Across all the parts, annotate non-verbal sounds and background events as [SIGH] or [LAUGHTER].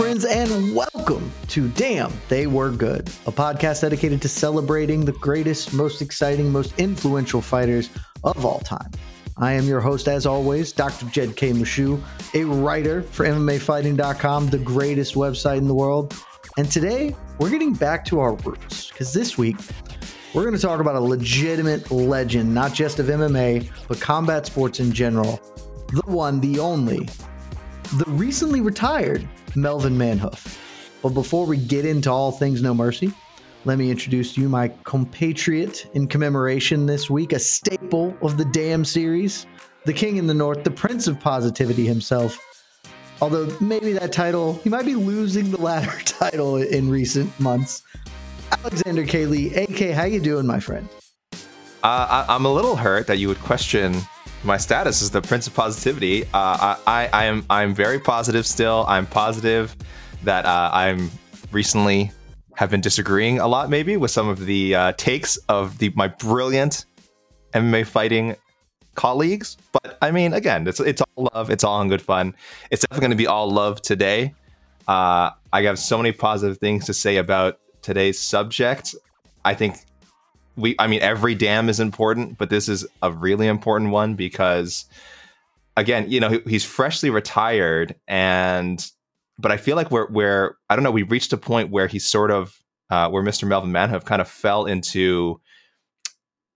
Friends, and welcome to Damn They Were Good, a podcast dedicated to celebrating the greatest, most exciting, most influential fighters of all time. I am your host, as always, Dr. Jed K. Meshew, a writer for MMAfighting.com, the greatest website in the world. And today, we're getting back to our roots because this week, we're going to talk about a legitimate legend, not just of MMA, but combat sports in general. The one, the only, the recently retired Melvin Manhoef. But before we get into all things No Mercy, let me introduce you my compatriot in commemoration this week, a staple of the Damn series, the King in the North, the Prince of Positivity himself. Although maybe that title, he might be losing the latter [LAUGHS] title in recent months. Alexander K. Lee, AK, how you doing, my friend? Uh, I, I'm a little hurt that you would question my status is the Prince of Positivity. Uh, I, I am I'm very positive still. I'm positive that uh, I'm recently have been disagreeing a lot maybe with some of the uh, takes of the my brilliant MMA fighting colleagues. But I mean, again, it's it's all love. It's all in good fun. It's definitely going to be all love today. Uh, I have so many positive things to say about today's subject. I think we i mean every dam is important but this is a really important one because again you know he's freshly retired and but i feel like we're where i don't know we reached a point where he's sort of uh, where mr melvin manhoef kind of fell into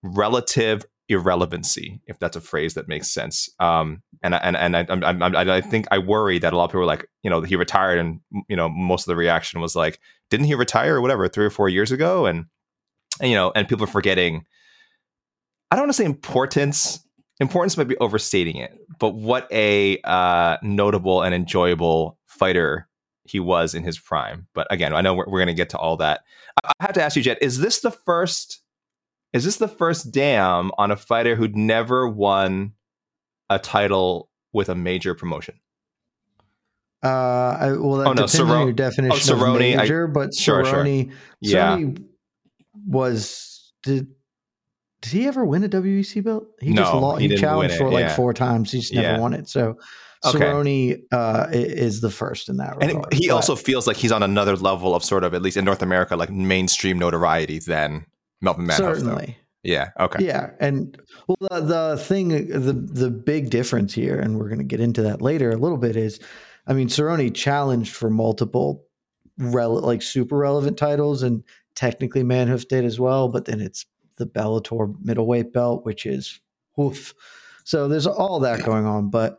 relative irrelevancy if that's a phrase that makes sense. Um and and and I, I, I, think i worry that a lot of people were like you know he retired and you know most of the reaction was like didn't he retire or whatever three or four years ago? And and, you know, and people are forgetting. I don't want to say importance. Importance might be overstating it, but what a uh, notable and enjoyable fighter he was in his prime. But again, I know we're, we're going to get to all that. I, I have to ask you, Jed, is this the first? Is this the first dam on a fighter who'd never won a title with a major promotion? Uh, I, well, that oh, no, depends on your definition oh, of major, I, but sure, Cerrone, sure. yeah. Cerrone was did did he ever win a WEC belt? He no, just lost, he, he challenged for like yeah. four times. He's never yeah. won it. So okay. Cerrone uh, is the first in that. And regard. he but, also feels like he's on another level of sort of at least in North America, like mainstream notoriety than Melvin Manhoef. Certainly. Though. Yeah. Okay. Yeah, and well, the, the thing, the the big difference here, and we're going to get into that later a little bit, is, I mean, Cerrone challenged for multiple, rel- like super relevant titles, and technically Manhoef did as well, but then it's the Bellator middleweight belt, which is woof. So there's all that going on. But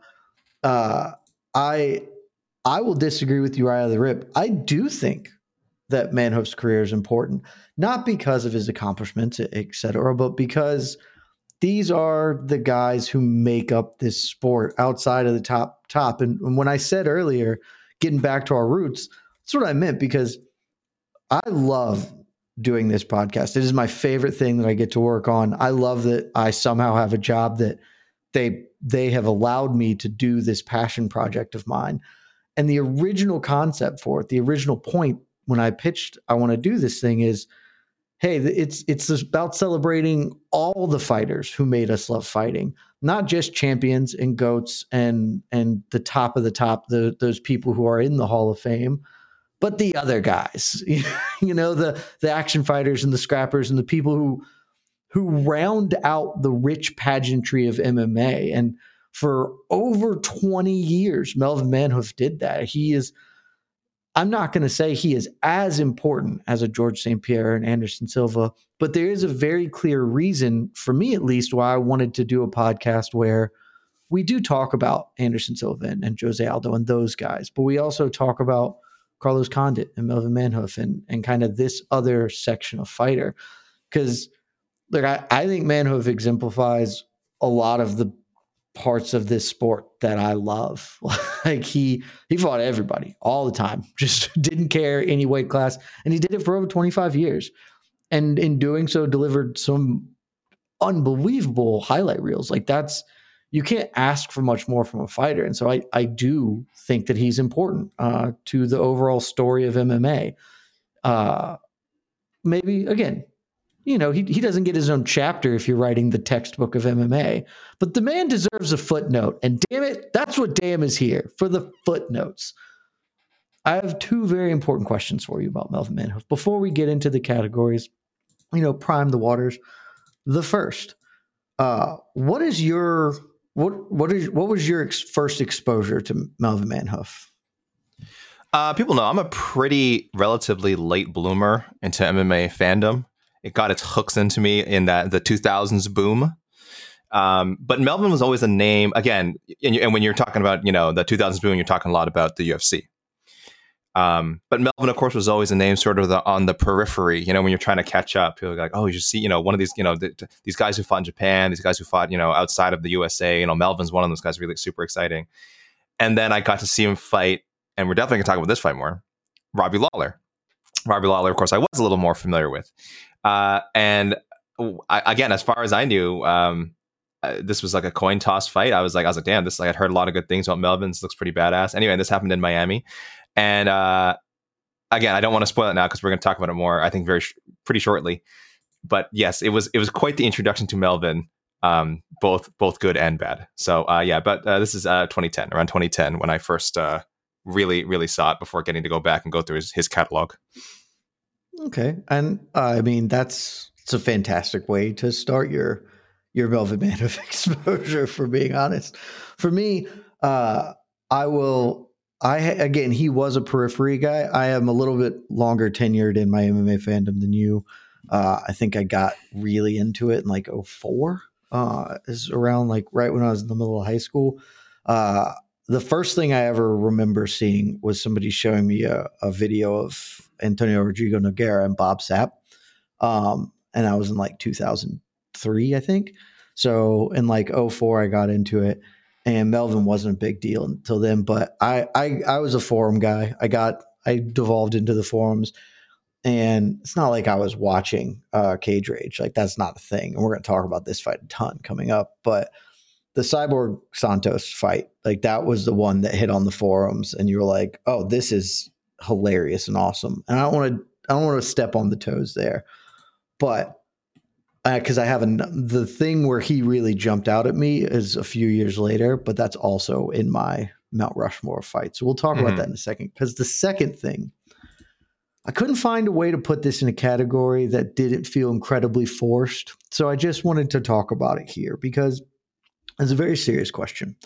uh, I I will disagree with you right out of the rip. I do think that Manhoef's career is important, not because of his accomplishments, et cetera, but because these are the guys who make up this sport outside of the top top. And, and when I said earlier, getting back to our roots, that's what I meant because I love doing this podcast. It is my favorite thing that I get to work on. I love that I somehow have a job that they they have allowed me to do this passion project of mine. And the original concept for it, the original point when I pitched I want to do this thing is hey, it's it's about celebrating all the fighters who made us love fighting, not just champions and goats and and the top of the top, the, those people who are in the Hall of Fame, but the other guys, [LAUGHS] you know, the the action fighters and the scrappers and the people who who round out the rich pageantry of MMA. And for over 20 years, Melvin Manhoef did that. He is I'm not going to say he is as important as a George St. Pierre and Anderson Silva, but there is a very clear reason, for me at least, why I wanted to do a podcast where we do talk about Anderson Silva and Jose Aldo and those guys, but we also talk about Carlos Condit and Melvin Manhoef and, and kind of this other section of fighter. Because look, I, I think Manhoef exemplifies a lot of the parts of this sport that I love. [LAUGHS] like he he fought everybody all the time, [LAUGHS] just didn't care any weight class, and he did it for over 25 years. And in doing so, delivered some unbelievable highlight reels. Like that's you can't ask for much more from a fighter. And so I I do think that he's important uh, to the overall story of MMA. Uh, maybe again, you know, he, he doesn't get his own chapter if you're writing the textbook of MMA, but the man deserves a footnote. And damn it, that's what Damn is here for the footnotes. I have two very important questions for you about Melvin Manhoef. Before we get into the categories, you know, prime the waters. The first, uh, what is your what what is what was your ex- first exposure to Melvin Manhoef? Uh, people know I'm a pretty relatively late bloomer into MMA fandom it got its hooks into me in that the 2000s boom. Um, but Melvin was always a name again. And, and, when you're talking about you know the 2000s boom, you're talking a lot about the UFC. Um, but Melvin, of course, was always a name sort of the, on the periphery. You know, when you're trying to catch up, people are like, oh, you should see, you know, one of these, you know, the, these guys who fought in Japan, these guys who fought, you know, outside of the USA. You know, Melvin's one of those guys, really super exciting. And then I got to see him fight, and we're definitely gonna talk about this fight more. Robbie Lawler. Robbie Lawler, of course, I was a little more familiar with. Uh, and I, again, as far as I knew, um, uh, this was like a coin toss fight. I was like, I was like, damn, this like I'd heard a lot of good things about Melvin. This looks pretty badass. Anyway, this happened in Miami, and uh, again, I don't want to spoil it now because we're going to talk about it more. I think very sh- pretty shortly. But yes, it was it was quite the introduction to Melvin, um, both both good and bad. So uh, yeah, but uh, this is uh, 2010, around 2010 when I first uh, really really saw it before getting to go back and go through his, his catalog. Okay, and uh, I mean that's it's a fantastic way to start your your Melvin [LAUGHS] Manhoef exposure. For being honest, for me, I will. I again, he was a periphery guy. I am a little bit longer tenured in my MMA fandom than you. Uh, I think I got really into it in like 04. Uh, is around like right when I was in the middle of high school. Uh, the first thing I ever remember seeing was somebody showing me a, a video of Antonio Rodrigo Nogueira and Bob Sapp. Um, and I was in like 2003, I think. So in like 04, I got into it and Melvin wasn't a big deal until then, but I, I, I was a forum guy. I got, I devolved into the forums and it's not like I was watching uh, Cage Rage. Like that's not a thing. And we're going to talk about this fight a ton coming up, but the Cyborg Santos fight, like that was the one that hit on the forums, and you were like, "Oh, this is hilarious and awesome." And I don't want to, I don't want to step on the toes there, but because uh, I have a, the thing where he really jumped out at me is a few years later, but that's also in my Mount Rushmore fight. So we'll talk mm-hmm. about that in a second. Because the second thing, I couldn't find a way to put this in a category that didn't feel incredibly forced. So I just wanted to talk about it here because it's a very serious question.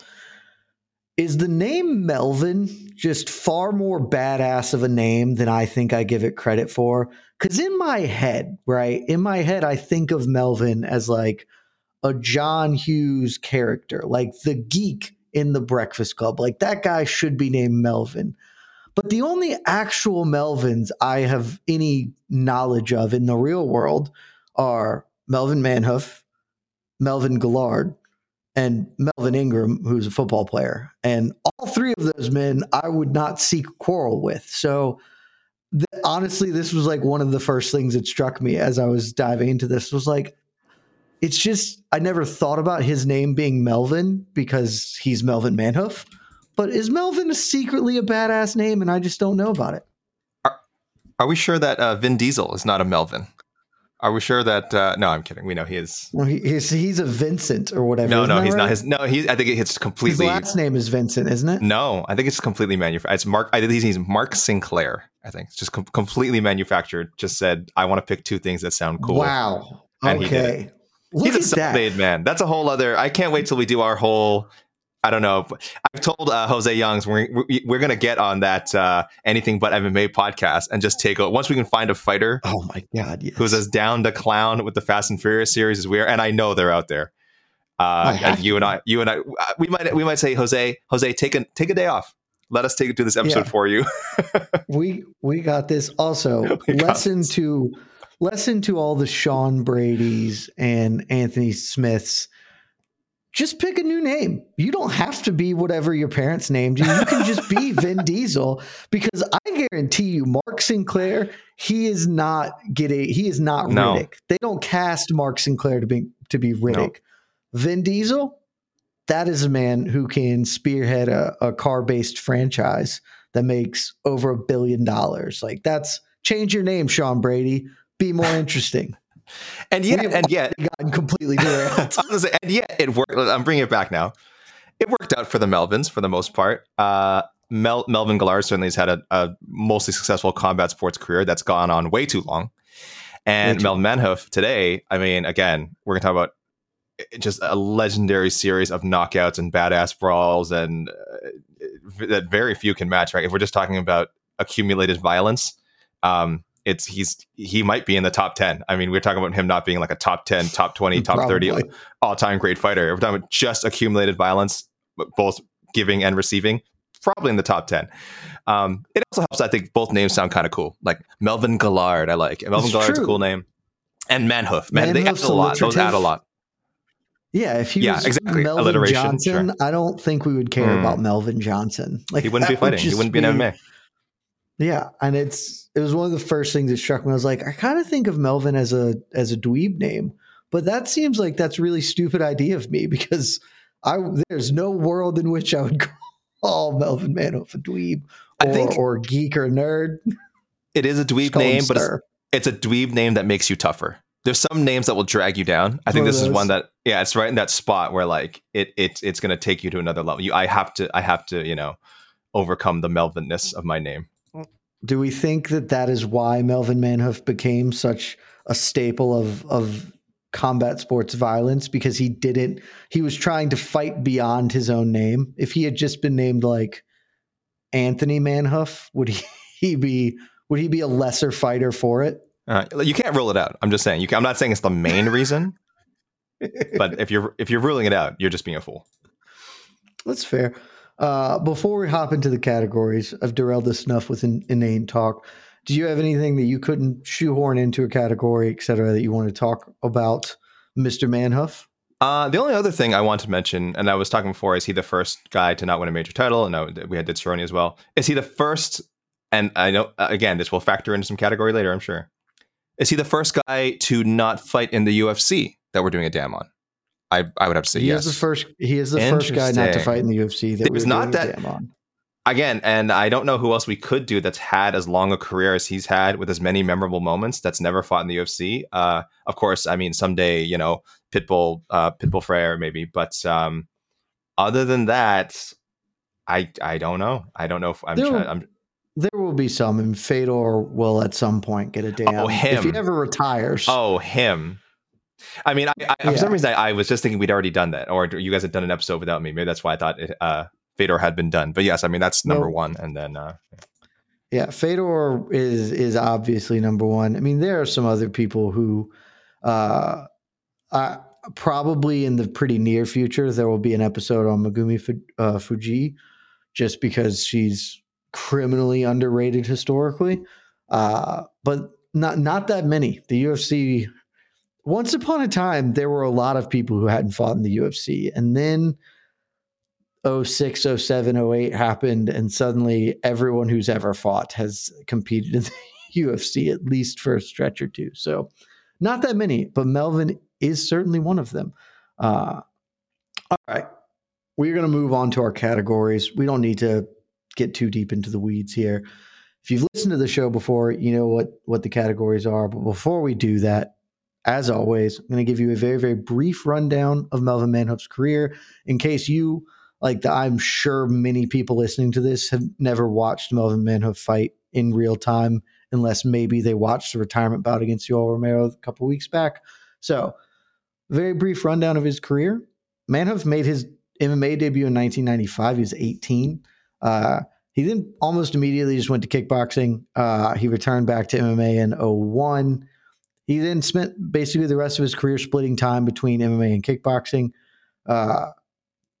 Is the name Melvin just far more badass of a name than I think I give it credit for? Because in my head, right, in my head, I think of Melvin as like a John Hughes character, like the geek in the Breakfast Club. Like that guy should be named Melvin. But the only actual Melvins I have any knowledge of in the real world are Melvin Manhoef, Melvin Guillard, and Melvin Ingram, who's a football player. And all three of those men I would not seek quarrel with. So th- honestly, this was like one of the first things that struck me as I was diving into this was like, it's just I never thought about his name being Melvin because he's Melvin Manhoef. But is Melvin secretly a badass name and I just don't know about it? Are, are we sure that uh, Vin Diesel is not a Melvin? Are we sure that? Uh, no, I'm kidding. We know he is. Well, he, he's he's a Vincent or whatever. No, isn't no, he's right? not. His no, he. I think it's completely. His last name is Vincent, isn't it? No, I think it's completely manufactured. It's Mark. I think he's Mark Sinclair. I think it's just com- completely manufactured. Just said, I want to pick two things that sound cool. Wow. And Okay. Look he's a at that. self-made man. That's a whole other. I can't wait till we do our whole. I don't know. I've told uh, Jose Youngs we're we- we're gonna get on that uh, anything but MMA podcast and just take over once we can find a fighter Oh my god! Yes. who's as down to clown with the Fast and Furious series as we are, and I know they're out there. Uh, and you and I, you and I, uh, we might we might say Jose, Jose, take a take a day off. Let us take do this episode Yeah. for you. [LAUGHS] we we got this. Also, [LAUGHS] We got lesson to lesson to all the Sean Brady's and Anthony Smiths. Just pick a new name. You don't have to be whatever your parents named you. You can just be [LAUGHS] Vin Diesel because I guarantee you, Mark Sinclair, he is not getting. He is not No. Riddick. They don't cast Mark Sinclair to be to be Riddick. Vin Diesel, that is a man who can spearhead a, a car based franchise that makes over a billion dollars. Like that's change your name, Sean Brady. Be more [LAUGHS] interesting. And yet, and yet, Gotten completely derailed. [LAUGHS] I was gonna say, and yet it worked. I'm bringing it back now. It worked out for the Melvins for the most part. Uh, Mel, Melvin Guillard certainly has had a, a mostly successful combat sports career that's gone on way too long. And too Melvin Manhoef today, I mean, again, we're gonna talk about just a legendary series of knockouts and badass brawls, and uh, that very few can match. Right? If we're just talking about accumulated violence, um, it's he's he might be in the top ten. I mean, we're talking about him not being like a top ten, top twenty, top thirty all-time great fighter. We're talking about just accumulated violence, both giving and receiving, probably in the top ten. Um, it also helps. I think both names sound kind of cool, like Melvin Guillard. I like Melvin It's Guillard's a cool name, and Manhoef. Man, they add a lot. Those add a lot. Yeah, if he Yeah, was exactly. Melvin Johnson, sure. I don't think we would care Hmm. about Melvin Johnson. Like He wouldn't be that would fighting. He wouldn't be in MMA. Yeah, and it's it was one of the first things that struck me. I was like, I kind of think of Melvin as a as a dweeb name, but that seems like that's a really stupid idea of me [LAUGHS] because I there's no world in which I would [LAUGHS] call Melvin Manhoef a dweeb I or, think- or geek or nerd. It is a dweeb name, but it's, it's a dweeb name that makes you tougher. There's some names that will drag you down. I think this is one that yeah, it's right in that spot where like it it it's going to take you to another level. You I have to I have to, you know, overcome the Melvinness of my name. Do we think that that is why Melvin Manhoef became such a staple of of combat sports violence because he didn't he was trying to fight beyond his own name. If he had just been named like Anthony Manhoef, would he, [LAUGHS] he be would he be a lesser fighter for it? Uh, you can't rule it out. I'm just saying. You can, I'm not saying it's the main [LAUGHS] reason, but if you're if you're ruling it out, you're just being a fool. That's fair. Uh, before we hop into the categories, I've derailed this enough with in, inane talk. Do you have anything that you couldn't shoehorn into a category, et cetera, that you want to talk about, Mr. Manhoef? Uh, the only other thing I want to mention, and I was talking before, is he the first guy to not win a major title? And we had Cerrone as well. Is he the first? And I know uh, again, this will factor into some category later. I'm sure. Is he the first guy to not fight in the UFC that we're doing a damn on? I I would have to say he yes. is the first. He is the first guy not to fight in the UFC. That It was not that- again, and I don't know who else we could do that's had as long a career as he's had with as many memorable moments that's never fought in the UFC. Uh, of course, I mean someday, you know, Pitbull, uh, Pitbull Freire maybe, but um, other than that, I I don't know. I don't know if I'm. There- Trying, I'm There will be some, and Fedor will at some point get a damn. Oh, him. If he ever retires, oh him. I mean, I, I, for some reason, I, I was just thinking we'd already done that, or you guys had done an episode without me. Maybe that's why I thought it, uh, Fedor had been done. But yes, I mean that's number No. one, and then uh, Yeah, Fedor is is obviously number one. I mean, there are some other people who, uh, I probably in the pretty near future, there will be an episode on Megumi uh, Fujii, just because she's criminally underrated historically. Uh, but not not that many. The UFC. Once upon a time, there were a lot of people who hadn't fought in the UFC, and then 06, 07, 08 happened, and suddenly everyone who's ever fought has competed in the [LAUGHS] UFC at least for a stretch or two. So, not that many, but Melvin is certainly one of them. Uh, all right. We're going to move on to our categories. We don't need to get too deep into the weeds here. If you've listened to the show before, you know what, what the categories are. But before we do that, as always, I'm going to give you a very, very brief rundown of Melvin Manhoef's career in case you like the, I'm sure many people listening to this have never watched Melvin Manhoef fight in real time, unless maybe they watched the retirement bout against Yoel Romero a couple weeks back. So, very brief rundown of his career. Manhoef made his MMA debut in 1995. He was 18. Uh, he then almost immediately just went to kickboxing. Uh, he returned back to MMA in 01. He then spent basically the rest of his career splitting time between MMA and kickboxing. Uh,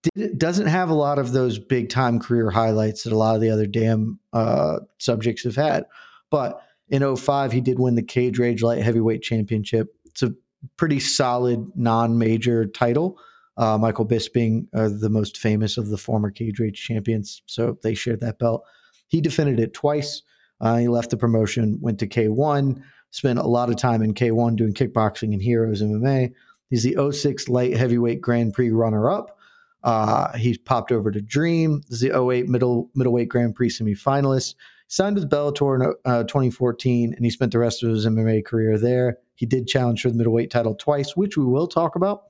did, doesn't have a lot of those big time career highlights that a lot of the other damn uh, subjects have had. But in 05, he did win the Cage Rage Light Heavyweight Championship. It's a pretty solid non major title. Uh, Michael Bisping, uh, the most famous of the former Cage Rage champions. So they shared that belt. He defended it twice. Uh, he left the promotion, went to K1, spent a lot of time in K1 doing kickboxing and Heroes MMA. He's the 06 light heavyweight Grand Prix runner up. Uh, he popped over to Dream. Is the 08 middle middleweight Grand Prix semifinalist. Signed with Bellator in uh, 2014, and he spent the rest of his MMA career there. He did challenge for the middleweight title twice, which we will talk about.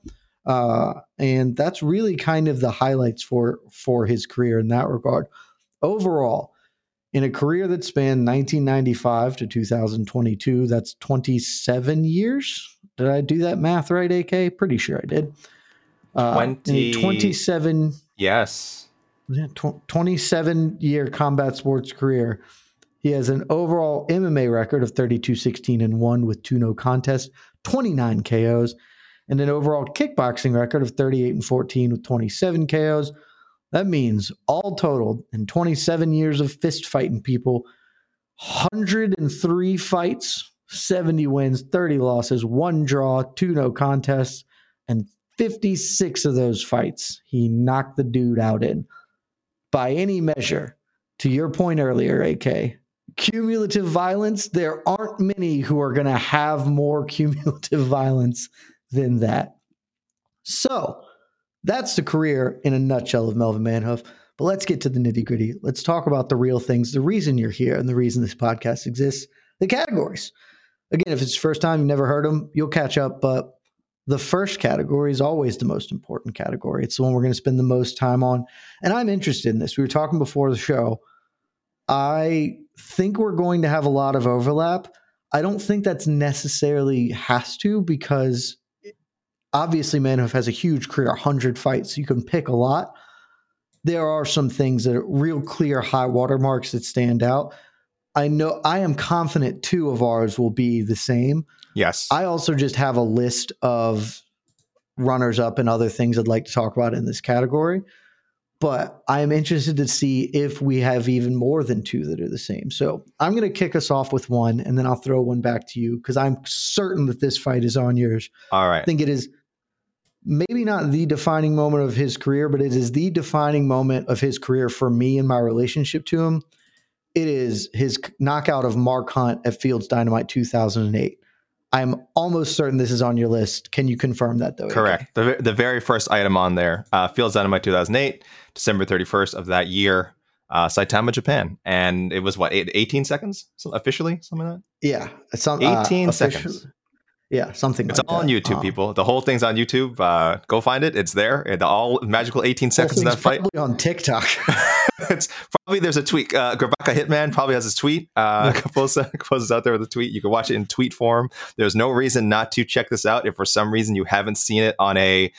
Uh, and that's really kind of the highlights for for his career in that regard. Overall, in a career that spanned 1995 to 2022, that's 27 years. Did I do that math right, AK? Pretty sure I did. Uh, 20... 27 yes 27 year combat sports career he has an overall mma record of 32 16 and 1 with two no contests 29 ko's and an overall kickboxing record of 38 and 14 with 27 ko's that means all totaled in 27 years of fist fighting people 103 fights 70 wins 30 losses one draw two no contests and 56 of those fights, he knocked the dude out in. By any measure, to your point earlier, AK, cumulative violence, there aren't many who are going to have more [LAUGHS] cumulative violence than that. So that's the career in a nutshell of Melvin Manhoef. But let's get to the nitty gritty. Let's talk about the real things, the reason you're here and the reason this podcast exists, the categories. Again, if it's first time you've never heard them, you'll catch up. But the first category is always the most important category. It's the one we're going to spend the most time on. And I'm interested in this. We were talking before the show. I think we're going to have a lot of overlap. I don't think that's necessarily has to because obviously Manhoef has a huge career, 100 fights. You can pick a lot. There are some things that are real clear high watermarks that stand out. I know I am confident two of ours will be the same. Yes. I also just have a list of runners up and other things I'd like to talk about in this category. But I am interested to see if we have even more than two that are the same. So I'm going to kick us off with one, and then I'll throw one back to you because I'm certain that this fight is on yours. All right. I think it is maybe not the defining moment of his career, but it is the defining moment of his career for me and my relationship to him. It is his knockout of Mark Hunt at Fields Dynamite 2008. I'm almost certain this is on your list. Can you confirm that though? Correct. The, the very first item on there, uh, Fields Dynamite 2008, December 31st of that year, uh, Saitama, Japan, and it was what 18 seconds officially, something like that. Yeah, it's 18 uh, seconds. Yeah, something. It's like all that. on YouTube, um, people. The whole thing's on YouTube. Uh, go find it. It's there. The all magical 18 seconds of that fight. Probably on TikTok. [LAUGHS] it's probably there's a tweet. Uh, Grabaka Hitman probably has his tweet. Uh, posts, [LAUGHS] posts out there with a tweet. You can watch it in tweet form. There's no reason not to check this out if for some reason you haven't seen it on a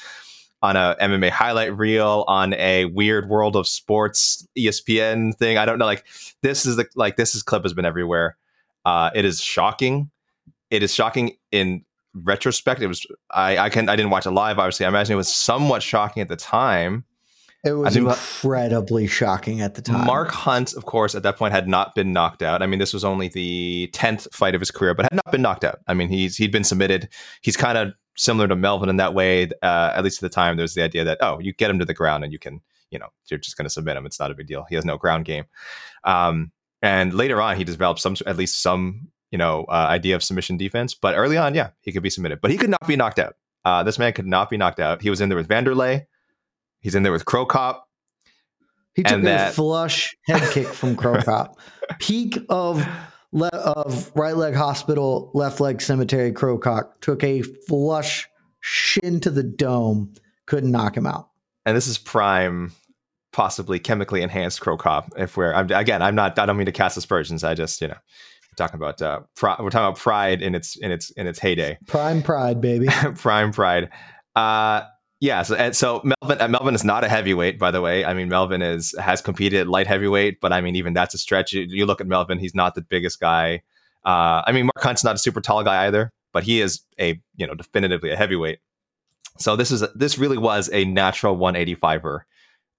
on a MMA highlight reel on a weird world of sports ESPN thing. I don't know. Like this is the like this is clip has been everywhere. Uh, it is shocking it is shocking in retrospect, it was I I can I didn't watch it live. Obviously, I imagine it was somewhat shocking at the time. It was incredibly shocking at the time. Mark Hunt, of course, at that point had not been knocked out. I mean, this was only the tenth fight of his career, but had not been knocked out. I mean, he's he'd been submitted. He's kind of similar to Melvin in that way. Uh, at least at the time, there's the idea that oh, you get him to the ground and you can, you know, you're just going to submit him. It's not a big deal. He has no ground game. Um, and later on, he developed some, at least some, you know, uh, idea of submission defense. But early on, yeah, he could be submitted, but he could not be knocked out. Uh, this man could not be knocked out. He was in there with Vanderlei. He's in there with Cro Cop. He took that, a flush head kick from [LAUGHS] Cro Cop. Peak of le- of right leg hospital, left leg cemetery. Cro Cop took a flush shin to the dome. Couldn't knock him out. And this is prime, possibly chemically enhanced Cro Cop. If we're I'm, again, I'm not. I don't mean to cast aspersions. I just you know talking about uh, we're talking about pride in its in its in its heyday. Prime pride, baby. [LAUGHS] Prime pride. Uh, yeah, so, and so Melvin uh, Melvin is not a heavyweight, by the way. I mean, Melvin is has competed at light heavyweight, but I mean, even that's a stretch. You, you look at Melvin; he's not the biggest guy. Uh, I mean, Mark Hunt's not a super tall guy either, but he is a you know definitively a heavyweight. So this is a, this really was a natural 185er,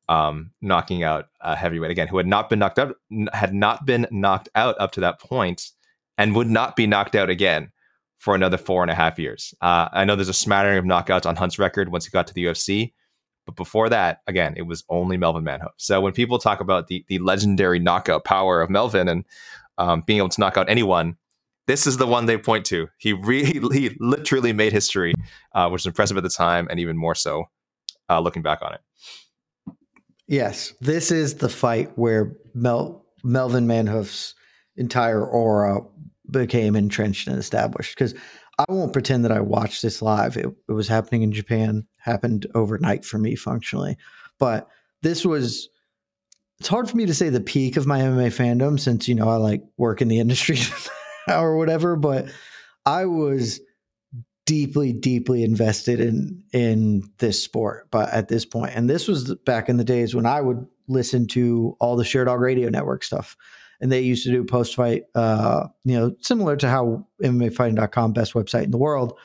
um, knocking out a heavyweight again, who had not been knocked out, had not been knocked out up to that point, and would not be knocked out again for another four and a half years. Uh, I know there's a smattering of knockouts on Hunt's record once he got to the UFC, but before that, again, it was only Melvin Manhoef. So when people talk about the the legendary knockout power of Melvin and um, being able to knock out anyone, this is the one they point to. He really, he literally made history, uh, which is impressive at the time, and even more so uh, looking back on it. Yes, this is the fight where Mel Melvin Manhoef's entire aura became entrenched and established. Because I won't pretend that I watched this live. It, it was happening in Japan, happened overnight for me functionally. But this was it's hard for me to say the peak of my MMA fandom since you know I like work in the [LAUGHS] industry [LAUGHS] or whatever, but I was deeply deeply invested in in this sport but at this point and this was back in the days when I would listen to all the Sherdog Radio Network stuff and they used to do post fight, uh, you know, similar to how MMAfighting.com, best website in the world,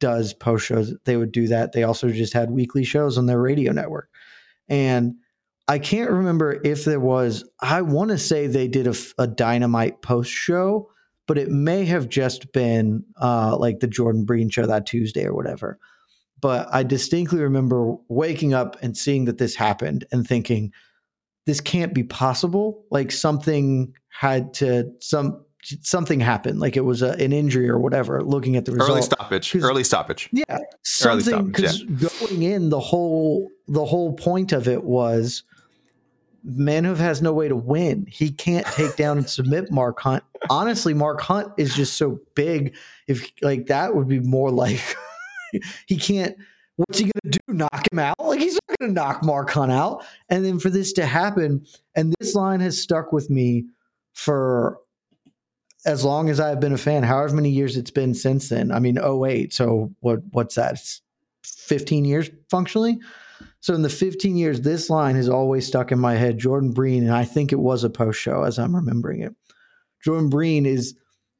does post shows. They would do that. They also just had weekly shows on their radio network. And I can't remember if there was, I want to say they did a, a dynamite post show, but it may have just been uh, like the Jordan Breen show that Tuesday or whatever. But I distinctly remember waking up and seeing that this happened and thinking, this can't be possible. Like something had to some something happened, like it was a, an injury or whatever. Looking at the result, early stoppage, early stoppage. Yeah, something because yeah. going in the whole the whole point of it was Manhoef has no way to win. He can't take down and submit Mark Hunt. Honestly, Mark Hunt is just so big. If like that would be more like [LAUGHS] he can't what's he to do? Knock him out? Like he's not to knock Mark Hunt out. And then for this to happen, and this line has stuck with me for as long as I've been a fan, however many years it's been since then. I mean, 08. So what what's that? It's 15 years functionally. So in the 15 years, this line has always stuck in my head. Jordan Breen, and I think it was a post show as I'm remembering it. Jordan Breen is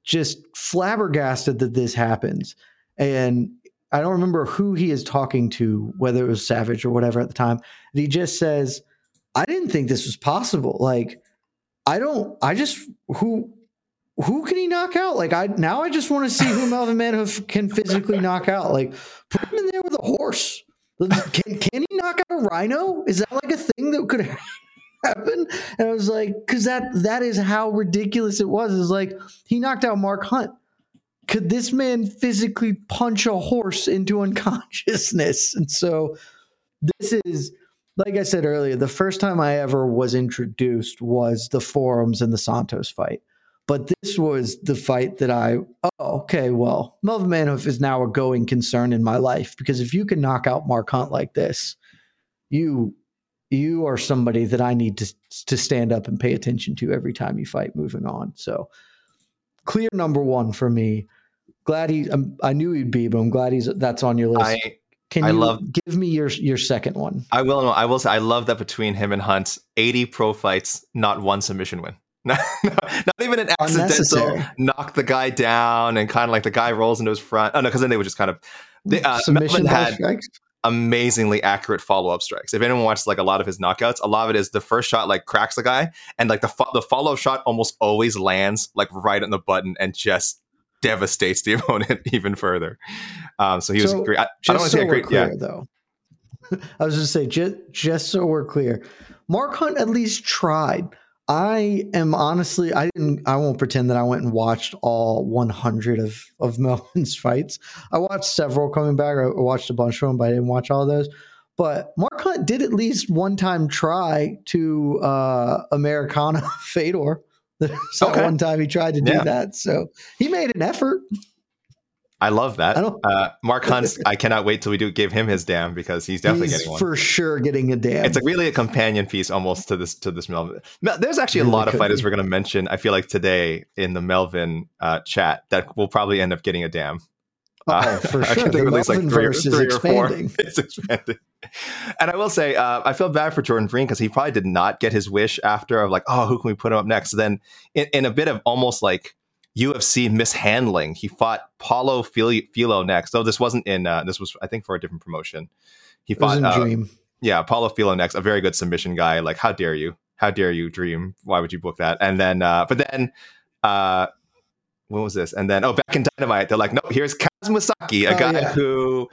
just flabbergasted that this happens. And I don't remember who he is talking to, whether it was Savage or whatever at the time. And he just says, I didn't think this was possible. Like, I don't, I just, who, who can he knock out? Like, I, now I just want to see who Melvin Manhoef can physically knock out. Like, put him in there with a horse. Can, can he knock out a rhino? Is that like a thing that could [LAUGHS] happen? And I was like, because that, that is how ridiculous it was. Is like, he knocked out Mark Hunt could this man physically punch a horse into unconsciousness? [LAUGHS] And so this is, like I said earlier, the first time I ever was introduced was the forums and the Santos fight. But this was the fight that I, oh, okay, well, Melvin Manhoef is now a going concern in my life because if you can knock out Mark Hunt like this, you you are somebody that I need to to stand up and pay attention to every time you fight moving on. So clear number one for me. Glad he. Um, I knew he'd be, but I'm glad he's. That's on your list. I, Can you I love, give me your your second one? I will. I will say I love that between him and Hunt, 80 pro fights, not one submission win. [LAUGHS] not, not even an accidental knock the guy down and kind of like the guy rolls into his front. Oh no, because then they would just kind of. They, uh, Melvin had strikes? amazingly accurate follow up strikes. If anyone watches like a lot of his knockouts, a lot of it is the first shot like cracks the guy, and like the fo- the follow up shot almost always lands like right on the button and just devastates the [LAUGHS] opponent even further. Um, so he was great. I, I don't want to so say great, clear, yeah. Though [LAUGHS] I was just say just just so we're clear, Mark Hunt at least tried. I am honestly, I didn't, I won't pretend that I went and watched all 100 of, of [LAUGHS] Melvin's fights. I watched several coming back. I watched a bunch of them, but I didn't watch all those. But Mark Hunt did at least one time try to uh, Americana [LAUGHS] Fedor. [LAUGHS] so okay. one time he tried to do yeah. that. So he made an effort. I love that. I uh, Mark Hunt, I cannot wait till we do give him his damn because he's definitely he's getting one for sure. Getting a damn. It's a, really a companion piece almost to this to this Melvin. There's actually a lot of fighters be. we're going to mention. I feel like today in the Melvin uh, chat that will probably end up getting a damn. Uh, oh, for [LAUGHS] sure. the Melvin like three, verse three [LAUGHS] is expanding. It's expanding. And I will say, uh, I feel bad for Jordan Breen because he probably did not get his wish after of like, oh, who can we put him up next? So then, in, in a bit of almost like UFC mishandling. He fought Paulo Filho next. Though this wasn't in. Uh, this was I think for a different promotion. He fought. Uh, Dream. Yeah, Paulo Filho next. A very good submission guy. Like, how dare you? How dare you, Dream? Why would you book that? And then, uh, but then, uh, what was this? And then, oh, back in Dynamite, they're like, no, here's Kaz Misaki, a oh, guy yeah. who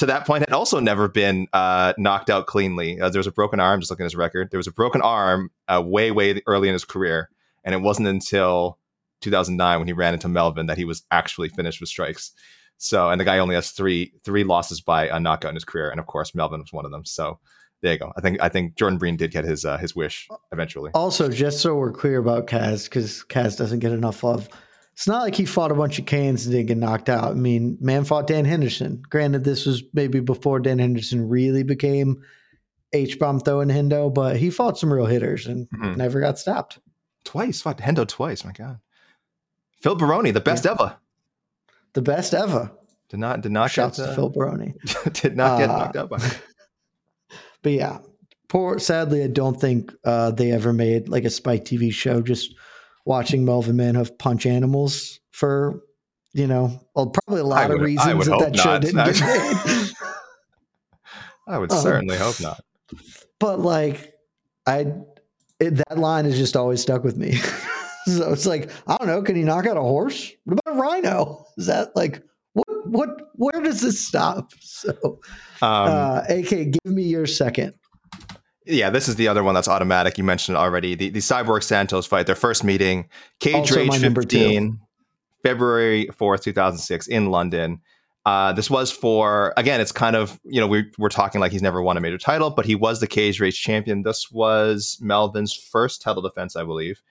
to that point had also never been uh, knocked out cleanly. Uh, there was a broken arm, just looking at his record. There was a broken arm uh, way, way early in his career. And it wasn't until 2009 when he ran into Melvin that he was actually finished with strikes. So, and the guy only has three three losses by a knockout in his career, and of course Melvin was one of them. So, there you go. I think I think Jordan Breen did get his uh, his wish eventually. Also, just so we're clear about Kaz, because Kaz doesn't get enough love. It's not like he fought a bunch of cans and didn't get knocked out. I mean, man fought Dan Henderson. Granted, this was maybe before Dan Henderson really became H bomb throwing Hendo, but he fought some real hitters and mm-hmm. never got stopped. Twice fought Hendo twice. My God. Phil Baroni, the best yeah. ever. The best ever. Did not did not shouts get, uh, to Phil Baroni. [LAUGHS] did not get uh, knocked out by. [LAUGHS] but yeah, poor. Sadly, I don't think uh, they ever made like a Spike TV show. Just watching Melvin Manhoef punch animals for you know, well, probably a lot would, of reasons that that show didn't get [LAUGHS] made. I would um, certainly hope not. But like, I it, that line has just always stuck with me. [LAUGHS] so it's like, I don't know, can he knock out a horse? What about a rhino? [LAUGHS] Is that like what what where does this stop? [LAUGHS] So um, uh AK, give me your second. Yeah, this is the other one that's automatic. You mentioned it already. The the Cyborg Santos fight, their first meeting, Cage Rage 15, February 4th, 2006, in London. Uh, this was for again. It's kind of you know we we're talking like he's never won a major title, but he was the cage rage champion. This was Melvin's first title defense, I believe.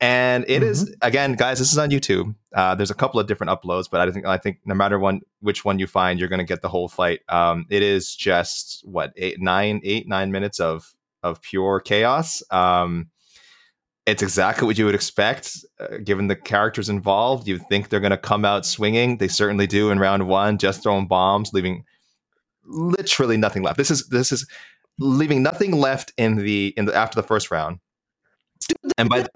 And it mm-hmm. is again, guys. This is on YouTube. Uh, there's a couple of different uploads, but I think I think no matter one which one you find, you're going to get the whole fight. Um, it is just what eight, nine, eight, nine minutes of of pure chaos. Um, it's exactly what you would expect, uh, given the characters involved. You think they're going to come out swinging. They certainly do in round one, just throwing bombs, leaving literally nothing left. This is this is leaving nothing left in the in the after the first round Dude, and by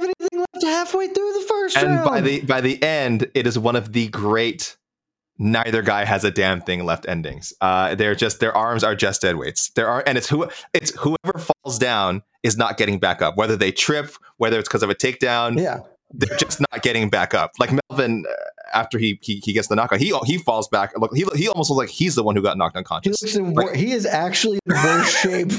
halfway through the first and round. by the by the end, it is one of the great. Neither guy has a damn thing left. Endings. Uh, they're just their arms are just dead weights. There are, and it's who it's whoever falls down is not getting back up. Whether they trip, whether it's because of a takedown. Yeah, they're just not getting back up. Like Melvin, uh, after he, he he gets the knockout, he he falls back. Look, he he almost looks like he's the one who got knocked unconscious. He, like, he is actually in worse [LAUGHS] shape.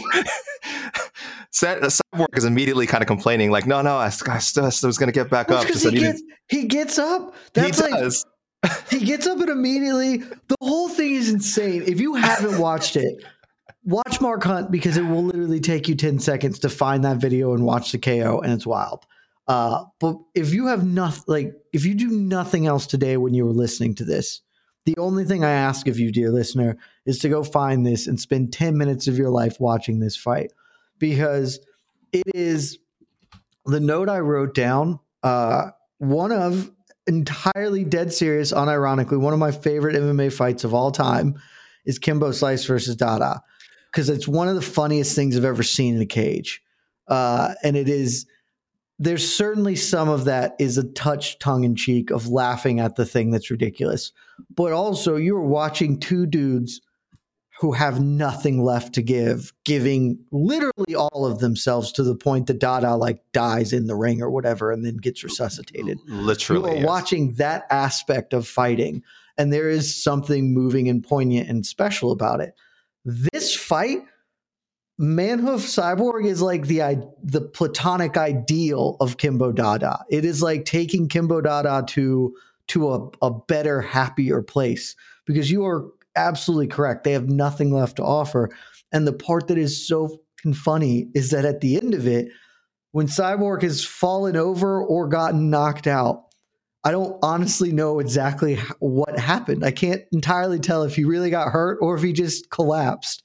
Cyborg is immediately kind of complaining, like, "No, no, I, I, still, I was going to get back up." He gets, he gets up. That's he like, does. [LAUGHS] he gets up and immediately. The whole thing is insane. If you haven't watched it, watch Mark Hunt because it will literally take you ten seconds to find that video and watch the KO, and it's wild. Uh, but if you have nothing, like if you do nothing else today when you were listening to this, the only thing I ask of you, dear listener, is to go find this and spend 10 minutes of your life watching this fight because it is the note I wrote down. Uh, one of entirely dead serious, unironically, one of my favorite MMA fights of all time is Kimbo Slice versus Dada because it's one of the funniest things I've ever seen in a cage. Uh, and it is there's certainly some of that is a touch tongue in cheek of laughing at the thing that's ridiculous. But also, you're watching two dudes who have nothing left to give, giving literally all of themselves to the point that Dada like dies in the ring or whatever and then gets resuscitated. Literally. You are yes. watching that aspect of fighting, and there is something moving and poignant and special about it. This fight, Manhoef Cyborg is like the the platonic ideal of Kimbo Dada. It is like taking Kimbo Dada to to a, a better, happier place because you are absolutely correct. They have nothing left to offer. And the part that is so funny is that at the end of it, when Cyborg has fallen over or gotten knocked out, I don't honestly know exactly what happened. I can't entirely tell if he really got hurt or if he just collapsed.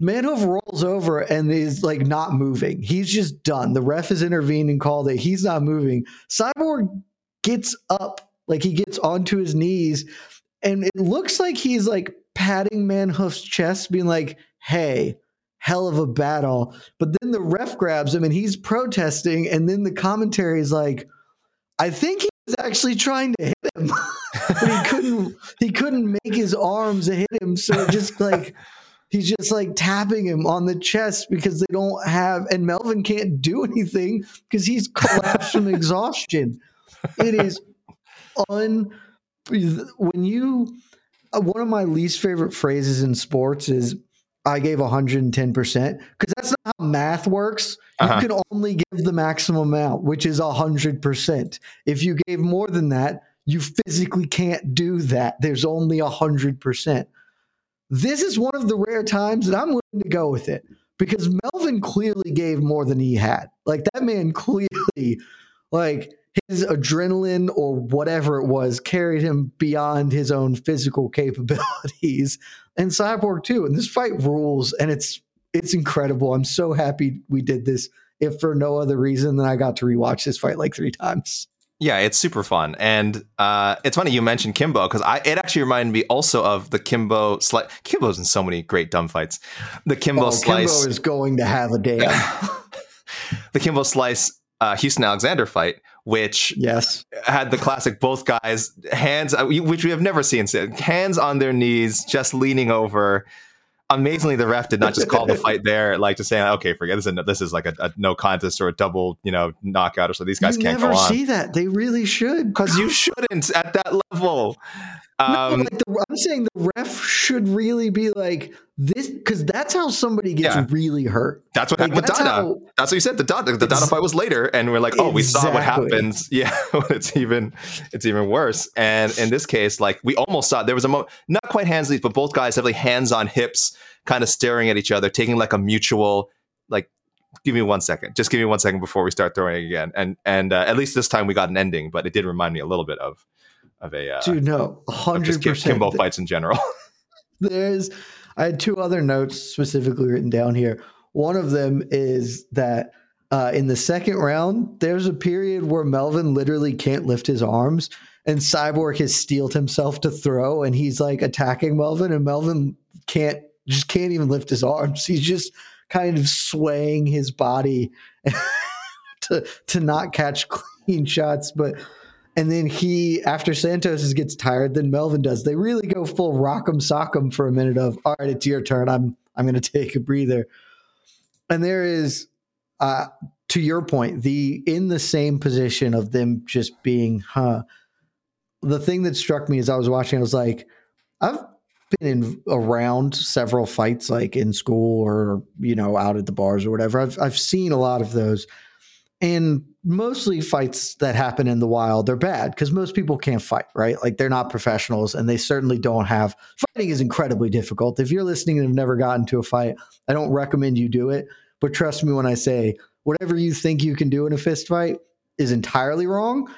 Manhoef rolls over and is like not moving. He's just done. The ref has intervened and called it. He's not moving. Cyborg gets up, like he gets onto his knees, and it looks like he's like patting Manhoef's chest, being like, hey, hell of a battle. But then the ref grabs him and he's protesting, and then the commentary is like, I think he was actually trying to hit him. [LAUGHS] but he couldn't he couldn't make his arms hit him. So just like he's just like tapping him on the chest because they don't have and Melvin can't do anything because he's collapsed from [LAUGHS] exhaustion. It is un when you uh, one of my least favorite phrases in sports is I gave 110% because that's not how math works. You Uh-huh. can only give the maximum amount, which is 100%. If you gave more than that, you physically can't do that. There's only 100%. This is one of the rare times that I'm willing to go with it because Melvin clearly gave more than he had. Like that man [LAUGHS] clearly, like his adrenaline or whatever it was carried him beyond his own physical [LAUGHS] capabilities and cyborg too and this fight rules and it's it's incredible. I'm so happy we did this if for no other reason than i got to rewatch this fight like three times Yeah, it's super fun, and uh, it's funny you mentioned Kimbo because I it actually reminded me also of the Kimbo slice. Kimbo's in so many great dumb fights. The Kimbo oh, slice, kimbo is going to have a day [LAUGHS] the Kimbo slice, uh, Houston Alexander fight, which yes had the classic both guys hands, uh, which we have never seen, since, hands on their knees, just leaning over. Amazingly, the ref did not just call the [LAUGHS] fight there, like just saying, "Okay, forget this. Is a, this is like a, a no contest or a double, you know, knockout or so." These guys you can't never go on see that they really should because you shouldn't at that level. No, Um, like the, I'm saying the ref should really be like this because that's how somebody gets Yeah. really hurt. That's what Like, happened with that's Dada. how- that's what you said. The Dada, the Dada fight was later, and we're like, oh, we saw what happens. [LAUGHS] Yeah, it's even, it's even worse. And in this case, like we almost saw there was a moment, not quite hands leads, but both guys have like hands on hips, kind of staring at each other, taking like a mutual, like, give me one second, just give me one second before we start throwing again. And and uh, at least this time we got an ending, but it did remind me a little bit of of a uh, Dude, no, hundred percent. Kimbo fights in general. [LAUGHS] There's, I had two other notes specifically written down here. One of them is that uh, in the second round, there's a period where Melvin literally can't lift his arms, and Cyborg has steeled himself to throw, and he's like attacking Melvin, and Melvin can't just can't even lift his arms. He's just kind of swaying his body [LAUGHS] to to not catch clean shots, but and then he, after Santos gets tired, then Melvin does. They really go full rock'em sock'em for a minute of, all right, it's your turn. I'm I'm going to take a breather. And there is, uh, to your point, the in the same position of them just being, huh. The thing that struck me as I was watching, I was like, I've been in around several fights, like in school or you know out at the bars or whatever. I've I've seen a lot of those and mostly fights that happen in the wild they're bad because most people can't fight right? Like they're not professionals and they certainly don't have fighting is incredibly difficult. If you're listening and have never gotten to a fight i don't recommend you do it but trust me when i say whatever you think you can do in a fist fight is entirely wrong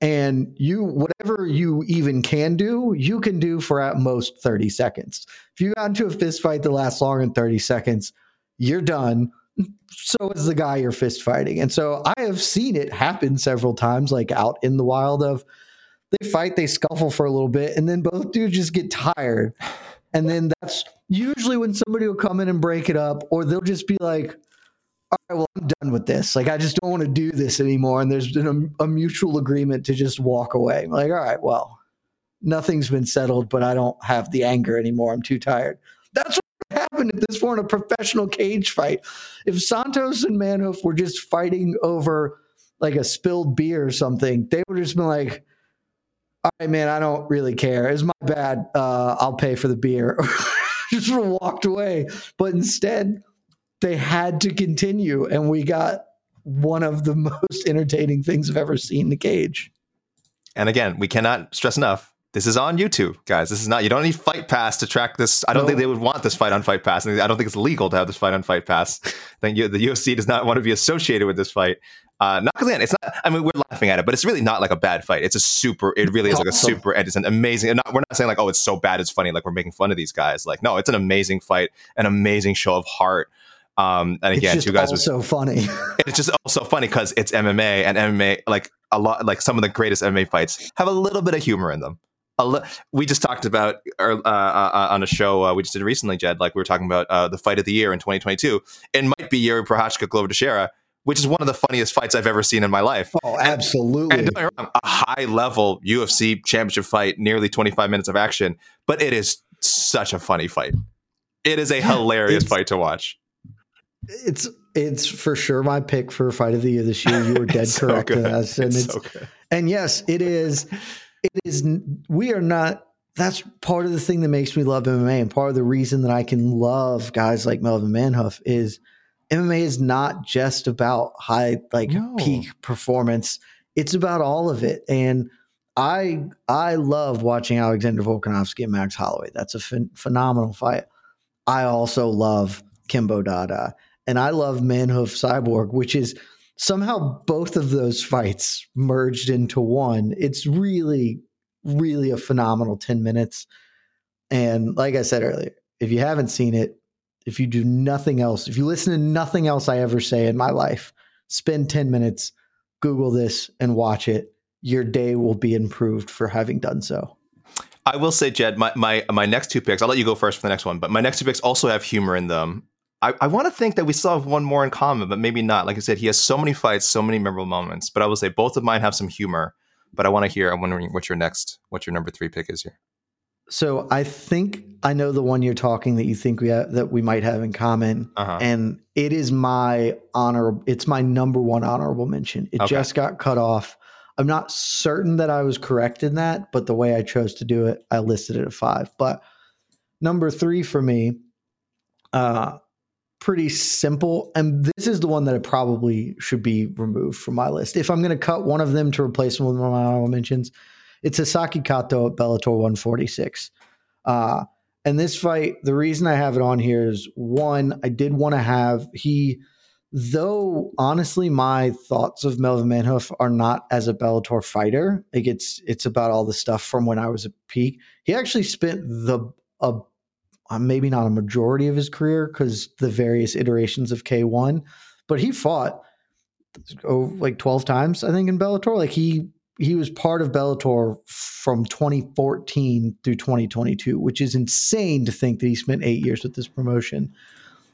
and you whatever you even can do you can do for at most 30 seconds. If you got into a fist fight that lasts longer than 30 seconds you're done so is the guy you're fist fighting. And so I have seen it happen several times, like out in the wild of they fight, they scuffle for a little bit, and then both dudes just get tired. And then that's usually when somebody will come in and break it up, or they'll just be like, all right, well, I'm done with this. Like, I just don't want to do this anymore. And there's been a, a mutual agreement to just walk away. I'm like, all right, well, nothing's been settled, but I don't have the anger anymore. I'm too tired. That's happen if this weren't a professional cage fight. If Santos and Manhoef were just fighting over like a spilled beer or something, they would just been like, all right, man, I don't really care. It's my bad. Uh, I'll pay for the beer. [LAUGHS] just walked away. But instead, they had to continue, and we got one of the [LAUGHS] most entertaining things I've ever seen in the cage. And again, we cannot stress enough. This is on YouTube, guys. This is not. You don't need Fight Pass to track this. I don't no. think they would want this fight on Fight Pass. I don't think it's legal to have this fight on Fight Pass. [LAUGHS] I think the UFC does not want to be associated with this fight. Uh, not because again, it's not. I mean, we're laughing at it, but it's really not like a bad fight. It's a super. It really is like a super. It's an amazing. Not, we're not saying like, oh, it's so bad, it's funny. Like we're making fun of these guys. Like, no, it's an amazing fight, an amazing show of heart. Um, and again, two guys was so funny. [LAUGHS] it's just also funny because it's MMA and MMA, like a lot, like some of the greatest MMA fights have a little bit of humor in them. We just talked about uh, uh, uh, on a show uh, we just did recently, Jed. Like we were talking about uh, the fight of the year in 2022. It might be Jiri Prochazka Glover Teixeira, which is one of the funniest fights I've ever seen in my life. Oh, absolutely! And, and wrong, a high level UFC championship fight, nearly 25 minutes of action, but it is such a funny fight. It is a hilarious fight to watch. It's it's for sure my pick for fight of the year this year. You were [LAUGHS] dead correct so in and it's, it's so and yes, it is. It is. We are not. That's part of the thing that makes me love MMA, and part of the reason that I can love guys like Melvin Manhoef is MMA is not just about high like no. peak performance. It's about all of it, and I I love watching Alexander Volkanovski and Max Holloway. That's a ph- phenomenal fight. I also love Kimbo Dada and I love Manhoef Cyborg, which is somehow both of those fights merged into one. It's really, really a phenomenal 10 minutes. And like I said earlier, if you haven't seen it, if you do nothing else, if you listen to nothing else I ever say in my life, spend 10 minutes, Google this and watch it. Your day will be improved for having done so. I will say, Jed, my, my my next two picks, I'll let you go first for the next one, but my next two picks also have humor in them. I, I want to think that we still have one more in common, but maybe not. Like I said, he has so many fights, so many memorable moments. But I will say both of mine have some humor. But I want to hear. I'm wondering what your next, what your number three pick is here. So I think I know the one you're talking that you think we have, that we might have in common, uh-huh. and it is my honor. It's my number one honorable mention. It okay. just got cut off. I'm not certain that I was correct in that, but the way I chose to do it, I listed it at five. But number three for me, uh, pretty simple. And this is the one that I probably should be removed from my list. If I'm going to cut one of them to replace one of my honorable mentions, it's Hisaki Kato at Bellator 146. Uh, and this fight, the reason I have it on here is one, I did want to have he, though honestly, my thoughts of Melvin Manhoef are not as a Bellator fighter. Like it's it's about all the stuff from when I was a peak. He actually spent the a uh, maybe not a majority of his career because the various iterations of K1, but he fought oh, like 12 times, I think, in Bellator. Like he he was part of Bellator from 2014 through 2022, which is insane to think that he spent eight years with this promotion.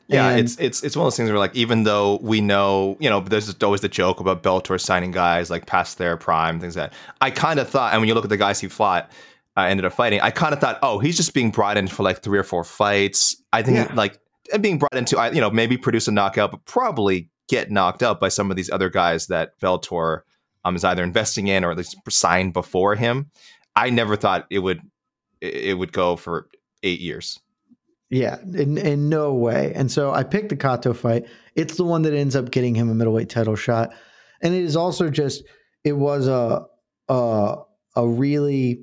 Yeah, and, it's it's it's one of those things where like even though we know, you know, there's always the joke about Bellator signing guys like past their prime, things like that I kind of thought, and when you look at the guys he fought, uh, ended up fighting, I kind of thought, oh, he's just being brought in for like three or four fights. I think yeah. like and being brought into, you know, maybe produce a knockout, but probably get knocked out by some of these other guys that Bellator um, is either investing in or at least signed before him. I never thought it would it would go for eight years. Yeah, in, in no way. And so I picked the Kato fight. It's the one that ends up getting him a middleweight title shot, and it is also just it was a a, a really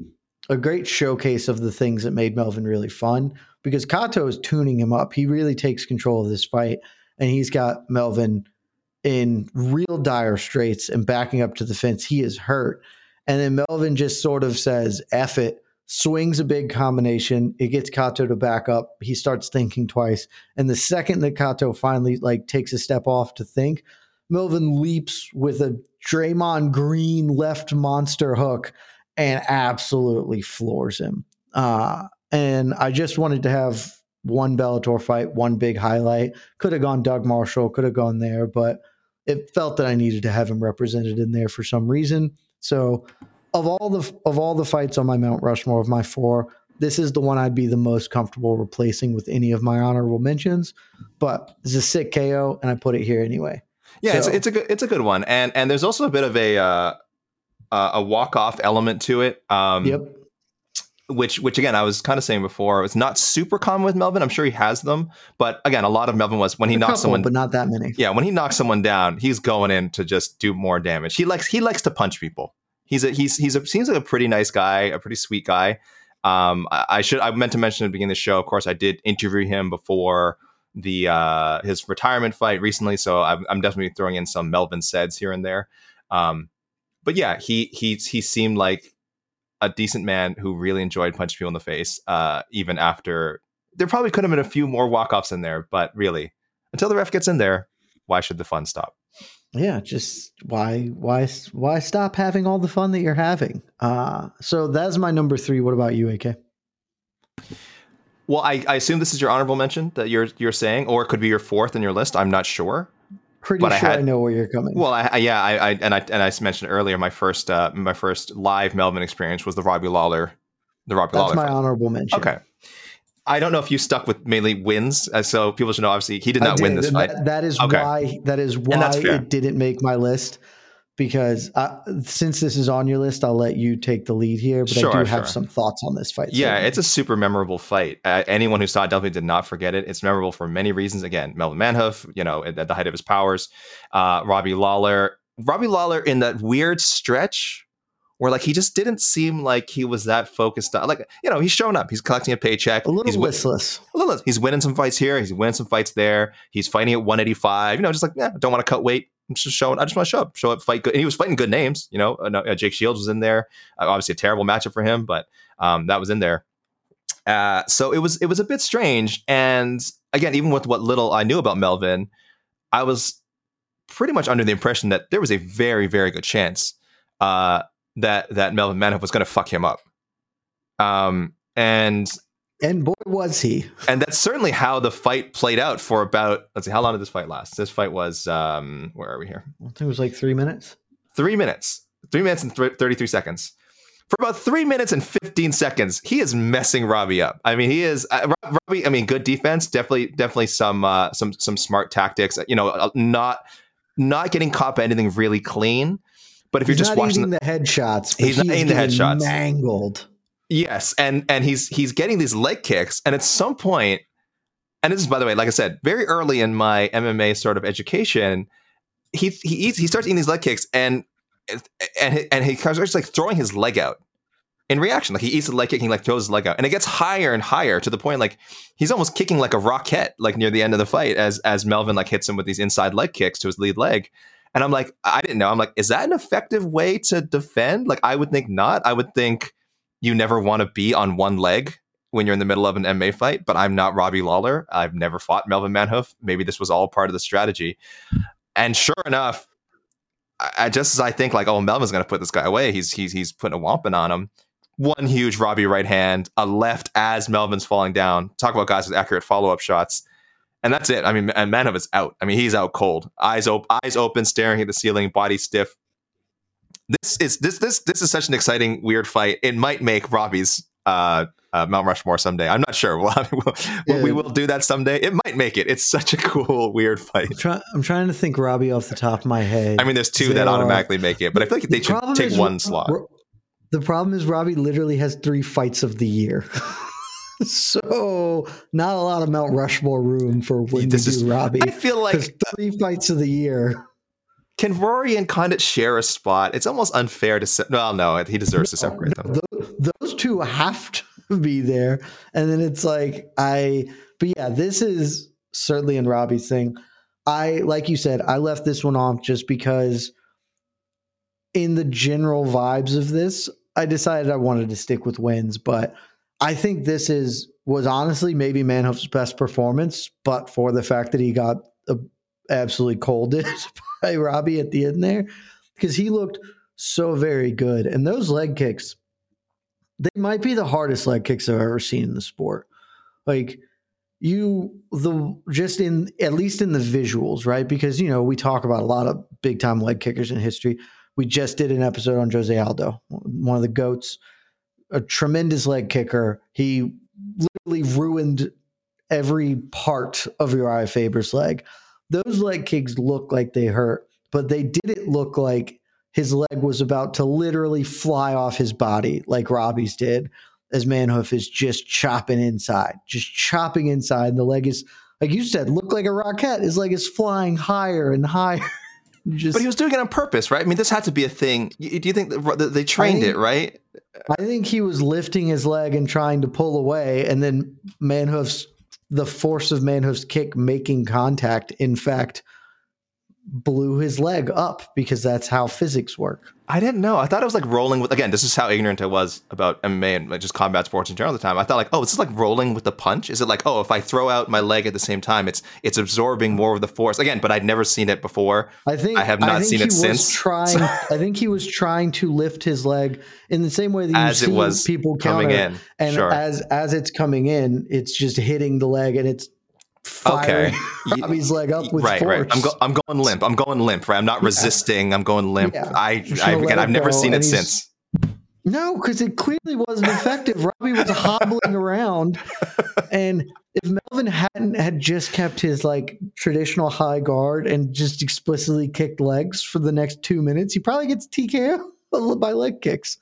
a great showcase of the things that made Melvin really fun because Kato is tuning him up. He really takes control of this fight, and he's got Melvin in real dire straits and backing up to the fence. He is hurt. And then Melvin just sort of says, F it, swings a big combination. It gets Kato to back up. He starts thinking twice. And the second that Kato finally like takes a step off to think, Melvin leaps with a Draymond Green left monster hook and absolutely floors him. Uh, and I just wanted to have one Bellator fight, one big highlight. Could have gone Doug Marshall, could have gone there, but it felt that I needed to have him represented in there for some reason. So, of all the of all the fights on my Mount Rushmore of my four, this is the one I'd be the most comfortable replacing with any of my honorable mentions. But it's a sick KO, and I put it here anyway. Yeah, so, it's, it's a good it's a good one, and and there's also a bit of a uh, a walk off element to it. Um, yep. Which which again I was kind of saying before, it's not super common with Melvin. I'm sure he has them, but again, a lot of Melvin was when he a knocks couple, someone, but not that many. Yeah, when he knocks someone down, he's going in to just do more damage. He likes he likes to punch people. He's a he's he's a seems like a pretty nice guy, a pretty sweet guy. Um, I, I should I meant to mention at the beginning of the show. Of course, I did interview him before the uh, his retirement fight recently, so I'm, I'm, definitely throwing in some Melvin seds here and there. Um, but yeah, he he he seemed like a decent man who really enjoyed punching people in the face, uh, even after there probably could have been a few more walk offs in there, but really, until the ref gets in there, why should the fun stop? Yeah, just why why why stop having all the fun that you're having? Uh, so that's my number three. What about you, AK? Well, I, I assume this is your honorable mention that you're you're saying, or it could be your fourth in your list. I'm not sure. Pretty but sure I, had, I, know where you're coming. Well, I, yeah, I, I, and I and I mentioned earlier my first uh, my first live Melvin experience was the Robbie Lawler, the Robbie That's Lawler. That's my fight. honorable mention. Okay. I don't know if you stuck with mainly wins, uh, so people should know. Obviously, he did not did. win this fight. That, that is okay. why that is why it didn't make my list because I, since this is on your list, I'll let you take the lead here. But sure, I do have some thoughts on this fight. Yeah, it's a super memorable fight. Uh, anyone who saw it definitely did not forget it. It's memorable for many reasons. Again, Melvin Manhoef, you know, at, at the height of his powers, uh, Robbie Lawler, Robbie Lawler in that weird stretch where like he just didn't seem like he was that focused on like you know he's showing up he's collecting a paycheck a little he's listless a little he's winning some fights here he's winning some fights there he's fighting at 185 you know just like yeah don't want to cut weight just showing. I just want to show up, show up, fight good. And he was fighting good names. You know, uh, Jake Shields was in there. Uh, obviously, a terrible matchup for him, but um, that was in there. Uh, so it was it was a bit strange. And again, even with what little I knew about Melvin, I was pretty much under the impression that there was a very very good chance uh, that that Melvin Manhoef was going to fuck him up. Um, and and boy, was he. And that's certainly how the fight played out for about, let's see, how long did this fight last? This fight was, um, where are we here? I think it was like three minutes. Three minutes. Three minutes and th- 33 seconds. For about three minutes and 15 seconds, he is messing Robbie up. I mean, he is, uh, Robbie, I mean, good defense, definitely, definitely some, uh, some, some smart tactics, you know, uh, not, not getting caught by anything really clean. But if he's you're just watching the, the headshots, he's not eating the headshots. Mangled. Yes, and and he's he's getting these leg kicks, and at some point, and this is by the way, like I said, very early in my MMA sort of education, he he eats he starts eating these leg kicks, and and and he starts like throwing his leg out in reaction. Like he eats the leg kick, he like throws his leg out, and it gets higher and higher to the point like he's almost kicking like a rocket, like near the end of the fight, as as Melvin like hits him with these inside leg kicks to his lead leg. And I'm like, I didn't know. I'm like, is that an effective way to defend? Like, I would think not. I would think you never want to be on one leg when you're in the middle of an MMA fight, but I'm not Robbie Lawler. I've never fought Melvin Manhoef. Maybe this was all part of the strategy. And sure enough, I, just as I think like, oh, Melvin's going to put this guy away, he's he's he's putting a wampin on him. One huge Robbie right hand, a left as Melvin's falling down. Talk about guys with accurate follow up shots. And that's it. I mean, and Manhoef is out. I mean, he's out cold. Eyes open, eyes open, staring at the ceiling, body stiff this is this this this is such an exciting weird fight. It might make Robbie's uh, uh, Mount Rushmore someday. I'm not sure. [LAUGHS] We'll, we'll yeah. we will do that someday. It might make it. It's such a cool weird fight. I'm, try, I'm, trying to think Robbie off the top of my head. I mean, there's two that automatically make it, but I feel like they should take one slot. The problem is Robbie literally has three fights of the year. [LAUGHS] so not a lot of Mount Rushmore room for when this is, Robbie. I feel like three fights of the year. Can Rory and Condit share a spot? It's almost unfair to. Se- well, no, he deserves to separate them. Those two have to be there, and then it's like I. But yeah, this is certainly in Robbie's thing. I like you said, I left this one off just because, in the general vibes of this, I decided I wanted to stick with wins. But I think this is was honestly maybe Manhoef's best performance, but for the fact that he got a, absolutely colded [LAUGHS] by Robbie at the end there because he looked so very good. And those leg kicks, they might be the hardest leg kicks I've ever seen in the sport. Like you the just in at least in the visuals, right? Because you know we talk about a lot of big time leg kickers in history. We just did an episode on Jose Aldo, one of the goats, a tremendous leg kicker. He literally ruined every part of Urijah Faber's leg. Those leg kicks look like they hurt, but they didn't look like his leg was about to literally fly off his body like Robbie's did, as Manhoef is just chopping inside, just chopping inside. And the leg is, like you said, look like a rocket. His leg is flying higher and higher. [LAUGHS] just, but he was doing it on purpose, right? I mean, this had to be a thing. Do you think that they trained think, it, right? I think he was lifting his leg and trying to pull away, and then Manhoef's the force of Manhoef's kick making contact, in fact, blew his leg up because that's how physics work. I didn't know. I thought it was like rolling with again, this is how ignorant I was about MMA and like just combat sports in general at the time. I thought like, oh, this is like rolling with the punch. Is it like, oh, if I throw out my leg at the same time, it's it's absorbing more of the force. Again, but I'd never seen it before. I think I have not seen it since. Trying [LAUGHS] I think he was trying to lift his leg in the same way that you as see it was people coming in. And sure. as as it's coming in, it's just hitting the leg and it's okay. Robbie's leg up with right, force. right. I'm, go- I'm going limp. I'm going limp. Right. I'm not yeah. resisting. I'm going limp. Yeah. I, I again, I've never seen it since. No, because it clearly wasn't effective. [LAUGHS] Robbie was hobbling around, and if Melvin hadn't had just kept his like traditional high guard and just explicitly kicked legs for the next two minutes, he probably gets TKO [LAUGHS] by leg kicks.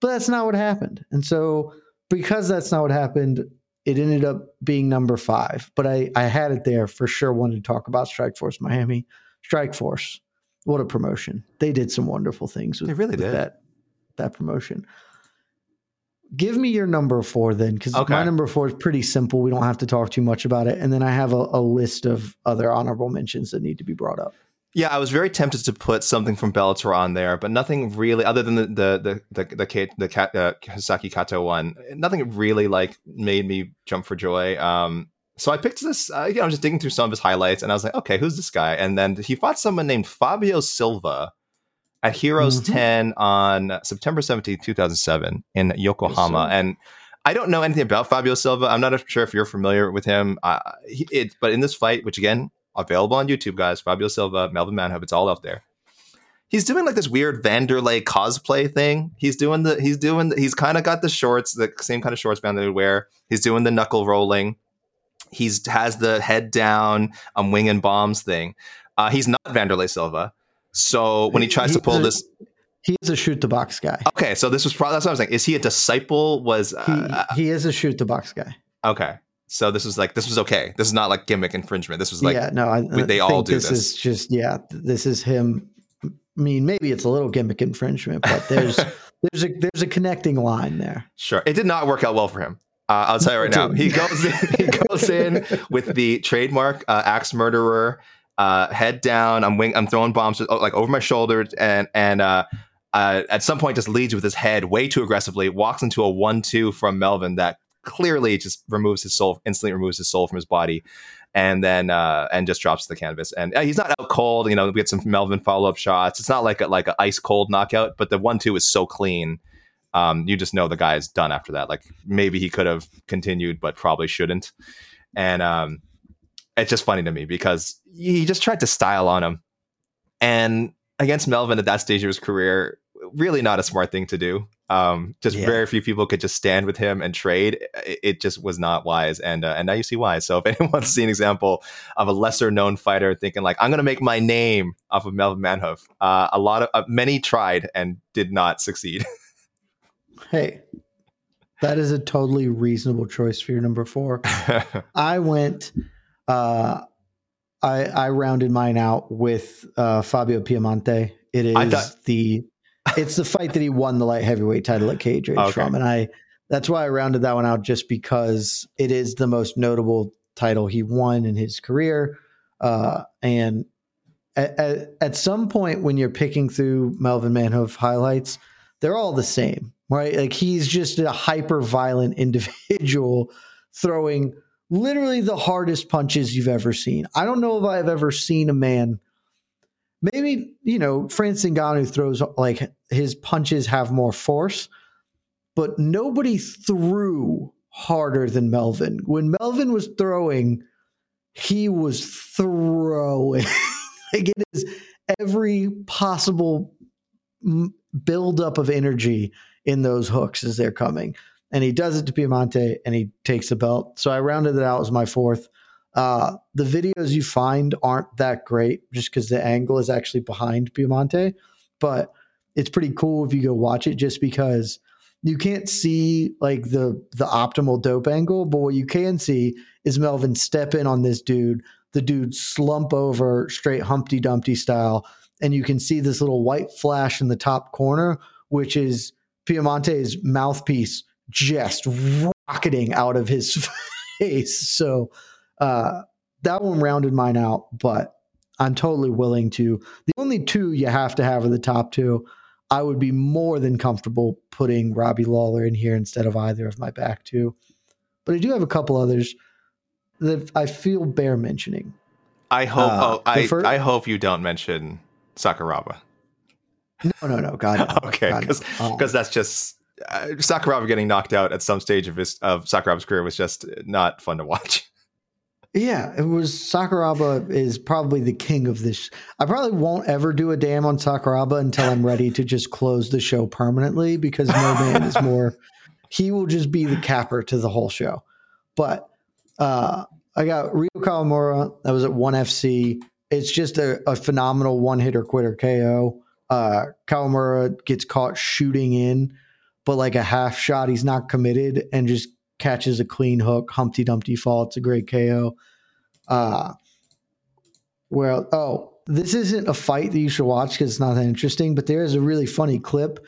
But that's not what happened, and so because that's not what happened, it ended up being number five, but I, I had it there for sure. Wanted to talk about Strikeforce Miami. Strikeforce, what a promotion! They did some wonderful things with, they really with did. that that promotion. Give me your number four then, because okay. my number four is pretty simple. We don't have to talk too much about it, and then I have a, a list of other honorable mentions that need to be brought up. Yeah, I was very tempted to put something from Bellator on there, but nothing really, other than the the the the the, the, the uh, Hisaki Kato one, nothing really like made me jump for joy. Um, so I picked this. Uh, you know, I was just digging through some of his highlights, and I was like, okay, who's this guy? And then he fought someone named Fabio Silva at Heroes mm-hmm. 10 on September seventeenth, 2007, in Yokohama, and. I don't know anything about Fabio Silva. I'm not sure if you're familiar with him. Uh, he, it, but in this fight, which again available on YouTube, guys. Fabio Silva, Melvin Manhoef, it's all out there. He's doing like this weird Vanderlei cosplay thing. He's doing the he's doing the, he's kind of got the shorts, the same kind of shorts Vanderlei would wear. He's doing the knuckle rolling. He's has the head down, um, wing and bombs thing. Uh, he's not Vanderlei Silva. So when he tries he, to pull this, he's a Chute Boxe guy. Okay, so this was probably that's what I was saying. Is he a disciple? Was uh, he, he is a Chute Boxe guy. Okay, so this was like this was okay. This is not like gimmick infringement. This was like yeah, no, I, we, they all do this. This is just yeah, this is him. I mean, maybe it's a little gimmick infringement, but there's [LAUGHS] there's a there's a connecting line there. Sure, it did not work out well for him. Uh, I'll tell you right now. He goes in, he [LAUGHS] goes in with the trademark uh, axe murderer, uh, head down. I'm wing, I'm throwing bombs oh, like over my shoulder, and and uh, uh, at some point just leads with his head way too aggressively. Walks into a one-two from Melvin that clearly just removes his soul, instantly removes his soul from his body, and then uh, and just drops the canvas. And uh, he's not out cold. You know, we get some Melvin follow up shots. It's not like a, like an ice cold knockout, but the one two is so clean. Um, you just know the guy is done after that. Like maybe he could have continued, but probably shouldn't. And um, it's just funny to me because he just tried to style on him, and against Melvin at that stage of his career, really not a smart thing to do. Um, just yeah. very few people could just stand with him and trade. It, it just was not wise, and uh, and now you see why. So if [LAUGHS] anyone wants to see an example of a lesser known fighter thinking like I'm going to make my name off of Melvin Manhoef, uh, a lot of uh, many tried and did not succeed. [LAUGHS] hey, that is a totally reasonable choice for your number four. [LAUGHS] I went. Uh, I I rounded mine out with uh, Fabio Piemonte. It is thought- the [LAUGHS] it's the fight that he won the light heavyweight title at Cage Rage okay. from, and I that's why I rounded that one out just because it is the most notable title he won in his career. Uh, and at, at, at, some point when you're picking through Melvin Manhoef highlights, they're all the same, right? Like he's just a hyper violent [LAUGHS] individual throwing literally the hardest punches you've ever seen. I don't know if I've ever seen a man maybe you know Francis Ngannou throws like his punches have more force, but nobody threw harder than Melvin. When Melvin was throwing, he was throwing. [LAUGHS] like it is every possible buildup of energy in those hooks as they're coming. And he does it to Piemonte and he takes the belt. So I rounded it out as my fourth. Uh, the videos you find aren't that great just because the angle is actually behind Piemonte, but it's pretty cool if you go watch it just because you can't see like the the optimal dope angle, but what you can see is Melvin step in on this dude, the dude slump over straight Humpty Dumpty style, and you can see this little white flash in the top corner, which is Piemonte's mouthpiece just rocketing out of his [LAUGHS] face. So uh, that one rounded mine out, but I'm totally willing to. The only two you have to have are the top two. I would be more than comfortable putting Robbie Lawler in here instead of either of my back two. But I do have a couple others that I feel bear mentioning. I hope. Uh, oh, I first, I hope you don't mention Sakuraba. No, no, no. God, no. [LAUGHS] okay, because because no. that's just uh, Sakuraba getting knocked out at some stage of his of Sakuraba's career was just not fun to watch. Yeah, it was Sakuraba is probably the king of this. I probably won't ever do a damn on Sakuraba until I'm ready to just close the show permanently because no man is more. He will just be the capper to the whole show. But uh, I got Ryo Kawamura. That was at one FC. It's just a, a phenomenal one hitter quitter KO. Uh, Kawamura gets caught shooting in, but like a half shot, he's not committed and just catches a clean hook, Humpty Dumpty fall. It's a great KO. Uh, well, oh, this isn't a fight that you should watch because it's not that interesting, but there is a really funny clip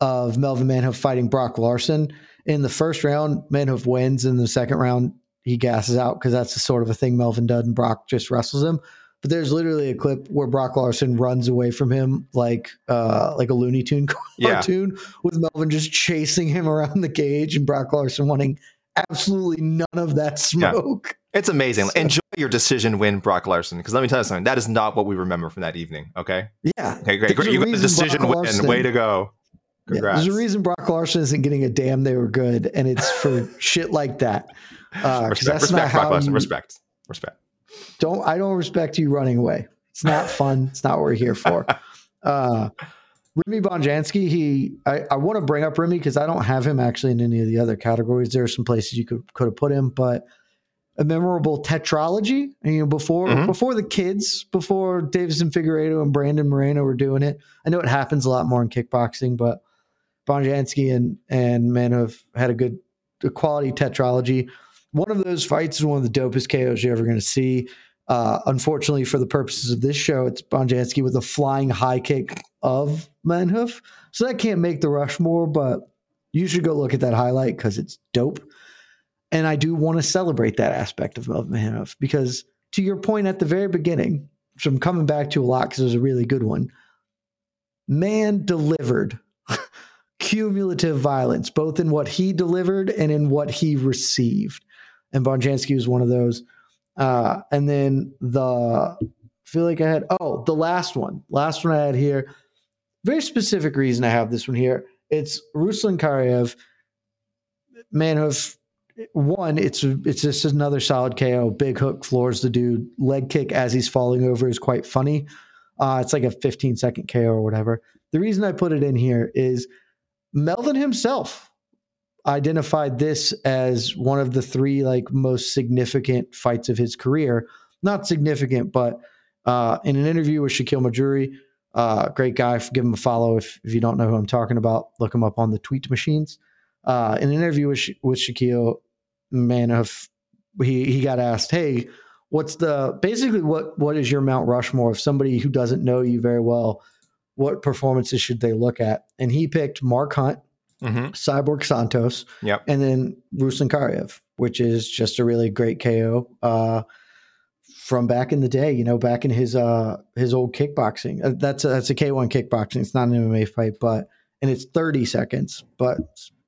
of Melvin Manhoef fighting Brock Larson. In the first round, Manhoef wins. In the second round, he gasses out because that's the sort of a thing Melvin does, and Brock just wrestles him. But there's literally a clip where Brock Larson runs away from him like uh, like a Looney Tune [LAUGHS] cartoon yeah. with Melvin just chasing him around the cage and Brock Larson wanting absolutely none of that smoke. Yeah. It's amazing. So, Enjoy your decision win, Brock Larson, because let me tell you something. That is not what we remember from that evening. Okay. Yeah. Okay. Great. great. You got the decision win. Way to go. Congrats. Yeah, there's a reason Brock Larson isn't getting a damn they were good, and it's for [LAUGHS] shit like that. Uh, respect, respect, Brock Larson. You, respect, respect. Don't I don't respect you running away. It's not [LAUGHS] fun. it's not what we're here for. Uh, Remy Bonjasky, he I, I want to bring up Remy because I don't have him actually in any of the other categories. There are some places you could could have put him, but a memorable tetralogy. You know, before mm-hmm. before the kids, before Deiveson Figueiredo and Brandon Moreno were doing it. I know it happens a lot more in kickboxing, but Bonjasky and and Manhoef had a good a quality tetralogy. One of those fights is one of the dopest KOs you're ever going to see. Uh, unfortunately, for the purposes of this show, it's Bonjasky with a flying high kick of Manhoef. So that can't make the Rushmore, but you should go look at that highlight because it's dope. And I do want to celebrate that aspect of Manhoef because, to your point at the very beginning, which I'm coming back to a lot because it was a really good one, man delivered [LAUGHS] cumulative violence, both in what he delivered and in what he received. And Bonjasky was one of those. Uh, and then the I feel like I had oh the last one, last one I had here. Very specific reason I have this one here. It's Ruslan Karaev, man of one. It's it's just another solid KO. Big hook floors the dude. Leg kick as he's falling over is quite funny. Uh, it's like a 15 second KO or whatever. The reason I put it in here is Melvin himself identified this as one of the three like most significant fights of his career. Not significant, but uh, in an interview with Shakiel Mahjouri, uh, great guy. Give him a follow if, if you don't know who I'm talking about. Look him up on the tweet machines. Uh, in an interview with with Shaquille, man of he he got asked, "Hey, what's the basically what what is your Mount Rushmore of somebody who doesn't know you very well? What performances should they look at?" And he picked Mark Hunt, mm-hmm. Cyborg Santos, yep. and then Ruslan Karaev, which is just a really great KO uh, from back in the day. You know, back in his uh, his old kickboxing. Uh, that's a, that's a K1 kickboxing. It's not an MMA fight, but and it's 30 seconds. But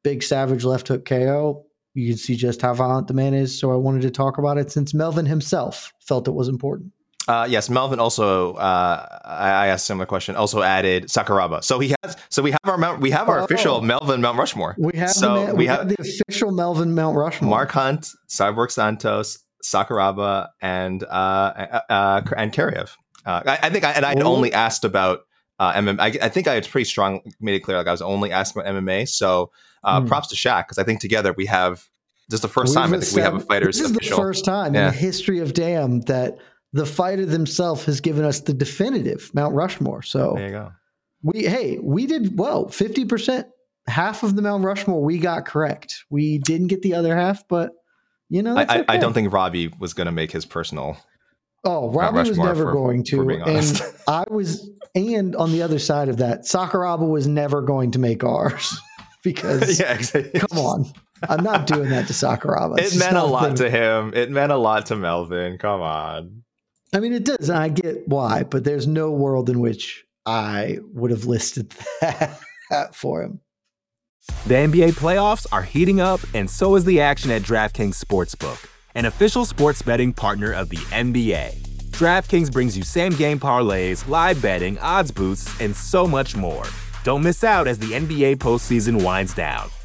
big savage left hook KO. You can see just how violent the man is. So I wanted to talk about it since Melvin himself felt it was important. Uh, yes, Melvin also. Uh, I asked a question. Also added Sakuraba. So he has. So we have our Mount. We have our oh. official Melvin Mount Rushmore. We have. So the, we, we have, have, the official Melvin Mount Rushmore. Mark Hunt, Cyborg Santos, Sakuraba, and uh, uh, uh and Karaev. Uh, I, I, think, I, and I'd Ooh. only asked about uh, MMA. I, I, think I had pretty strong made it clear like I was only asking about MMA. So uh, mm. props to Shaq because I think together we have this is the 1st time I think we have a fighters. This is official. the first time yeah. in the history of Damn that the fighter themselves has given us the definitive Mount Rushmore. So there you go. We hey, we did well. Fifty percent, half of the Mount Rushmore we got correct. We didn't get the other half, but you know, I, okay. I, don't think Robbie was going to make his personal. Oh, Robbie was never for, going to, and [LAUGHS] I was, and on the other side of that, Sakuraba was never going to make ours [LAUGHS] because [LAUGHS] yeah, exactly. come on, I'm not doing that to Sakuraba. It meant a lot to him. It meant a lot to Melvin. Come on. I mean, it does. And I get why, but there's no world in which I would have listed [LAUGHS] that for him. The NBA playoffs are heating up, and so is the action at DraftKings Sportsbook, an official sports betting partner of the NBA. DraftKings brings you same game parlays, live betting, odds boosts, and so much more. Don't miss out as the NBA postseason winds down.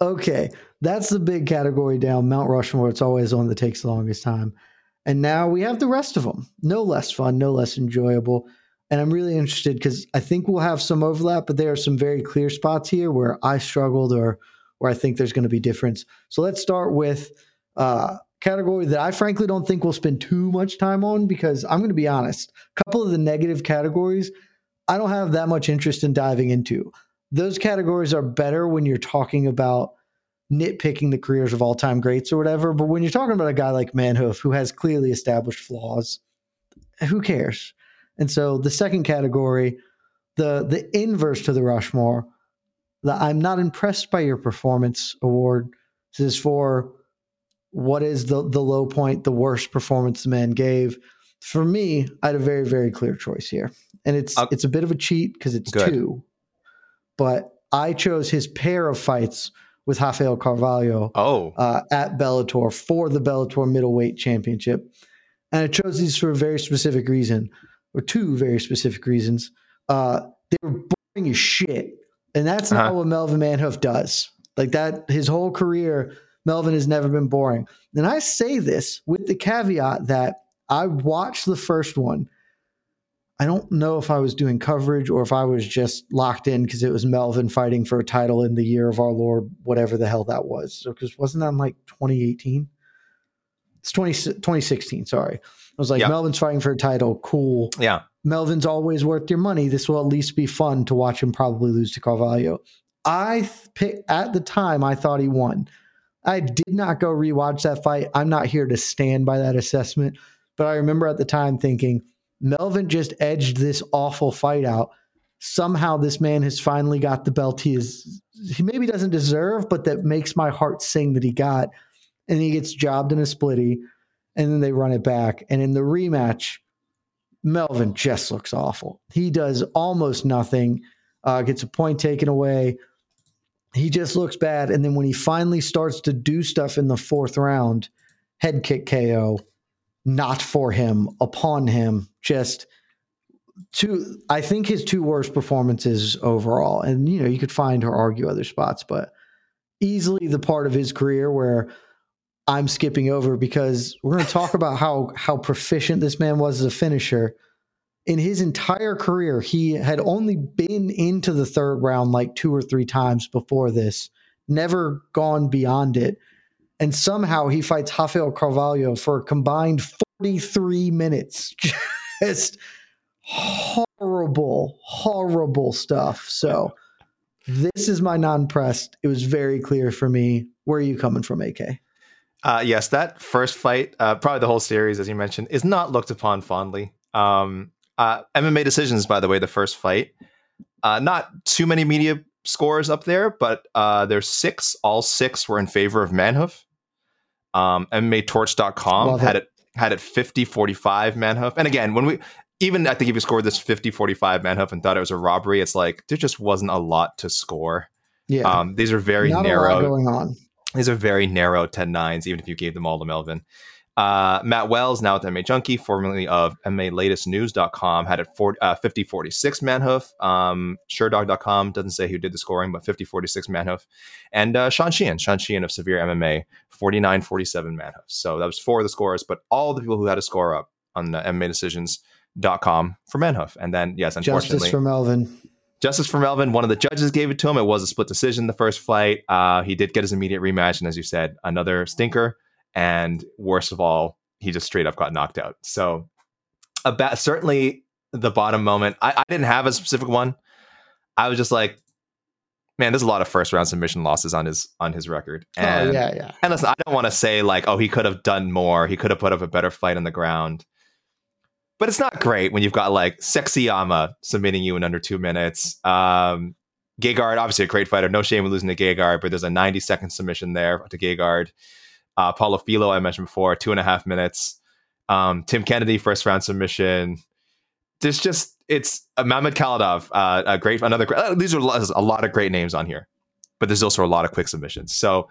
Okay, that's the big category down. Mount Rushmore, it's always one that takes the longest time. And now we have the rest of them. No less fun, no less enjoyable. And I'm really interested because I think we'll have some overlap, but there are some very clear spots here where I struggled or where I think there's going to be difference. So let's start with uh, category that I frankly don't think we'll spend too much time on because I'm going to be honest. A couple of the negative categories, I don't have that much interest in diving into those categories are better when you're talking about nitpicking the careers of all time greats or whatever. But when you're talking about a guy like Manhoef who has clearly established flaws, who cares? And so the second category, the the inverse to the Rushmore, the I'm not impressed by your performance award. This is for what is the the low point, the worst performance the man gave. For me, I had a very very clear choice here, and it's uh, it's a bit of a cheat because it's good. two but I chose his pair of fights with Rafael Carvalho oh. Uh, at Bellator for the Bellator middleweight championship. And I chose these for a very specific reason, or two very specific reasons. Uh, they were boring as shit. And that's uh-huh. not what Melvin Manhoef does. Like that, his whole career, Melvin has never been boring. And I say this with the caveat that I watched the first one I don't know if I was doing coverage or if I was just locked in because it was Melvin fighting for a title in the year of our Lord, whatever the hell that was. So, because wasn't that in like 2018? It's 20, 2016. Sorry. I was like, Melvin's fighting for a title. Cool. Yeah. Melvin's always worth your money. This will at least be fun to watch him probably lose to Carvalho. I pick, at the time I thought he won. I did not go rewatch that fight. I'm not here to stand by that assessment, but I remember at the time thinking Melvin just edged this awful fight out. Somehow this man has finally got the belt he is he maybe doesn't deserve, but that makes my heart sing that he got. And he gets jobbed in a splitty, and then they run it back. And in the rematch, Melvin just looks awful. He does almost nothing, uh, gets a point taken away. He just looks bad. And then when he finally starts to do stuff in the fourth round, head kick KO, not for him, upon him, just two. I think his two worst performances overall. And, you know, you could find or argue other spots, but easily the part of his career where I'm skipping over because we're going to talk about how how proficient this man was as a finisher. In his entire career, he had only been into the third round like two or three times before this, never gone beyond it. And somehow he fights Rafael Carvalho for a combined 43 minutes. [LAUGHS] Just horrible, horrible stuff. So this is my non-pressed. It was very clear for me. Where are you coming from, AK? Uh, yes, that first fight, uh, probably the whole series, as you mentioned, is not looked upon fondly. Um, uh, MMA decisions, by the way, the first fight. Uh, not too many media scores up there, but uh, there's six. All six were in favor of Manhoef. Um, MMAtorch.com had it. had it 50 45 Manhoef. And again, when we even I think if you scored this 50 45 Manhoef and thought it was a robbery, it's like there just wasn't a lot to score. Yeah. Um, these are very Not narrow. going on. These are very narrow 10 9s, even if you gave them all to Melvin. Uh, Matt Wells, now with MMA Junkie, formerly of MMALatestNews.com, had it 40, uh, 50 46 Manhoef. Um, Sherdog.com doesn't say who did the scoring, but 50 46 Manhoef. And uh, Sean Sheehan, Sean Sheehan of Severe MMA, 49 47 Manhoef. So that was four of the scores, but all the people who had a score up on the MMA Decisions.com for Manhoef. And then, yes, unfortunately. Justice for Melvin. Justice for Melvin. One of the judges gave it to him. It was a split decision the first fight. Uh, he did get his immediate rematch, and as you said, another stinker. And worst of all, he just straight up got knocked out. So, about certainly the bottom moment. I, I didn't have a specific one. I was just like, man, there's a lot of first round submission losses on his on his record. And, oh yeah, yeah. And listen, I don't want to say like, oh, he could have done more. He could have put up a better fight on the ground. But it's not great when you've got like Sexyama submitting you in under two minutes. Um, Gegard, obviously a great fighter. No shame in losing to Gegard, but there's a 90 second submission there to Gegard. Uh, Paulo Filho, I mentioned before, two and a half minutes. Um, Tim Kennedy, first round submission. There's just it's uh, Mahmoud uh, a great another. Uh, these are a lot of great names on here, but there's also a lot of quick submissions. So,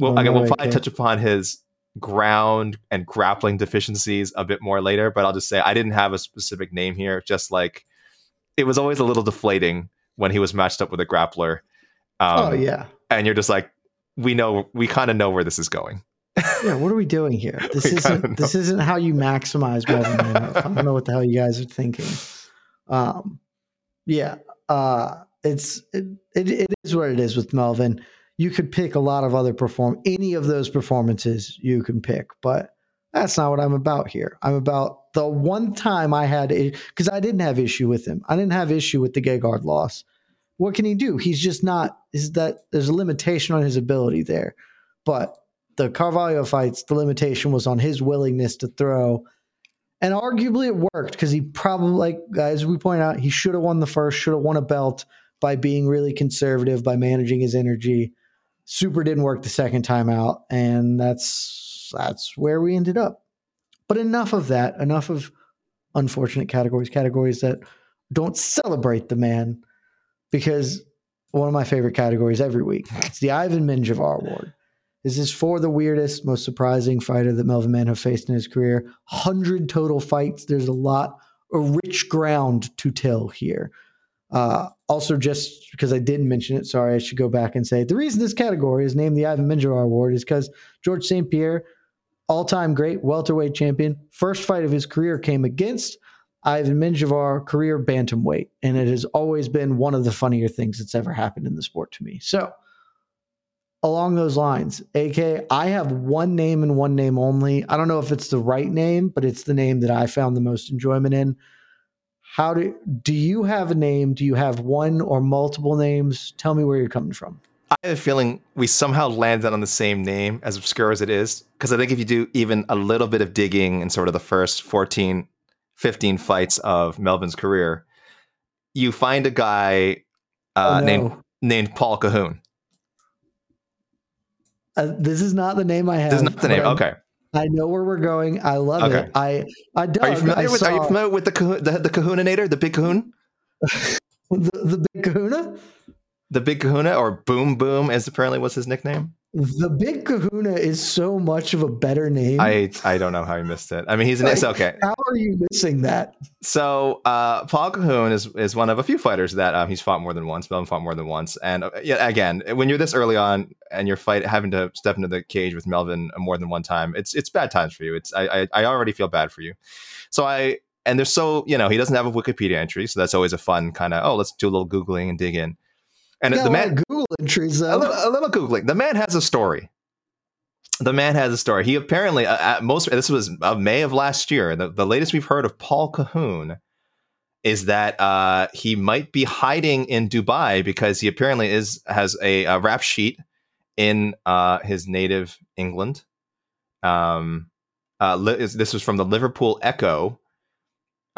well, Oh, again, we'll probably okay. touch upon his ground and grappling deficiencies a bit more later. But I'll just say I didn't have a specific name here. Just like it was always a little deflating when he was matched up with a grappler. Um, oh yeah. and you're just like, we know, we kind of know where this is going. Yeah, what are we doing here? [LAUGHS] This We isn't this isn't how you maximize Melvin I don't know what the hell you guys are thinking. Um, yeah, uh, it's it, it, it is what it is with Melvin. You could pick a lot of other perform any of those performances you can pick, but that's not what I'm about here. I'm about the one time I had because I didn't have issue with him. I didn't have issue with the Gegard loss. What can he do? He's just not. Is that there's a limitation on his ability there, but the Carvalho fights, the limitation was on his willingness to throw. And arguably it worked because he probably, like as we point out, he should have won the first, should have won a belt by being really conservative, by managing his energy. Super didn't work the second time out, and that's that's where we ended up. But enough of that, enough of unfortunate categories, categories that don't celebrate the man, because one of my favorite categories every week. It's the Ivan Menjivar Award. This is for the weirdest, most surprising fighter that Melvin Manhoef faced in his career. 100 total fights. There's a lot of rich ground to till here. Uh, also, just because I didn't mention it, sorry, I should go back and say the reason this category is named the Ivan Menjivar Award is because George St. Pierre, all time great welterweight champion, first fight of his career came against Ivan Menjivar, career bantamweight. And it has always been one of the funnier things that's ever happened in the sport to me. So, along those lines, AK, I have one name and one name only. I don't know if it's the right name, but it's the name that I found the most enjoyment in. How do do you have a name? Do you have one or multiple names? Tell me where you're coming from. I have a feeling we somehow landed on the same name, as obscure as it is. Because I think if you do even a little bit of digging in sort of the first 14, 15 fights of Melvin's career, you find a guy uh, Oh, no. named named Paul Cahoon. Uh, this is not the name I have. This is not the name. Okay. I know where we're going. I love Okay. it. I I dug. Are you familiar I with? Are you saw familiar with the the, the the big Cahoon, [LAUGHS] the, the big Kahuna? the big Kahuna, or Boom Boom, as apparently was his nickname? The big Kahuna is so much of a better name. I I don't know how he missed it. I mean, he's an Like, okay. How are you missing that? So uh, Paul Cahoon is is one of a few fighters that um, he's fought more than once. Melvin fought more than once, and uh, yeah, again, when you're this early on and you're fight having to step into the cage with Melvin more than one time, it's it's bad times for you. It's I I, I already feel bad for you. So I and there's so you know he doesn't have a Wikipedia entry, so that's always a fun kind of oh let's do a little googling and dig in. And the man Google entries a little, a little googling. The man has a story. The man has a story. He apparently, uh, at most, this was of May of last year. The, the latest we've heard of Paul Cahoon is that uh, he might be hiding in Dubai because he apparently is has a, a rap sheet in uh, his native England. Um, uh, li- is- this was from the Liverpool Echo.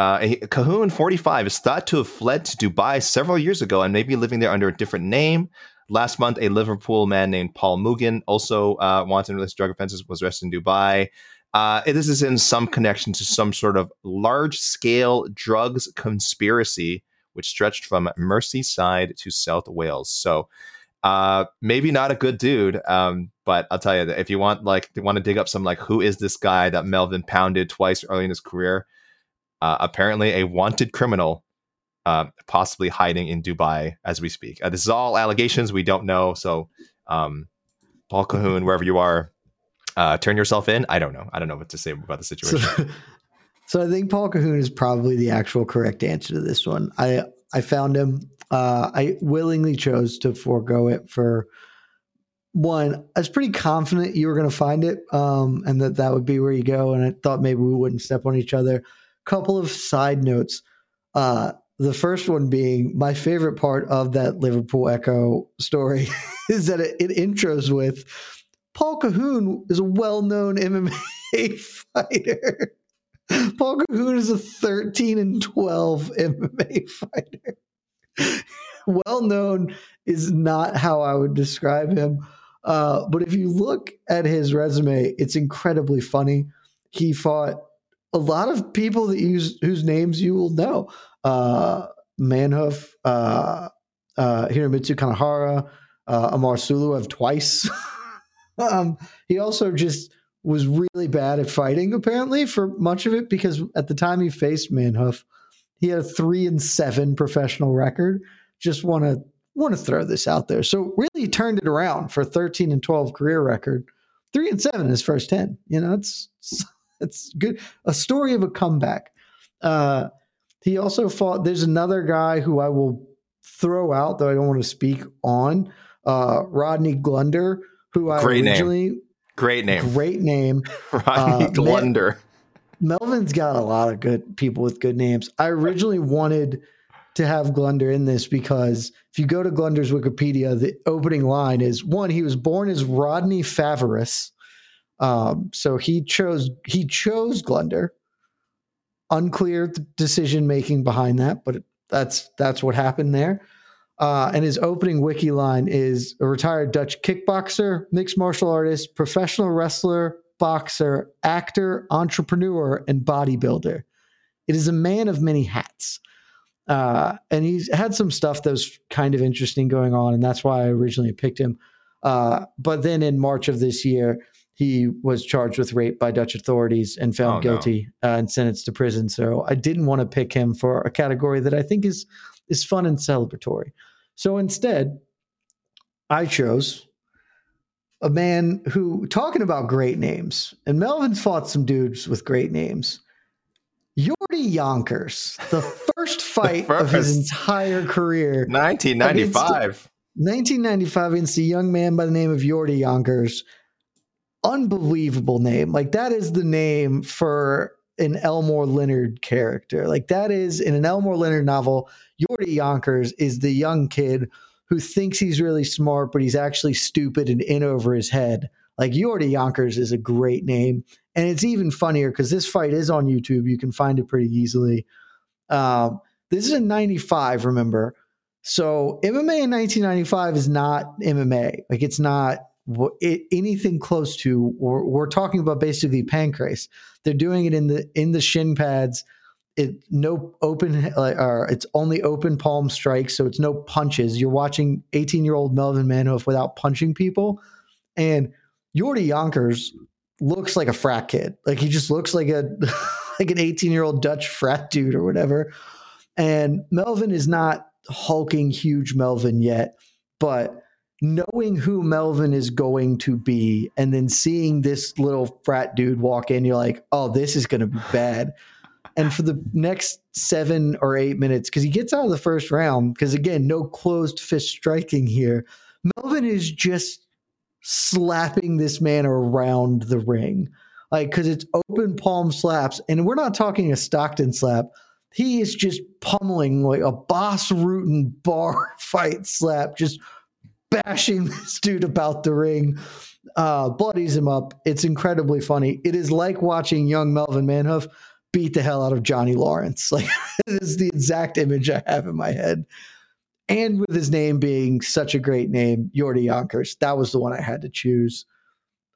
Uh, he- Cahoon, 45, is thought to have fled to Dubai several years ago and may be living there under a different name. Last month, a Liverpool man named Paul Mugen, also uh, wanted in relation drug offenses, was arrested in Dubai. Uh, this is in some connection to some sort of large scale drugs conspiracy, which stretched from Merseyside to South Wales. So, uh, maybe not a good dude, um, but I'll tell you that if you want, like, want to dig up some, like, who is this guy that Melvin pounded twice early in his career? Uh, apparently, a wanted criminal uh, possibly hiding in Dubai as we speak. Uh, this is all allegations. We don't know. So, um, Paul Cahoon, wherever you are, uh, turn yourself in. I don't know. I don't know what to say about the situation. So, [LAUGHS] so I think Paul Cahoon is probably the actual correct answer to this one. I I found him. Uh, I willingly chose to forego it for one. I was pretty confident you were going to find it, um, and that that would be where you go. And I thought maybe we wouldn't step on each other. Couple of side notes. Uh, the first one being my favorite part of that Liverpool Echo story [LAUGHS] is that it, it intros with Paul Cahoon is a well-known MMA [LAUGHS] fighter. Paul Cahoon is a 13 and 12 MMA fighter. [LAUGHS] well known is not how I would describe him. Uh, but if you look at his resume, it's incredibly funny. He fought a lot of people that use whose names you will know. Uh, Manhoef, uh, uh, Hiromitsu Kanahara, uh, Amar Suluev twice. [LAUGHS] um, he also just was really bad at fighting, apparently, for much of it, because at the time he faced Manhoef, he had a three and seven professional record. Just want to want to throw this out there. So really he turned it around for 13 and 12 career record. Three and seven his first 10. You know, it's it's good. A story of a comeback. Uh, he also fought. There's another guy who I will throw out, though I don't want to speak on. Uh, Rodney Glunder, who I Great name. originally Great name, great name. [LAUGHS] Rodney Uh, Glunder. Melvin's got a lot of good people with good names. I originally wanted to have Glunder in this because if you go to Glunder's Wikipedia, the opening line is one, he was born as Rodney Favorus. Um, so he chose he chose Glunder. Unclear decision making behind that, but that's that's what happened there. Uh, and his opening wiki line is a retired Dutch kickboxer, mixed martial artist, professional wrestler, boxer, actor, entrepreneur, and bodybuilder. It is a man of many hats. Uh, and he's had some stuff that was kind of interesting going on, and that's why I originally picked him. Uh, but then in March of this year, he was charged with rape by Dutch authorities and found Oh, no. guilty uh, and sentenced to prison. So I didn't want to pick him for a category that I think is is fun and celebratory. So instead, I chose a man who talking about great names, and Melvin's fought some dudes with great names. Yordi Yonkers, the first [LAUGHS] fight of his entire career, 1995. 1995 against a young man by the name of Yordi Yonkers. Unbelievable name. Like that is the name for an Elmore Leonard character. Like that is in an Elmore Leonard novel, Yordi Yonkers is the young kid who thinks he's really smart, but he's actually stupid and in over his head. Like Yordi Yonkers is a great name. And it's even funnier because this fight is on YouTube. You can find it pretty easily. Um, this is in 95, remember? So MMA in 1995 is not MMA. Like it's not anything close to. We're, we're talking about basically pancreas They're doing it in the in the shin pads. It no open or it's only open palm strikes, so it's no punches. You're watching 18 year old Melvin Manhoef without punching people, and Jordy Yonkers looks like a frat kid. Like he just looks like a [LAUGHS] like an 18 year old Dutch frat dude or whatever. And Melvin is not hulking huge Melvin yet, but knowing who Melvin is going to be and then seeing this little frat dude walk in, you're like, oh, this is going to be bad. and for the next seven or eight minutes, because he gets out of the first round, because again, no closed fist striking here, Melvin is just slapping this man around the ring. Like, because it's open palm slaps, and we're not talking a Stockton slap. He is just pummeling like a Bas Rutten bar [LAUGHS] fight slap, just bashing [LAUGHS] this dude about the ring, uh, bloodies him up. It's incredibly funny. It is like watching young Melvin Manhoef beat the hell out of Johnny Lawrence. [LAUGHS] Like, it is the exact image I have in my head and with his name being such a great name, Jordy Yonkers, that was the one I had to choose.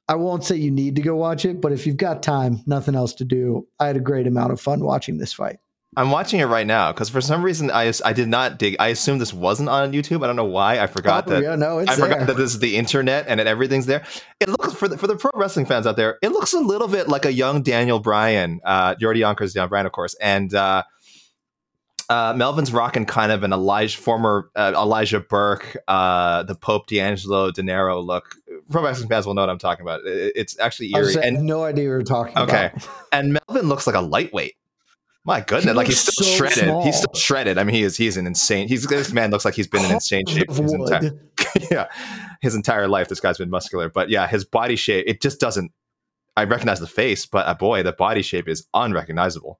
I won't say you need to go watch it, but if you've got time, nothing else to do, I had a great amount of fun watching this fight. I'm watching it right now because for some reason I I did not dig. I assumed this wasn't on YouTube. I don't know why. I forgot that. Yeah, no, I there. forgot that this is the internet and that everything's there. It looks for the for the pro wrestling fans out there. It looks a little bit like a young Daniel Bryan, uh, Jordy Yonkers, Daniel Bryan, of course, and uh, uh, Melvin's rocking kind of an Elijah, former uh, Elijah Burke, uh, the Pope D'Angelo Dinero look. Pro wrestling fans will know what I'm talking about. It, it's actually eerie. I and no idea what you're talking okay. about. Okay, and Melvin looks like a lightweight. My goodness, he like he's still so shredded. Small. He's still shredded. I mean, he is. He's an insane. He's this man looks like he's been in insane shape his entire, [LAUGHS] yeah, his entire life. This guy's been muscular, but yeah, his body shape. It just doesn't. I recognize the face, but uh, boy, the body shape is unrecognizable.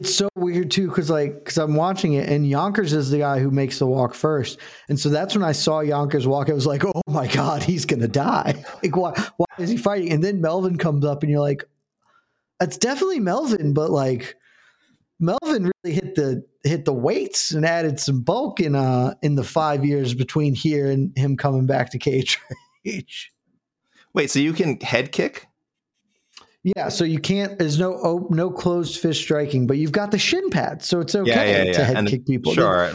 It's so weird too, because like, because I'm watching it, and Yonkers is the guy who makes the walk first, and so that's when I saw Yonkers walk. I was like, oh my god, he's gonna die! [LAUGHS] Like, why? Why is he fighting? And then Melvin comes up, and you're like, that's definitely Melvin, but like, Melvin really hit the hit the weights and added some bulk in uh in the five years between here and him coming back to cage. Wait, so you can head kick? Yeah, so you can't. There's no oh, no closed fist striking, but you've got the shin pad, so it's okay yeah, yeah, yeah. to head and kick people. Sure.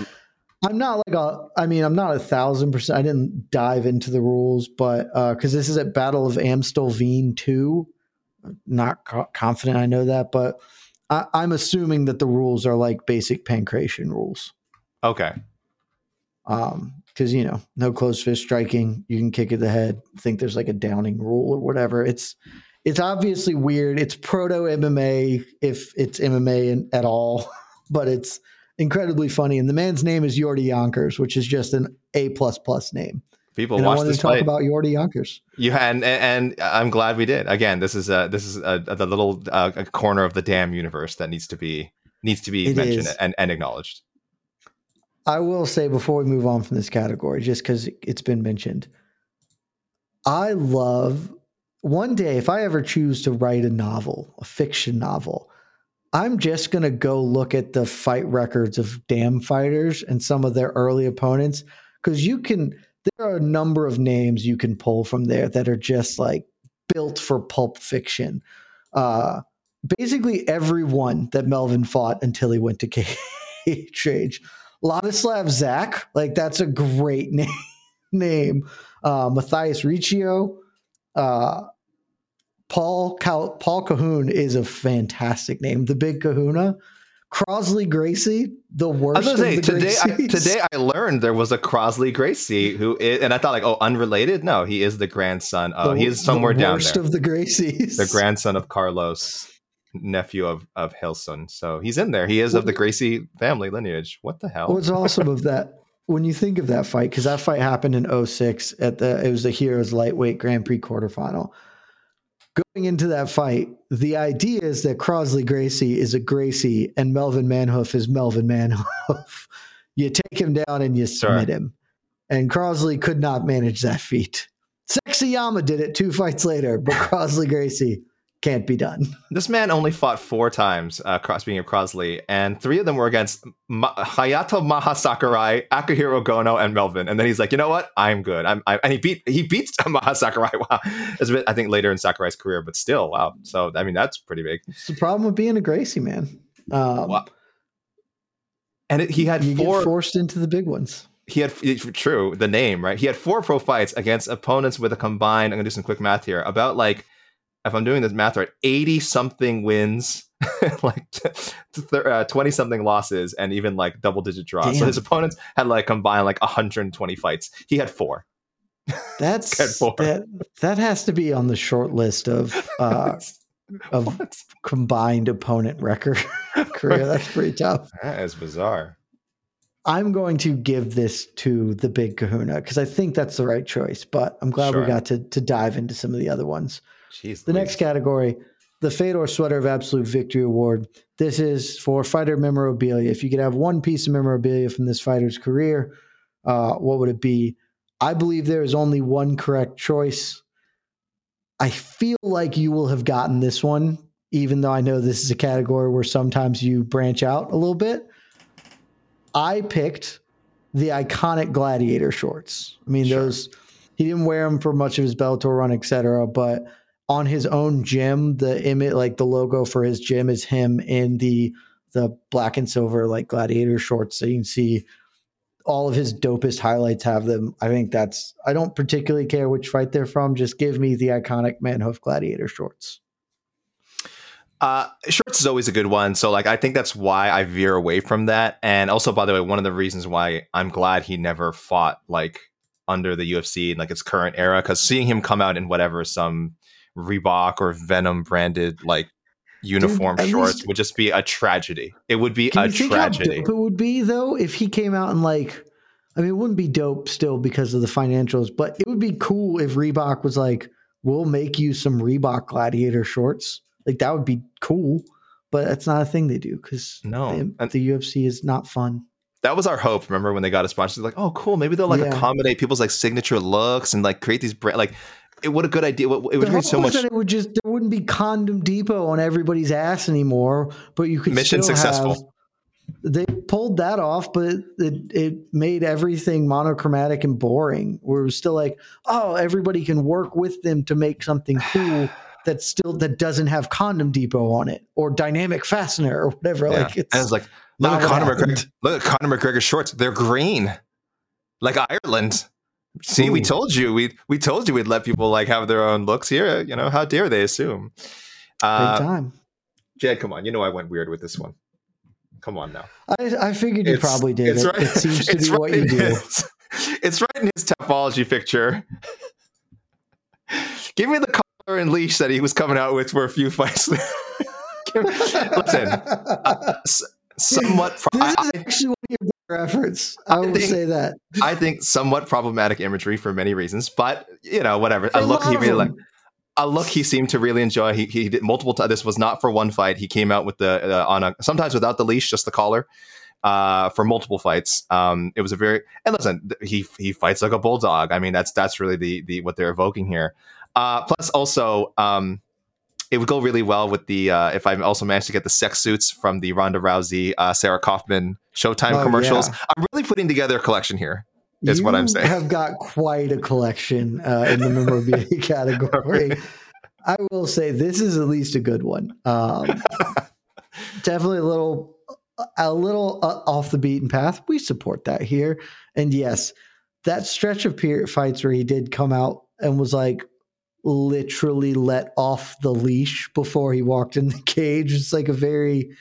I'm not like a. I mean, I'm not a thousand percent. I didn't dive into the rules, but because uh, this is at Battle of Amstelveen two, not co- confident I know that, but I, I'm assuming that the rules are like basic pancration rules. Okay. Um, because you know, no closed fist striking, you can kick at the head. think there's like a downing rule or whatever. It's it's obviously weird. It's proto MMA if it's MMA in, at all, [LAUGHS] but it's incredibly funny. And the man's name is Jordy Yonkers, which is just an A plus plus name. People and watch I wanted this to talk fight. about Jordy Yonkers. You had, and, and I'm glad we did. Again, this is a this is a, a the little uh, a corner of the damn universe that needs to be needs to be It mentioned is. and, and acknowledged. I will say before we move on from this category, just because it's been mentioned, I love one day if I ever choose to write a novel, a fiction novel, I'm just going to go look at the fight records of damn fighters and some of their early opponents because you can there are a number of names you can pull from there that are just like built for pulp fiction. Uh basically everyone that Melvin fought until he went to [LAUGHS] cage. Ladislav Zak, like that's a great [LAUGHS] name. name. Uh, Matthias Riccio, uh, Paul Cal- Paul Cahoon is a fantastic name. The Big Kahuna, Crosley Gracie, the worst. I was gonna say today. I, today I learned there was a Crosley Gracie who is, and I thought like, oh, unrelated. No, he is the grandson. of The- he is somewhere the down worst there. of the Gracies. the grandson of Carlos, nephew of of Hilson. So he's in there. He is of the Gracie family lineage. What the hell? What's awesome of that when you think of that fight, because that fight happened in 06 at the it was the Heroes lightweight Grand Prix quarterfinal. Going into that fight, the idea is that Crosley Gracie is a Gracie and Melvin Manhoef is Melvin Manhoef. [LAUGHS] you take him down and you submit him. And Crosley could not manage that feat. Sexyama did it two fights later, but [LAUGHS] Crosley Gracie can't be done. [LAUGHS] This man only fought four times, uh, speaking of Crosley, and three of them were against Ma- Hayato Mach Sakurai, Akihiro Gono, and Melvin. And then he's like, you know what? I'm good. I'm, I, and he beat he beats [LAUGHS] Mach Sakurai. Wow, it's a bit, I think later in Sakurai's career, but still, wow. So I mean, that's pretty big. It's the problem with being a Gracie man. Um, wow. And it, he had four forced into the big ones. He had true the name right. He had four pro fights against opponents with a combined. I'm gonna do some quick math here. About like if I'm doing this math right, 80 something wins, [LAUGHS] like uh, 20 something losses, and even like double digit draws. Damn. So his opponents had like combined like 120 fights. He had four. That's [LAUGHS] four. that that has to be on the short list of [LAUGHS] uh of what? combined opponent record career. That's pretty tough. That is bizarre. I'm going to give this to the big kahuna because I think that's the right choice, but I'm glad sure. we got to to dive into some of the other ones. Jeez, the next category, the Fedor Sweater of Absolute Victory Award. This is for fighter memorabilia. If you could have one piece of memorabilia from this fighter's career, uh, what would it be? I believe there is only one correct choice. I feel like you will have gotten this one, even though I know this is a category where sometimes you branch out a little bit. I picked the iconic gladiator shorts. I mean, sure. those he didn't wear them for much of his Bellator run, etc. But on his own gym, the image, like the logo for his gym, is him in the the black and silver like gladiator shorts. So you can see all of his dopest highlights have them. I think that's. I don't particularly care which fight they're from. Just give me the iconic Manhoef gladiator shorts. Uh, shorts is always a good one. So like I think that's why I veer away from that. And also, by the way, one of the reasons why I'm glad he never fought like under the UFC in like its current era, because seeing him come out in whatever some Reebok or Venum branded like uniform Dude, shorts least, would just be a tragedy. It would be a tragedy. it would be though if he came out and like I mean it wouldn't be dope still because of the financials, but it would be cool if Reebok was like, We'll make you some Reebok gladiator shorts. Like that would be cool. But that's not a thing they do because no, the, the UFC is not fun that was our hope. Remember when they got a sponsor? Like, oh, cool. Maybe they'll like yeah. accommodate people's like signature looks and like create these brand like it, what a good idea! It would create so much. it would just there wouldn't be condom depot on everybody's ass anymore, but you could mission successful. Have, they pulled that off, but it, it made everything monochromatic and boring. Was still like, oh, everybody can work with them to make something cool [SIGHS] that still that doesn't have condom depot on it or dynamic fastener or whatever. Yeah. Like it's, and it's like look at Conor McGregor. Look at Conor McGregor's shorts. They're green, like Ireland. See, Ooh. we told you we we told you we'd let people like have their own looks here. You know, how dare they assume? Uh, Big time. Jed, come on. You know I went weird with this one. Come on now. I, I figured you it's, probably did. It, right, it seems to [LAUGHS] be right what you do. His, it's right in his Tapology picture. [LAUGHS] Give me the collar and leash that he was coming out with for a few fights. [LAUGHS] Listen, uh, somewhat. Pro- this is actually one of your efforts. I, I think, say that. I think somewhat problematic imagery for many reasons, but you know, whatever. A look he really like. A look he seemed to really enjoy. He he did multiple times. This was not for one fight. He came out with the uh, on a sometimes without the leash, just the collar. Uh, for multiple fights, um, it was a very and listen. He he fights like a bulldog. I mean, that's that's really the the what they're evoking here. Uh, plus, also, um, it would go really well with the uh, if I also managed to get the sex suits from the Ronda Rousey, uh, Sarah Kaufman Showtime oh, commercials. Yeah. I'm really putting together a collection here. Is you what I'm saying. We have got quite a collection uh, in the memorabilia [LAUGHS] category. I will say this is at least a good one. Um, [LAUGHS] definitely a little a little uh, off the beaten path. We support that here, and yes, that stretch of period fights where he did come out and was like, literally let off the leash before he walked in the [LAUGHS] cage. It's like a very,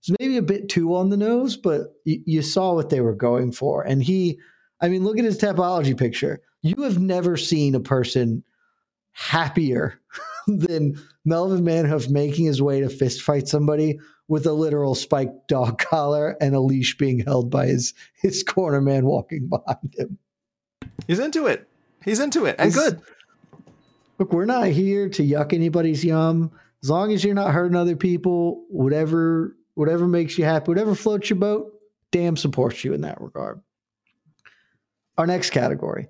it's maybe a bit too on the nose, but y- you saw what they were going for. And he, I mean, look at his Tapology picture. You have never seen a person happier [LAUGHS] than Melvin Manhoef making his way to fist fight somebody with a literal spiked dog [LAUGHS] collar and a leash being held by his his corner man walking behind him. He's into it. He's into it, and He's, good look, we're not here to yuck anybody's yum. As long as you're not hurting other people, whatever whatever makes you happy, whatever floats your boat, damn supports you in that regard. Our next category,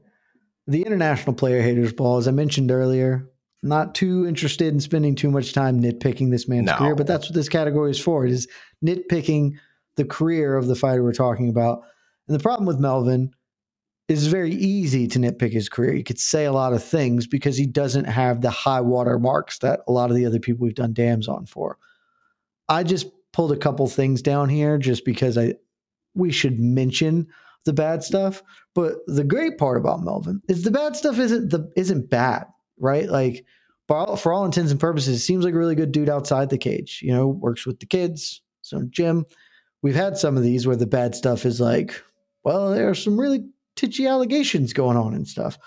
the International Player Haters Ball, as I mentioned earlier, not too interested in spending too much time nitpicking this man's No. career, but that's what this category is for. It is nitpicking the career of the fighter we're talking about. And the problem with Melvin it's very easy to nitpick his career. You could say a lot of things because he doesn't have the high water marks that a lot of the other people we've done dams on for. I just pulled a couple things down here just because I we should mention the bad stuff. But the great part about Melvin is the bad stuff isn't the isn't bad, right? Like for all, for all intents and purposes, it seems like a really good dude outside the cage. You know, works with the kids, so gym. We've had some of these where the bad stuff is like, well, there are some really titchy allegations going on and stuff.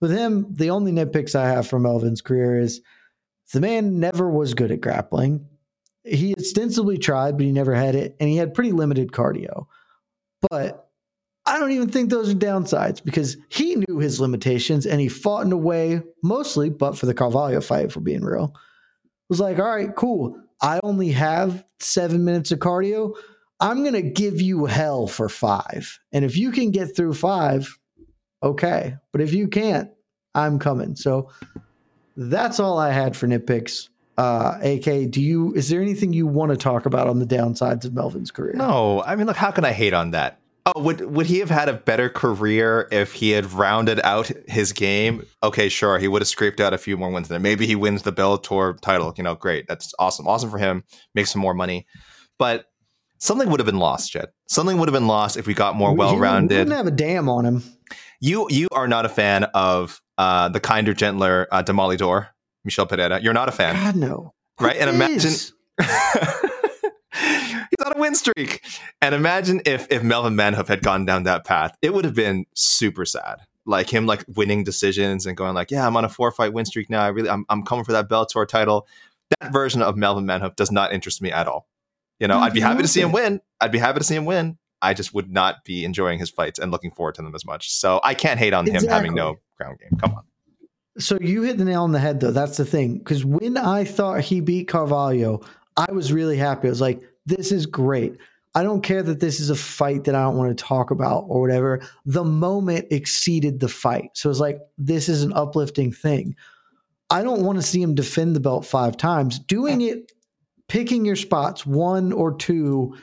With him, the only nitpicks I have from Melvin's career is the man never was good at grappling. He ostensibly tried, but he never had it, and he had pretty limited cardio. But I don't even think those are downsides because he knew his limitations and he fought in a way, mostly, but for the Carvalho fight, for being real, was like, all right, cool. I only have seven minutes of cardio. I'm going to give you hell for five. And if you can get through five, okay. But if you can't, I'm coming. So that's all I had for nitpicks. Uh, AK, do you is there anything you want to talk about on the downsides of Melvin's career? No, I mean, look, how can I hate on that? Oh, would would he have had a better career if he had rounded out his game? Okay, sure, he would have scraped out a few more wins there. Maybe he wins the Bellator title. You know, great, that's awesome, awesome for him. Makes some more money, but something would have been lost, Jed. Something would have been lost if we got more well-rounded. I wouldn't have a damn on him. You you are not a fan of uh, the kinder, gentler uh, Demolidor, Michel Pereira. You're not a fan, God no. right? And imagine. [LAUGHS] He's on a win streak. And imagine if if Melvin Manhoef had gone down that path, it would have been super sad. Like him, like winning decisions and going like, "Yeah, I'm on a four fight win streak now. I really, I'm, I'm coming for that Bellator title." That version of Melvin Manhoef does not interest me at all. You know, Dude, I'd be happy to see him win. I'd be happy to see him win. I just would not be enjoying his fights and looking forward to them as much. So I can't hate on him having no ground game. Come on. So you hit the nail on the head, though. That's the thing. Because when I thought he beat Carvalho, I was really happy. I was like, this is great. I don't care that this is a fight that I don't want to talk about or whatever. The moment exceeded the fight. So it's like, this is an uplifting thing. I don't want to see him defend the belt five times. Doing it, picking your spots, one or two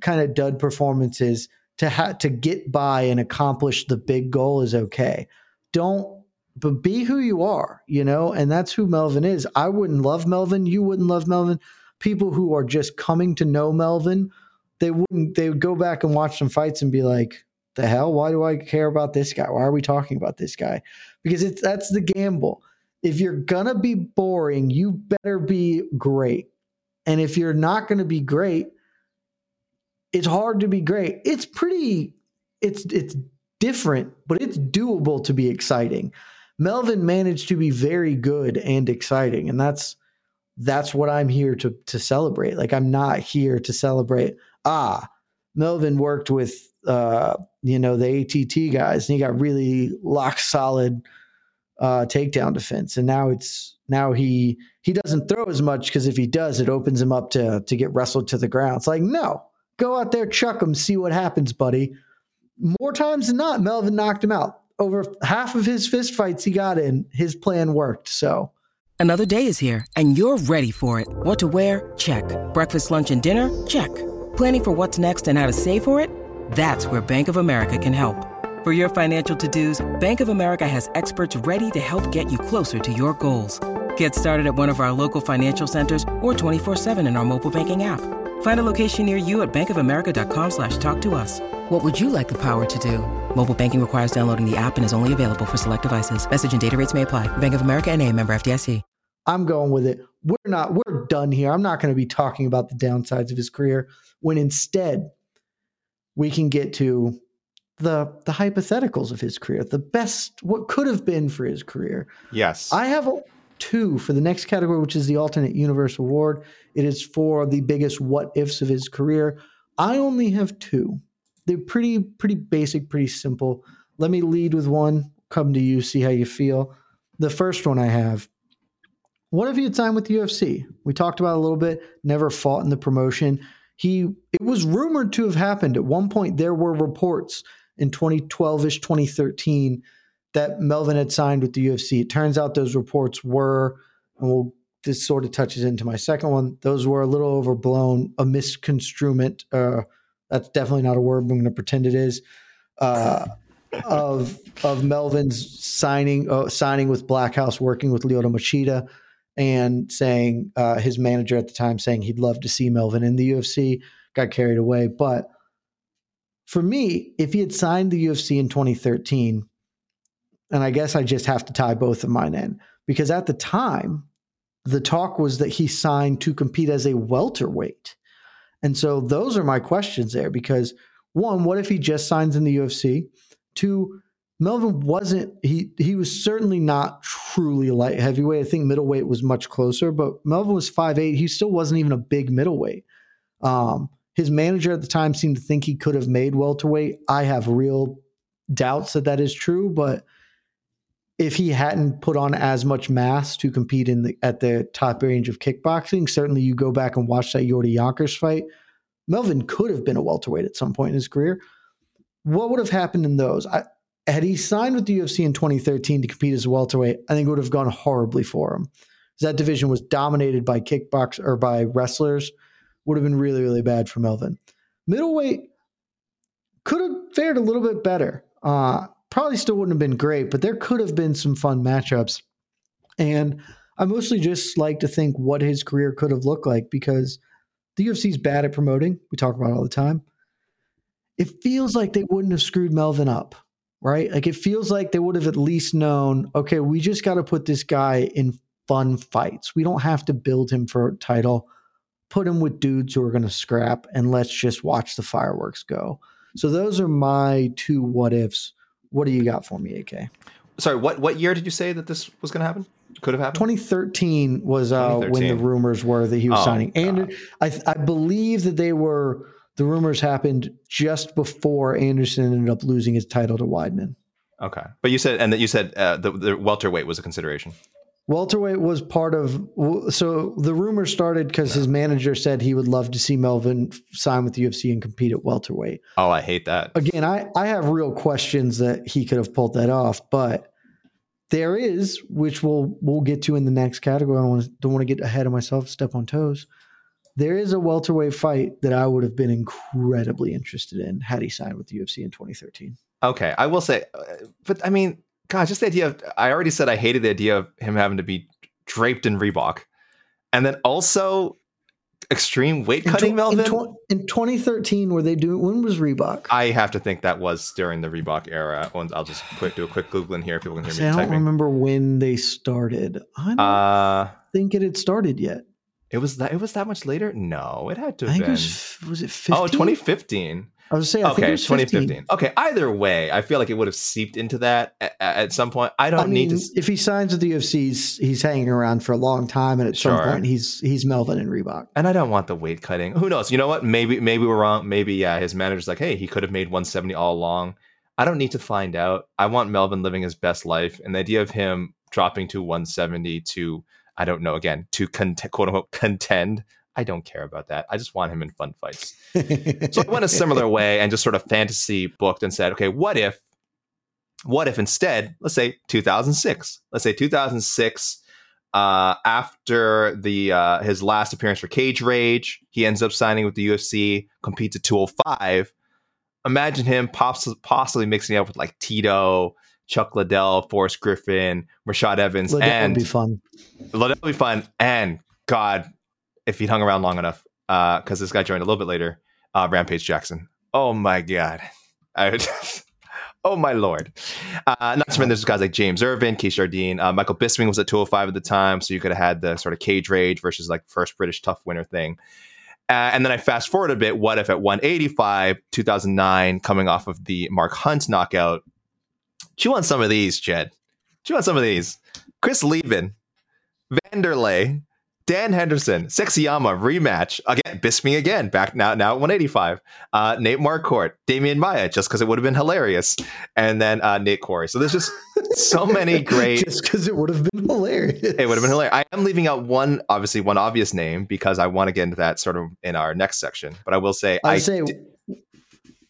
kind of dud performances to ha- to get by and accomplish the big goal is okay. Don't but be who you are, you know, and that's who Melvin is. I wouldn't love Melvin. You wouldn't love Melvin. People who are just coming to know Melvin, they wouldn't, they would go back and watch some fights and be like, the hell? Why do I care about this guy? Why are we talking about this guy? Because it's, that's the gamble. If you're to be boring, you better be great. And if you're not going to be great, it's hard to be great. It's pretty, it's, it's different, but it's doable to be exciting. Melvin managed to be very good and exciting, and that's that's what I'm here to to celebrate. Like I'm not here to celebrate. Ah, Melvin worked with uh, you know the ATT guys, and he got really lock solid uh, takedown defense, and now it's now he he doesn't throw as much because if he does, it opens him up to to get wrestled to the ground. It's like no, go out there, chuck him, see what happens, buddy more times than not, Melvin knocked him out. Over half of his fist fights he got in, his plan worked. So Another day is here, and you're ready for it. What to wear? Check. Breakfast, lunch, and dinner? Check. Planning for what's next and how to save for it? That's where Bank of America can help. For your financial to dos, Bank of America has experts ready to help get you closer to your goals. Get started at one of our local financial centers or 24-7 in our mobile banking app. Find a location near you at bankofamerica.com slash talk to us. What would you like the power to do? Mobile banking requires downloading the app and is only available for select devices. Message and data rates may apply. Bank of America and a member FDIC. I'm going with it. We're not, we're done here. I'm not going to be talking about the downsides of his career when instead we can get to the the hypotheticals of his career, the best what could have been for his career. Yes. I have two for the next category, which is the alternate universe award. It is for the biggest what ifs of his career. I only have two. They're pretty, pretty basic, pretty simple. Let me lead with one. Come to you, see how you feel. The first one I have. What if he had signed with the UFC? We talked about it a little bit. Never fought in the promotion. He it was rumored to have happened at one point. There were reports in 2012ish, 2013 that Melvin had signed with the UFC. It turns out those reports were, and we'll, this sort of touches into my second one. Those were a little overblown, a misconstruement. Uh, that's definitely not a word. I'm going to pretend it is. Uh, of of Melvin's signing uh, signing with Blackhouse, working with Lyoto Machida, and saying uh, his manager at the time saying he'd love to see Melvin in the UFC. Got carried away, but for me, if he had signed the UFC in 2013, and I guess I just have to tie both of mine in because at the time, the talk was that he signed to compete as a welterweight. And so those are my questions there because one, what if he just signs in the UFC? Two, Melvin wasn't he he was certainly not truly light heavyweight. I think middleweight was much closer, but Melvin was 5'8. He still wasn't even a big middleweight. Um, his manager at the time seemed to think he could have made welterweight. I have real doubts that that is true, but if he hadn't put on as much mass to compete in the at the top range of kickboxing, certainly you go back and watch that Yorty Yonkers fight. Melvin could have been a welterweight at some point in his career. What would have happened in those? I, had he signed with the UFC in 2013 to compete as a welterweight, I think it would have gone horribly for him. That division was dominated by kickbox or by wrestlers. Would have been really, really bad for Melvin. Middleweight could have fared a little bit better. Uh, probably still wouldn't have been great, but there could have been some fun matchups. And I mostly just like to think what his career could have looked like because the UFC is bad at promoting. We talk about it all the time. It feels like they wouldn't have screwed Melvin up right? Like it feels like they would have at least known, okay, we just got to put this guy in fun fights. We don't have to build him for a title. Put him with dudes who are going to scrap and let's just watch the fireworks go. So those are my two what ifs. What do you got for me, AK? Sorry, what what year did you say that this was going to happen? Could have happened. 2013 was uh, 2013. when the rumors were that he was oh, signing, and I, I believe that they were the rumors happened just before Anderson ended up losing his title to Weidman. Okay, but you said and that you said uh, the, the welterweight was a consideration. Welterweight was part of so the rumor started because his manager said he would love to see Melvin sign with the UFC and compete at welterweight. Oh, I hate that. Again, I I have real questions that he could have pulled that off, but there is, which we'll we'll get to in the next category. I don't want to don't want to get ahead of myself, step on toes there is a welterweight fight that I would have been incredibly interested in had he signed with the UFC in 2013. Okay, I will say, uh, but I mean, God, just the idea of I already said I hated the idea of him having to be draped in Reebok, and then also extreme weight cutting. In, Melvin in, tw- in 2013, were they doing? When was Reebok? I have to think that was during the Reebok era. I'll just quick do a quick googling here. If people can hear See, me. I don't typing. remember when they started. I don't uh, think it had started yet. It was that. It was that much later. No, it had to. Have I been. It was, was it 15? Oh, 2015. I was saying, I okay, 2015. Okay, either way, I feel like it would have seeped into that at, at some point. I don't I mean, need to. If he signs with the UFC, he's, he's, hanging around for a long time, and at sure. some point, he's he's Melvin and Reebok. And I don't want the weight cutting. Who knows? You know what? Maybe maybe we're wrong. Maybe yeah, his manager's like, hey, he could have made 170 all along. I don't need to find out. I want Melvin living his best life, and the idea of him dropping to 170 to I don't know again to cont- quote unquote contend I don't care about that. I just want him in fun fights. so I went a [LAUGHS] similar way and just sort of fantasy booked and said, okay, what if, what if instead, let's say 2006, let's say 2006, uh, after the uh, his last appearance for Cage Rage, he ends up signing with the UFC, competes at 205. Imagine him pops, possibly mixing up with like Tito, Chuck Liddell, Forrest Griffin, Rashad Evans, Liddell and would be fun. Liddell would be fun. And God, if he'd hung around long enough, because uh, this guy joined a little bit later, uh, Rampage Jackson. Oh my god, [LAUGHS] oh my lord. Uh, not to mention there's guys like James Irvin, Keith Jardine, uh, Michael Bisping was at 205 at the time, so you could have had the sort of cage rage versus like first British tough winner thing. Uh, and then I fast forward a bit. What if at 185, 2009, coming off of the Mark Hunt knockout? Chew on some of these, Jed. Chew on some of these. Chris Leben, Vanderlei, Dan Henderson, Sexyama rematch again. Bisping again, back now now at 185. Uh, Nate Marquardt, Demian Maia, just because it would have been hilarious, and then uh, Nate Quarry. So there's just so [LAUGHS] many great. just because it would have been hilarious. It would have been hilarious. I am leaving out one, obviously one obvious name because I want to get into that sort of in our next section. But I will say, I, I say. D-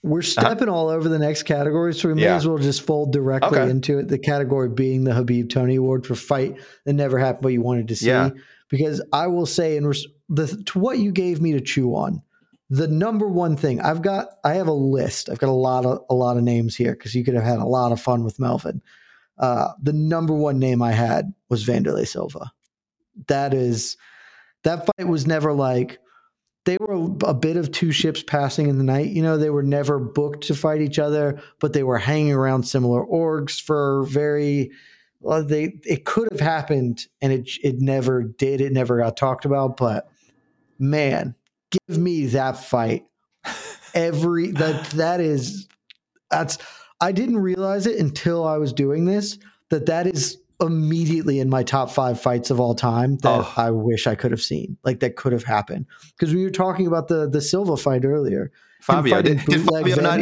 We're stepping uh-huh. all over the next category, so we may yeah. as well just fold directly okay. into it. The category being the Khabib Tony Award for fight that never happened, but you wanted to see. Yeah. Because I will say, in res- the to what you gave me to chew on, the number one thing I've got, I have a list. I've got a lot of a lot of names here because you could have had a lot of fun with Melvin. Uh, the number one name I had was Wanderlei Silva. That is, that fight was never like they were a bit of two ships passing in the night. You know, they were never booked to fight each other, but they were hanging around similar orgs for very. Well, they it could have happened, and it it never did. It never got talked about. But man, give me that fight. Every that [SIGHS] that is that's I didn't realize it until I was doing this that that is immediately in my top five fights of all time that oh. I wish I could have seen. Like that could have happened. Because we were talking about the the Silva fight earlier. Fabio, did, did, Fabio not,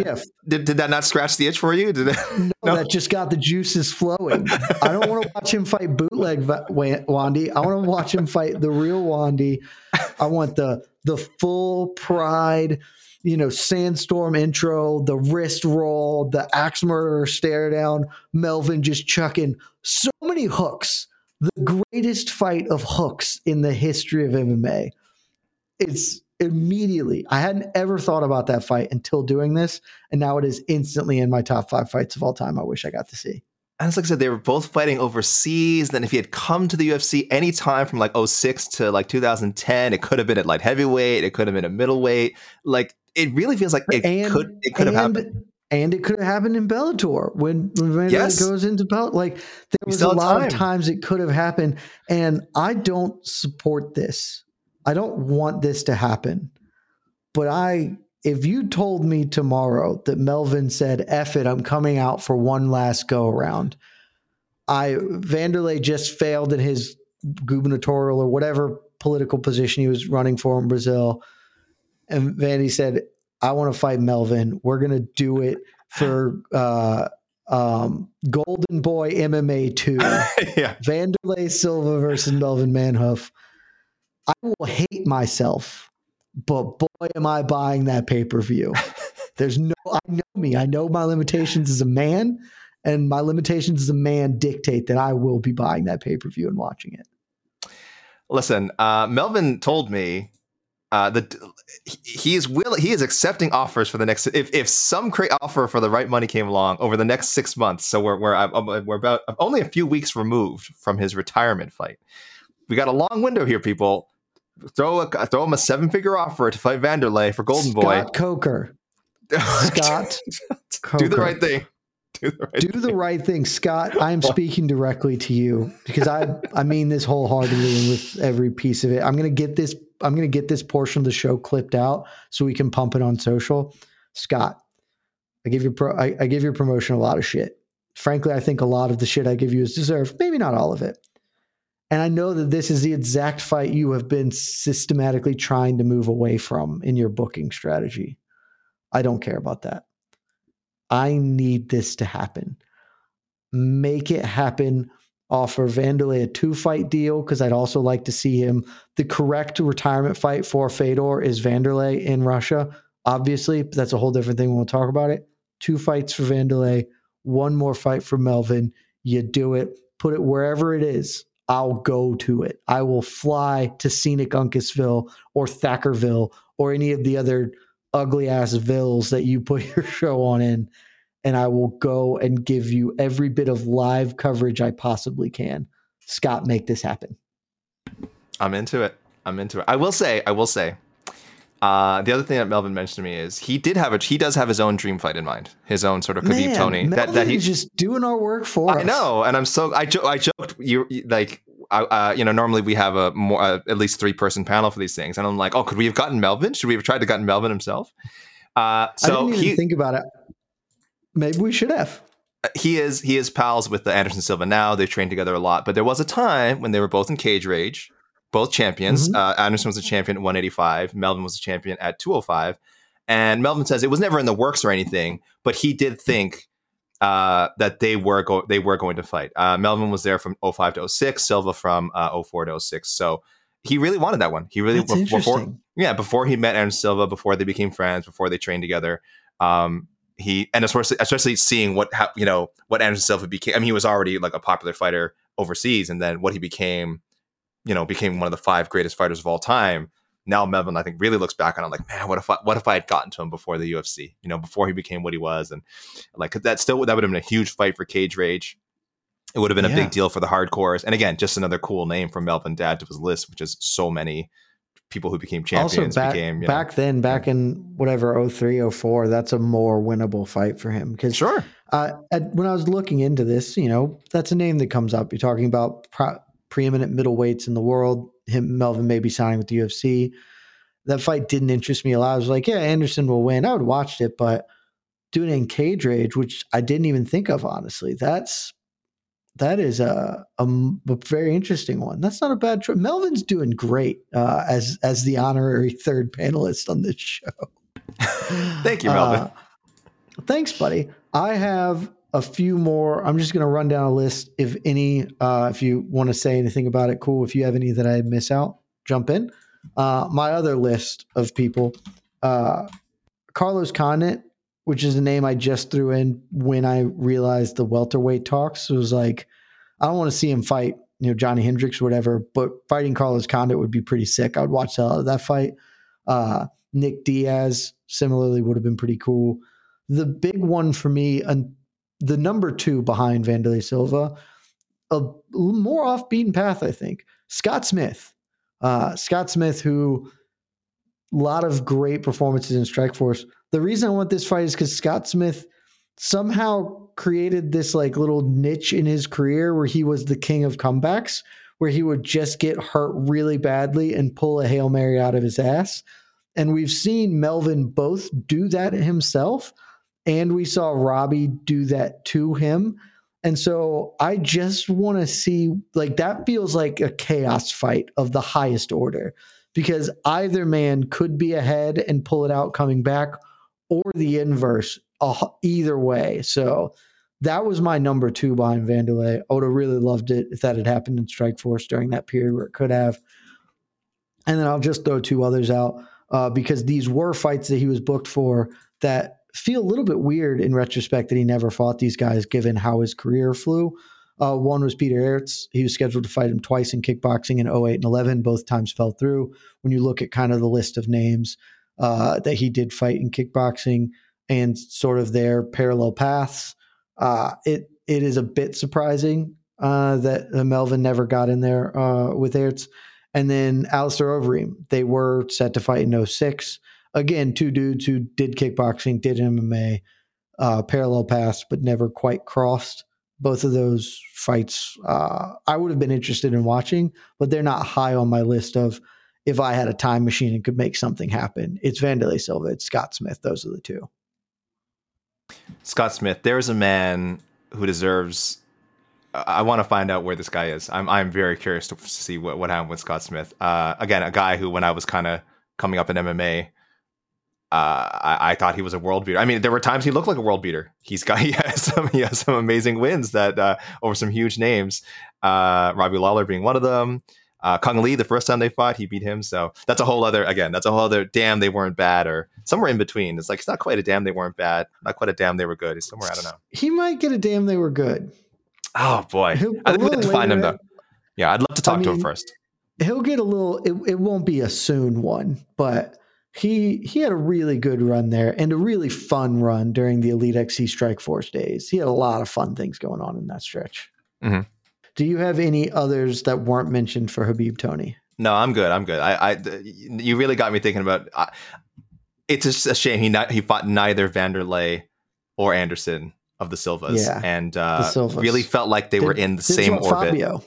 did, did that not scratch the itch for you? Did it, no, no, that just got the juices flowing. I don't want to watch him fight bootleg Wandy. I want to watch him fight the real Wandy. I want the the full pride, you know, sandstorm intro, the wrist roll, the axe murderer stare down, Melvin just chucking so many hooks. The greatest fight of hooks in the history of MMA. It's immediately. I hadn't ever thought about that fight until doing this, and now it is instantly in my top five fights of all time. I wish I got to see. And it's like I said, they were both fighting overseas. Then if he had come to the UFC anytime from like 06 to like 2010, it could have been at light heavyweight, it could have been a middleweight. Like it really feels like it and, could it could have happened. And it could have happened in Bellator when, when yes. goes into Bellator. Like there was a lot time. of times it could have happened. And I don't support this. I don't want this to happen. But I if you told me tomorrow that Melvin said, F it, I'm coming out for one last go around, I Wanderlei just failed in his gubernatorial or whatever political position he was running for in Brazil. And Vandy said, I want to fight Melvin. We're gonna do it for uh, um, Golden Boy MMA 2. [LAUGHS] yeah. Wanderlei Silva versus Melvin Manhoef. I will hate myself but boy, am I buying that pay per view. [LAUGHS] There's no, I know me. I know my limitations as a man, and my limitations as a man dictate that I will be buying that pay per view and watching it. Listen, uh, Melvin told me uh, that he is will he is accepting offers for the next if if some great offer for the right money came along over the next six months. So we're we're we're about only a few weeks removed from his retirement fight. We got a long window here, people throw a throw him a seven figure offer to fight Wanderlei for Golden Boy. [LAUGHS] Scott Coker. Scott Coker. Do the right thing. [LAUGHS] Do the right, Do thing. the right thing, Scott. I am [LAUGHS] speaking directly to you because I I mean this wholeheartedly and with every piece of it. I'm gonna get this. I'm gonna get this portion of the show clipped out so we can pump it on social. Scott, I give your pro. I, I give your promotion a lot of shit. Frankly, I think a lot of the shit I give you is deserved. Maybe not all of it. And I know that this is the exact fight you have been systematically trying to move away from in your booking strategy. I don't care about that. I need this to happen. Make it happen. Offer Wanderlei a two fight deal because I'd also like to see him. The correct retirement fight for Fedor is Wanderlei in Russia, obviously, but that's a whole different thing. We'll talk about it. Two fights for Wanderlei, one more fight for Melvin. You do it, put it wherever it is I'll go to it. I will fly to scenic Uncasville or Thackerville or any of the other ugly ass vills that you put [LAUGHS] your show on in, and I will go and give you every bit of live coverage I possibly can. Scott, make this happen. I'm into it. I'm into it. I will say, I will say, uh, the other thing that Melvin mentioned to me is he did have a he does have his own dream fight in mind, his own sort of Khabib Tony. Melvin that, that he's just doing our work for I us. I know, and I'm so I jo- I joked you like uh, you know normally we have a more uh, at least three person panel for these things, and I'm like, oh, could we have gotten Melvin? Should we have tried to gotten Melvin himself? Uh, so I didn't even he, think about it. Maybe we should have. He is he is pals with the Anderson Silva now. They've trained together a lot, but there was a time when they were both in cage rage both champions. Mm-hmm. Uh, Anderson was a champion at 185. Melvin was a champion at 205. And Melvin says it was never in the works or anything, but he did think uh, that they were go- they were going to fight. Uh, Melvin was there from 05 to 06, Silva from uh, 04 to 06. So he really wanted that one. He really That's before yeah before he met Anderson Silva, before they became friends, before they trained together. Um, he and especially especially seeing what how, you know what Anderson Silva became. I mean, he was already like a popular fighter overseas, and then what he became, you know, became one of the five greatest fighters of all time. Now Melvin, I think, really looks back on it like, man, what if I, what if I had gotten to him before the UFC? You know, before he became what he was, and like that still that would have been a huge fight for Cage Rage. It would have been a big deal for the hardcores, and again, just another cool name from Melvin Dad to his list, which is so many people who became champions also back became you know, then, back in whatever 03, 04, that's a more winnable fight for him because sure. uh, at, when I was looking into this, you know, that's a name that comes up. You're talking about pro- preeminent middleweights in the world. Him, Melvin, may be signing with the UFC. That fight didn't interest me a lot. I was like, yeah, Anderson will win. I would watched it, but doing it in cage rage, which I didn't even think of honestly, that's that is a a very interesting one. That's not a bad trip. Melvin's doing great uh, as as the honorary [LAUGHS] third panelist on this show. Thank you, Melvin. Uh, thanks, buddy. I have a few more. I'm just going to run down a list. If any, uh, if you want to say anything about it, cool. If you have any that I miss out, jump in. Uh, my other list of people, uh, Carlos Condit, which is a name I just threw in when I realized the welterweight talks. It was like, I don't want to see him fight, you know, Johny Hendricks or whatever, but fighting Carlos Condit would be pretty sick. I would watch of that fight. Uh, Nick Diaz similarly would have been pretty cool. The big one for me, and the number two behind Wanderlei Silva, a more off beaten path, I think. Scott Smith. Uh, Scott Smith, who a lot of great performances in Strikeforce. The reason I want this fight is because Scott Smith somehow created this like little niche in his career where he was the king of comebacks, where he would just get hurt really badly and pull a Hail Mary out of his ass. And we've seen Melvin both do that himself, and we saw Robbie do that to him. And so I just want to see like that feels like a chaos fight of the highest order because either man could be ahead and pull it out coming back or the inverse uh, either way. So that was my number two behind Wanderlei. I would have really loved it if that had happened in Strikeforce during that period where it could have. And then I'll just throw two others out uh, because these were fights that he was booked for that feel a little bit weird in retrospect that he never fought these guys given how his career flew. Uh, one was Peter Aerts. He was scheduled to fight him twice in kickboxing in 08 and 11. Both times fell through. When you look at kind of the list of names uh, that he did fight in kickboxing and sort of their parallel paths, uh, it it is a bit surprising uh, that Melvin never got in there uh, with Aerts. And then Alistair Overeem, they were set to fight in 06. Again, two dudes who did kickboxing, did MMA, uh, parallel paths, but never quite crossed. Both of those fights, uh, I would have been interested in watching, but they're not high on my list of if I had a time machine and could make something happen. It's Wanderlei Silva, it's Scott Smith. Those are the two. Scott Smith, there is a man who deserves. I want to find out where this guy is. I'm I'm very curious to see what, what happened with Scott Smith. Uh, again, a guy who, when I was kind of coming up in MMA, uh, I, I thought he was a world beater. I mean, there were times he looked like a world beater. He's got [LAUGHS] he has some he has some amazing wins that uh, over some huge names. Uh, Robbie Lawler being one of them. Uh, Cung Le, the first time they fought, he beat him. So that's a whole other again. That's a whole other damn they weren't bad or somewhere in between. It's like it's not quite a damn they weren't bad, not quite a damn they were good. It's somewhere I don't know. He might get a damn they were good. Oh boy, He'll- I think we have to find him though. Yeah, I'd love to talk I to him first. He'll get a little it, it won't be a soon one, but he he had a really good run there and a really fun run during the Elite XC Strikeforce days. He had a lot of fun things going on in that stretch. Mhm. Do you have any others that weren't mentioned for Khabib Tony? No, I'm good. I'm good. I, I you really got me thinking about. I, it's just a shame he not, he fought neither Wanderlei or Anderson of the Silvas, Yeah, and uh, Silvas. really felt like they were in the same orbit. Fabio.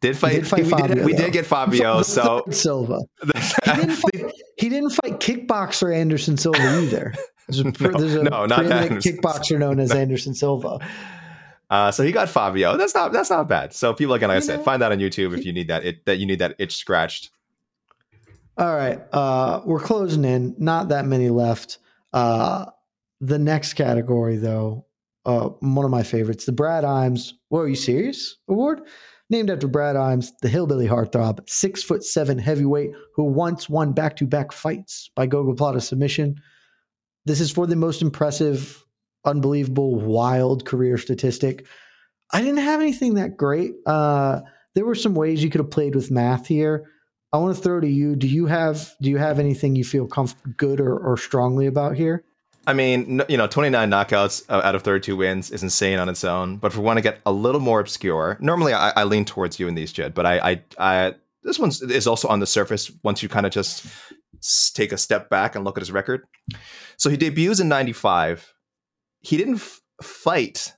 Did fight? did fight we, Fabio, did, we did get Fabio. So [LAUGHS] Silva. [LAUGHS] He didn't fight, he didn't fight kickboxer Anderson Silva either. There's a, [LAUGHS] No, there's a no, not Anderson kickboxer known as Anderson Silva. Uh, so he got Fabio. That's not that's not bad. So people again, like I You said, find that on YouTube if you need that it, that you need that itch scratched. All right. Uh, we're closing in. Not that many left. Uh, the next category, though, uh, one of my favorites, the Brad Imes. Whoa, are you serious? Award named after Brad Imes, the hillbilly heartthrob, six foot seven heavyweight who once won back to back fights by gogoplata submission. this is for the most impressive, unbelievable, wild career statistic. I didn't have anything that great. Uh, there were some ways you could have played with math here. I want to throw to you. Do you have do you have anything you feel comf- good or, or strongly about here? I mean, you know, 29 knockouts uh, out of 32 wins is insane on its own. But if we want to get a little more obscure, normally I, I lean towards you in these, Jed. But I, I, I, this one is also on the surface once you kind of just take a step back and look at his record. So he debuts in 95. He didn't f- fight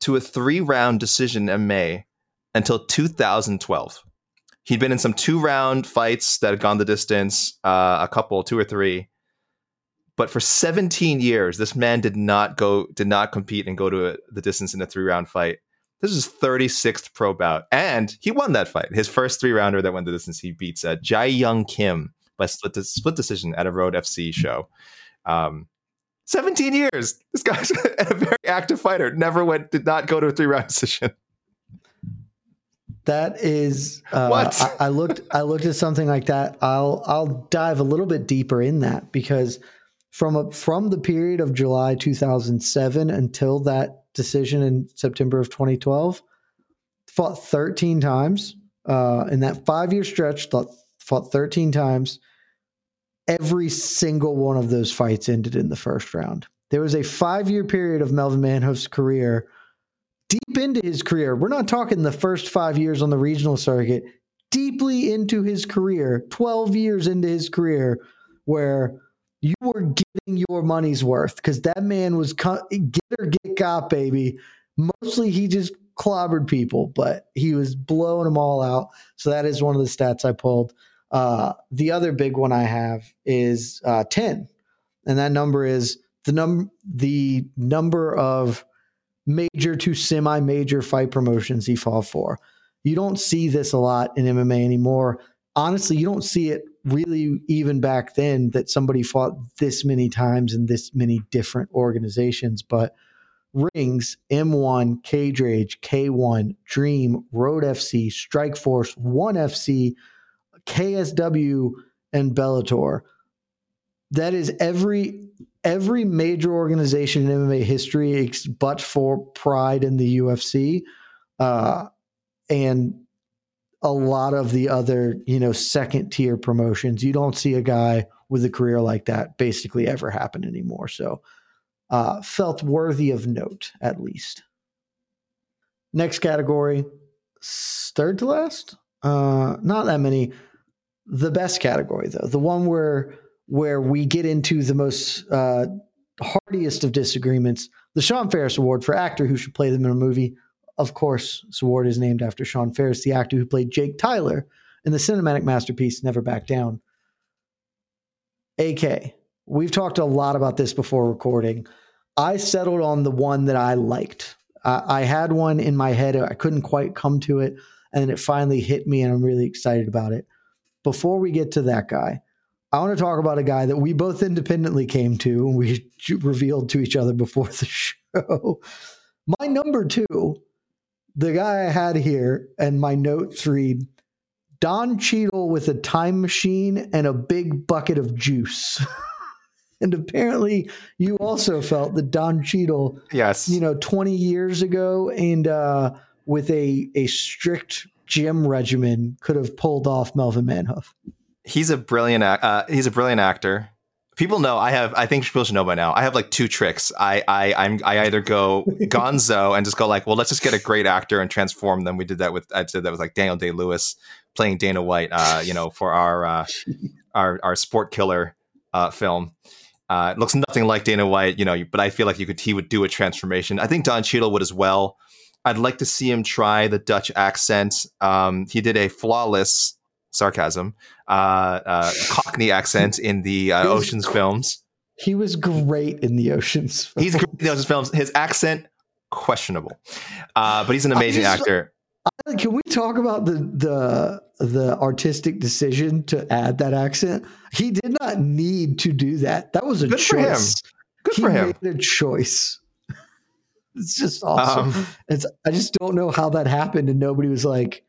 to a three round decision in May until 2012. He'd been in some two round fights that had gone the distance, uh, a couple, two or three but for 17 years, this man did not go, did not compete and go to a, the distance in a three round fight. This is 36th pro bout, and he won that fight. His first three rounder that went the distance, he beats uh, Jae Young Kim by split, split decision at a Road FC show. Um, 17 years. This guy's [LAUGHS] a very active fighter. Never went, did not go to a three round [LAUGHS] decision. That is uh, what I, I looked. I looked at something like that. I'll I'll dive a little bit deeper in that because from a, from the period of July 2007 until that decision in September of 2012, fought 13 times uh, in that five year stretch. Fought, fought 13 times. Every single one of those fights ended in the first round. There was a five year period of Melvin Manhoef's career, deep into his career. We're not talking the first five years on the regional circuit, deeply into his career, 12 years into his career, where you were getting your money's worth because that man was get or get got, baby. Mostly he just clobbered people, but he was blowing them all out. So that is one of the stats I pulled. Uh, the other big one I have is uh, 10. And that number is the num the number of major to semi-major fight promotions he fought for. You don't see this a lot in MMA anymore. Honestly, you don't see it really even back then that somebody fought this many times in this many different organizations. But Rings, M1, Cage Rage, K1, Dream, Road FC, Strikeforce, One FC, KSW, and Bellator. That is every every major organization in MMA history, but for Pride in the UFC, uh, and a lot of the other, you know, second tier promotions. You don't see a guy with a career like that basically ever happen anymore. So, uh, felt worthy of note at least. Next category, third to last. Uh, not that many. The best category though, the one where where we get into the most uh, hardiest of disagreements, the Sean Faris Award for actor who should play them in a movie of course, Sword is named after Sean Faris, the actor who played Jake Tyler in the cinematic masterpiece Never Back Down. AK, we've talked a lot about this before recording. I settled on the one that I liked. I, I had one in my head, I couldn't quite come to it, and it finally hit me, and I'm really excited about it. Before we get to that guy, I want to talk about a guy that we both independently came to and we [LAUGHS] revealed to each other before the [LAUGHS] show. My number two the guy I had here and my notes read Don Cheadle with a time machine and a big bucket of juice. [LAUGHS] and apparently you also felt that Don Cheadle, yes, you know, 20 years ago and uh, with a, a strict gym regimen could have pulled off Melvin Manhoef. He's a brilliant, uh, he's a brilliant actor people know I have. I think people should know by now. I have like two tricks. I I I'm I either go [LAUGHS] Gonzo and just go like, well, let's just get a great actor and transform them. We did that with I did that with like Daniel Day Lewis playing Dana White. Uh, you know, for our uh, [LAUGHS] our our sport killer uh, film. Uh, it looks nothing like Dana White, you know, but I feel like you could he would do a transformation. I think Don Cheadle would as well. I'd like to see him try the Dutch accent. Um, he did a flawless sarcasm, uh, uh, [LAUGHS] Cockney accent in the uh, Ocean's films. He was great in the Ocean's. Films. [LAUGHS] He's great in the Ocean's films. His accent questionable, uh, but he's an amazing just, actor. Can we talk about the the the artistic decision to add that accent? He did not need to do that. That was a Good choice. For him. Good he for him. Made a choice. [LAUGHS] It's just awesome. Um, it's I just don't know how that happened, and nobody was like,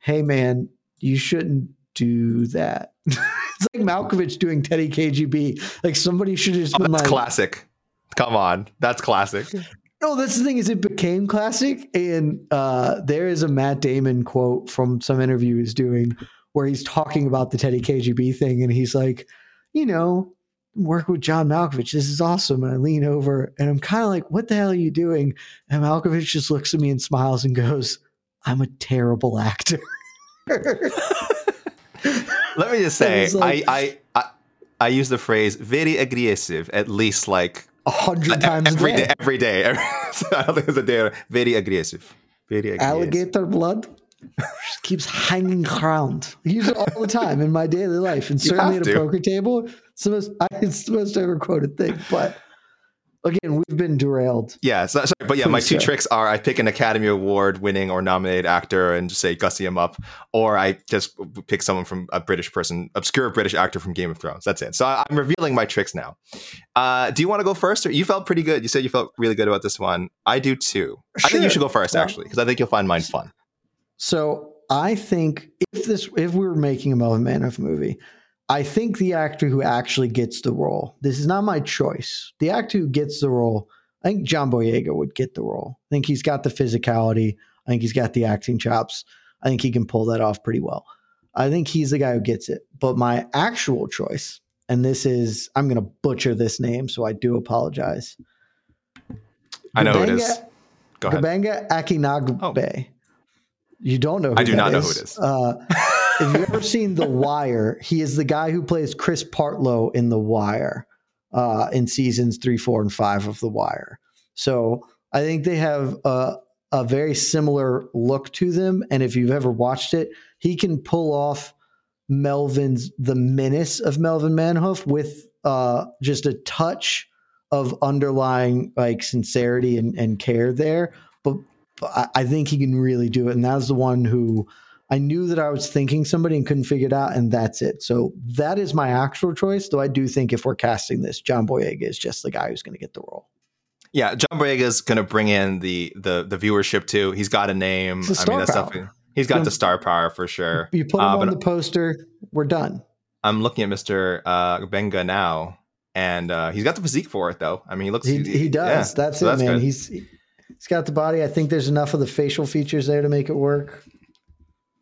"Hey, man, you shouldn't do that. [LAUGHS] It's like Malkovich doing Teddy KGB. Like somebody should just Oh, that's like, classic. Come on, that's classic. No, that's the thing is it became classic, and uh, there is a Matt Damon quote from some interview he's doing where he's talking about the Teddy KGB thing, and he's like, you know, work with John Malkovich. This is awesome. And I lean over, and I'm kind of like, what the hell are you doing? And Malkovich just looks at me and smiles and goes, I'm a terrible actor. [LAUGHS] Let me just [LAUGHS] say, like- I, I I I use the phrase very aggressive at least like A hundred times every a day. day. Every day. Every, [LAUGHS] so I don't think there's a day. Very aggressive. Very aggressive. Alligator blood just keeps hanging around. I use it all the time in my daily life, [LAUGHS] and certainly at a to. poker table. It's the most it's the most ever quoted thing. But again, we've been derailed. Yeah, so, sorry, but yeah, my two tricks are I pick an Academy Award winning or nominated actor and just say gussy him up, or I just pick someone from a British person, obscure British actor from Game of Thrones. That's it. So I, I'm revealing my tricks now. Uh, do you want to go first, or you felt pretty good? You said you felt really good about this one. I do too. I think you should go first, actually, because I think you'll find mine fun. So I think if this if we were making a Melvin Manhoef movie, I think the actor who actually gets the role. This is not my choice. The actor who gets the role. I think John Boyega would get the role. I think he's got the physicality. I think he's got the acting chops. I think he can pull that off pretty well. I think he's the guy who gets it. But my actual choice, and this is, I'm going to butcher this name, so I do apologize. I know who it is. Go ahead. Gbenga Akinnagbe. You don't know who I do not know who it is. Uh, if you've ever seen The Wire, he is the guy who plays Chris Partlow in The Wire uh, in seasons three, four, and five of The Wire. So I think they have a, a very similar look to them. And if you've ever watched it, he can pull off Melvin's the menace of Melvin Manhoef with uh, just a touch of underlying like sincerity and, and care there. But, but I think he can really do it. And that's the one who I knew that I was thinking somebody and couldn't figure it out, and that's it. So that is my actual choice. Though I do think if we're casting this, John Boyega is just the guy who's going to get the role. Yeah, John Boyega is going to bring in the the the viewership too. He's got a name. It's the I mean, star that's power. definitely he's got You- the star power for sure. You put him Uh, on the poster, we're done. I'm looking at Mr. Uh, Benga now, and uh, he's got the physique for it, though. I mean, he looks. He, he does. yeah, that's so it, man. good. He's he's got the body. I think there's enough of the facial features there to make it work.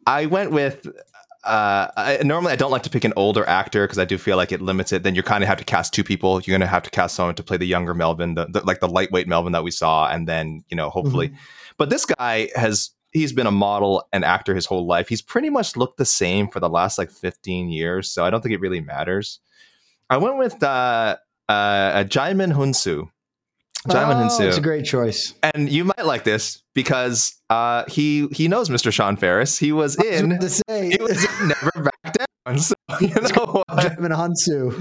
I went with. Uh, I, normally, I don't like to pick an older actor because I do feel like it limits it. Then you kind of have to cast two people. You're going to have to cast someone to play the younger Melvin, the, the like the lightweight Melvin that we saw, and then you know, hopefully. Mm-hmm. But this guy has he's been a model and actor his whole life. He's pretty much looked the same for the last like 15 years, so I don't think it really matters. I went with uh, uh, Djimon Hounsou. Djimon oh, Hounsou. it's a great choice. and you might like this because uh, he he knows Mr. Sean Faris. He was was in to say, he was Never Back Down. So you [LAUGHS] know what? Djimon Hounsou.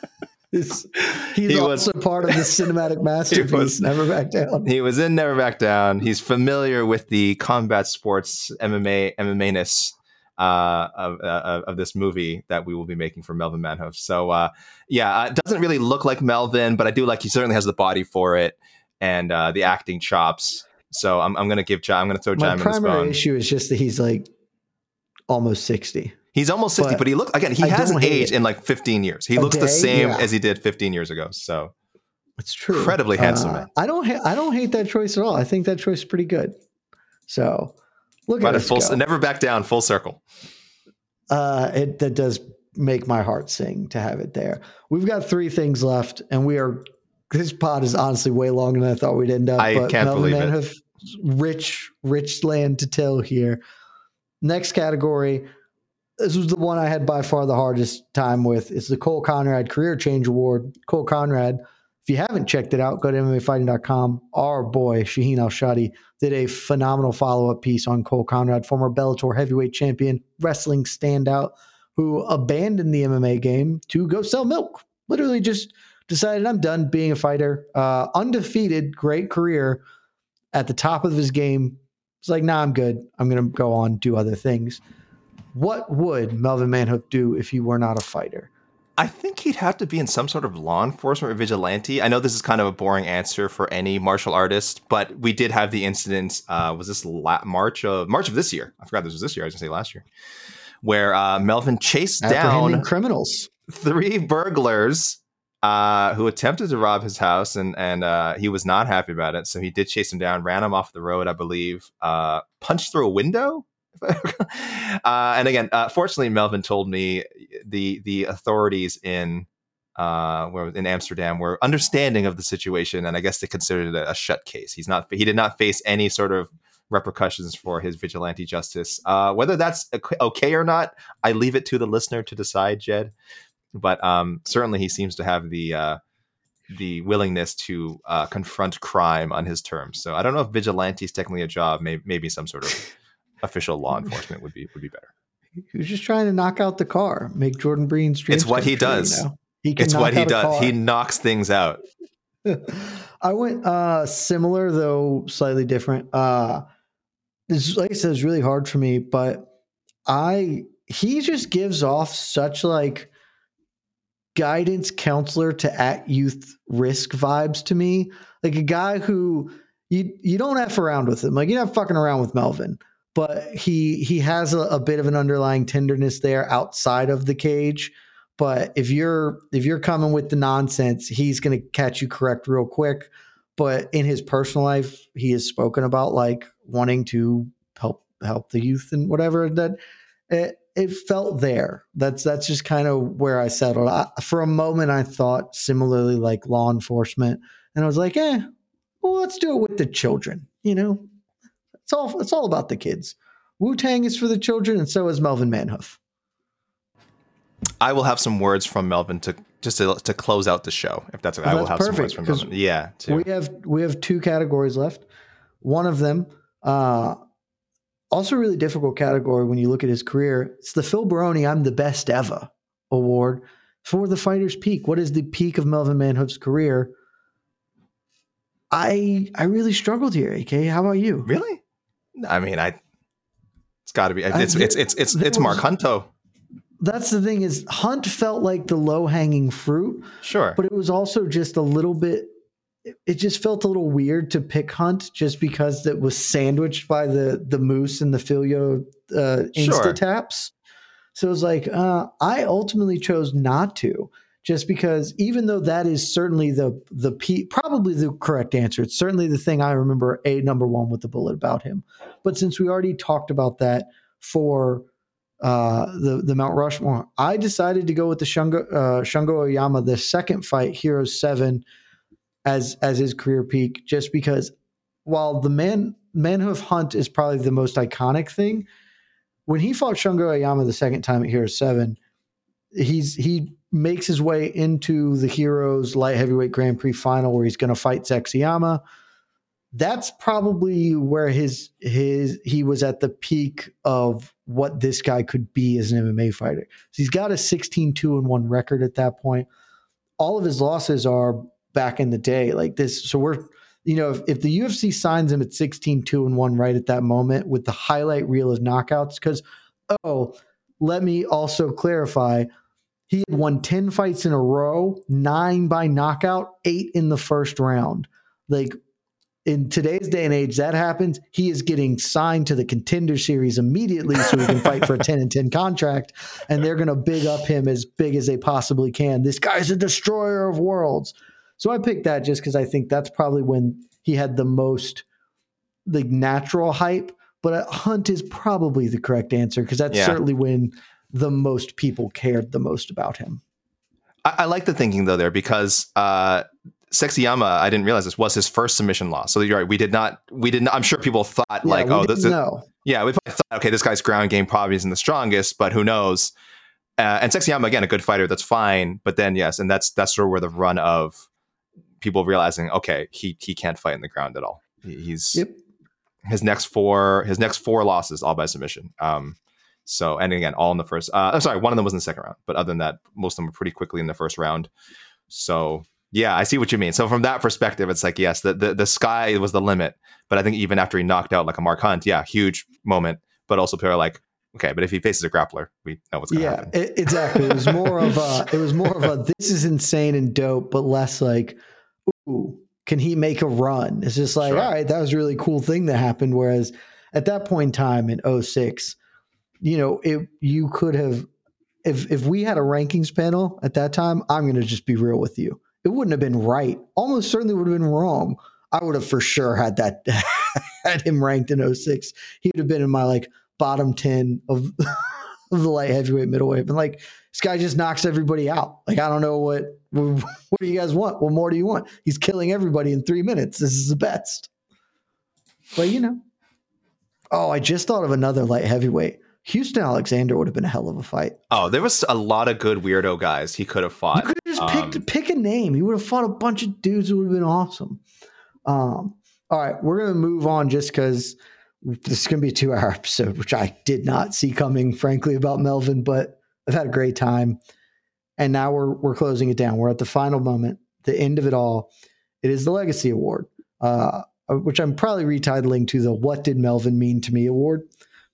[LAUGHS] He's, he's He was- also part of the cinematic [LAUGHS] masterpiece. was- Never back down. He was in Never Back Down. He's familiar with the combat sports MMA MMA ness uh, of, uh, of this movie that we will be making for Melvin Manhoef. So uh, yeah, uh, it doesn't really look like Melvin, but I do like he certainly has the body for it and uh, the acting chops. So I'm, I'm gonna give John. I'm gonna throw My John primary issue is just that he's like almost sixty. He's almost 60, But but, he look again, he I hasn't aged it. in like 15 years. He A looks the same Yeah. as he did 15 years ago. So It's true. Incredibly handsome man. I don't. Ha- I don't hate that choice at all. I think that choice is pretty good. So look but at full go. never back down, full circle. uh, it that does make my heart sing to have it there. We've got three things left, and we are. This pod is honestly way longer than I thought we'd end up. I but can't Melvin believe it. Manhoef, Rich, rich land to till here. Next category. This was the one I had by far the hardest time with. It's the Cole Conrad Career Change Award. Cole Conrad. If you haven't checked it out, go to MMAfighting.com. Our boy Shaheen Al Shatti did a phenomenal follow up piece on Cole Conrad, former Bellator heavyweight champion, wrestling standout, who abandoned the MMA game to go sell milk. Literally just decided, I'm done being a fighter. Uh, undefeated, great career at the top of his game. It's like, nah, I'm good. I'm going to go on, do other things. What would Melvin Manhoef do if he were not a fighter? I think he'd have to be in some sort of law enforcement or vigilante. I know this is kind of a boring answer for any martial artist, but we did have the incident. Uh, was this la- March of March of this year? I forgot this was this year. I was gonna say last year, where uh, Melvin chased down criminals, three burglars uh, who attempted to rob his house, and and uh, he was not happy about it. So he did chase them down, ran them off the road, I believe, uh, punched through a window. [LAUGHS] Uh, and again, uh, fortunately, Melvin told me the the authorities in uh, in Amsterdam were understanding of the situation, and I guess they considered it a, a, shut case. He's not he did not face any sort of repercussions for his vigilante justice. Uh, whether that's okay or not, I leave it to the listener to decide, Jed. But um, certainly, he seems to have the uh, the willingness to uh, confront crime on his terms. So I don't know if vigilante is technically a job. Maybe, maybe some sort of official law [LAUGHS] enforcement would be would be better. He was just trying to knock out the car, make Jordan Breen's dreams. It's what he does. You know? He it's what he does. He knocks things out. [LAUGHS] I went uh, similar though slightly different. Uh, this, like I said, is really hard for me, but I he just gives off such like guidance counselor to at youth risk vibes to me. Like a guy who you you don't f around with him. Like you're not fucking around with Melvin, but he he has a, a bit of an underlying tenderness there outside of the cage. But if you're if you're coming with the nonsense, he's gonna catch you correct real quick. But in his personal life, he has spoken about like wanting to help help the youth and whatever that it, it felt there. That's that's just kind of where I settled. I, for a moment, I thought similarly like law enforcement, and I was like, eh, well, let's do it with the children. You know, it's all it's all about the kids. Wu Tang is for the children, and so is Melvin Manhoef. I will have some words from Melvin to just to, to close out the show. If that's, I will have perfect, some words from Melvin. Yeah, too. we have we have two categories left. One of them, uh, also really difficult category when you look at his career. It's the Phil Baroni "I'm the Best Ever" award for the fighter's peak. What is the peak of Melvin Manhoef's career? I I really struggled here. Okay, how about you? Really? I mean, I it's got to be. It's, it's, it's it's it's Mark Hunto that's the thing is Hunt felt like the low hanging fruit. Sure. But it was also just a little bit it just felt a little weird to pick Hunt just because it was sandwiched by the the moose and the Filho uh, insta sure. taps. So it was like uh, I ultimately chose not to, just because even though that is certainly the the P, probably the correct answer. It's certainly the thing I remember a number one with the bullet about him. But since we already talked about that for uh, the the Mount Rushmore. I decided to go with the Shungo uh, Shungo Oyama, the second fight, hero Seven, as as his career peak, just because while the man Manhoef Hunt is probably the most iconic thing, when he fought Shungo Oyama the second time at hero Seven, he's he makes his way into the Heroes Light Heavyweight Grand Prix final where he's going to fight Sexyama that's probably where his his he was at the peak of what this guy could be as an MMA fighter. So he's got a 16-2 and 1 record at that point. All of his losses are back in the day like this. So we're you know, if, if the UFC signs him at 16-2 and 1 right at that moment with the highlight reel of knockouts cuz oh, let me also clarify he had won 10 fights in a row, 9 by knockout, 8 in the first round. Like in today's day and age, that happens. He is getting signed to the contender series immediately so he can fight for a [LAUGHS] 10 and 10 contract. And they're going to big up him as big as they possibly can. This guy's a destroyer of worlds. So I picked that just because I think that's probably when he had the most the natural hype. But uh, Hunt is probably the correct answer because that's yeah. certainly when the most people cared the most about him. I, I like the thinking though there because uh, Sexyama, I didn't realize this was his first submission loss. So you're right. We did not. We did not. I'm sure people thought yeah, like, oh, this is. No. Yeah, we probably thought, okay, this guy's ground game probably isn't the strongest, but who knows? Uh, and Sexyama again, a good fighter, that's fine. But then yes, and that's that's sort of where the run of people realizing, okay, he he can't fight in the ground at all. He's yep. his next four his next four losses all by submission. Um, so and again, all in the first. Uh, I'm sorry, one of them was in the second round, but other than that, most of them were pretty quickly in the first round. So yeah, I see what you mean. So from that perspective, it's like yes, the, the the sky was the limit. But I think even after he knocked out like a Mark Hunt, yeah, huge moment. But also people are like, okay, but if he faces a grappler, we know what's going to yeah, happen. Yeah, exactly. It was more of a [LAUGHS] it was more of a this is insane and dope, but less like, ooh, can he make a run? It's just like, sure. all right, that was a really cool thing that happened. Whereas at that point in time in 06, you know, it you could have if if we had a rankings panel at that time, I'm going to just be real with you. It wouldn't have been right. Almost certainly would have been wrong. I would have for sure had that [LAUGHS] had him ranked in 06. He would have been in my like bottom 10 of, [LAUGHS] of the light heavyweight middleweight. But like this guy just knocks everybody out. Like I don't know what [LAUGHS] what do you guys want? What more do you want? He's killing everybody in three minutes. This is the best. But you know. Oh, I just thought of another light heavyweight. Houston Alexander would have been a hell of a fight. Oh, there was a lot of good weirdo guys he could have fought. You could have just um, picked pick a name. He would have fought a bunch of dudes. It would have been awesome. Um, all right, we're gonna move on just because this is gonna be a two hour [LAUGHS] episode, which I did not see coming, frankly, about Melvin. But I've had a great time, and now we're we're closing it down. We're at the final moment, the end of it all. It is the Legacy Award, uh, which I'm probably retitling to the "What Did Melvin Mean to Me" award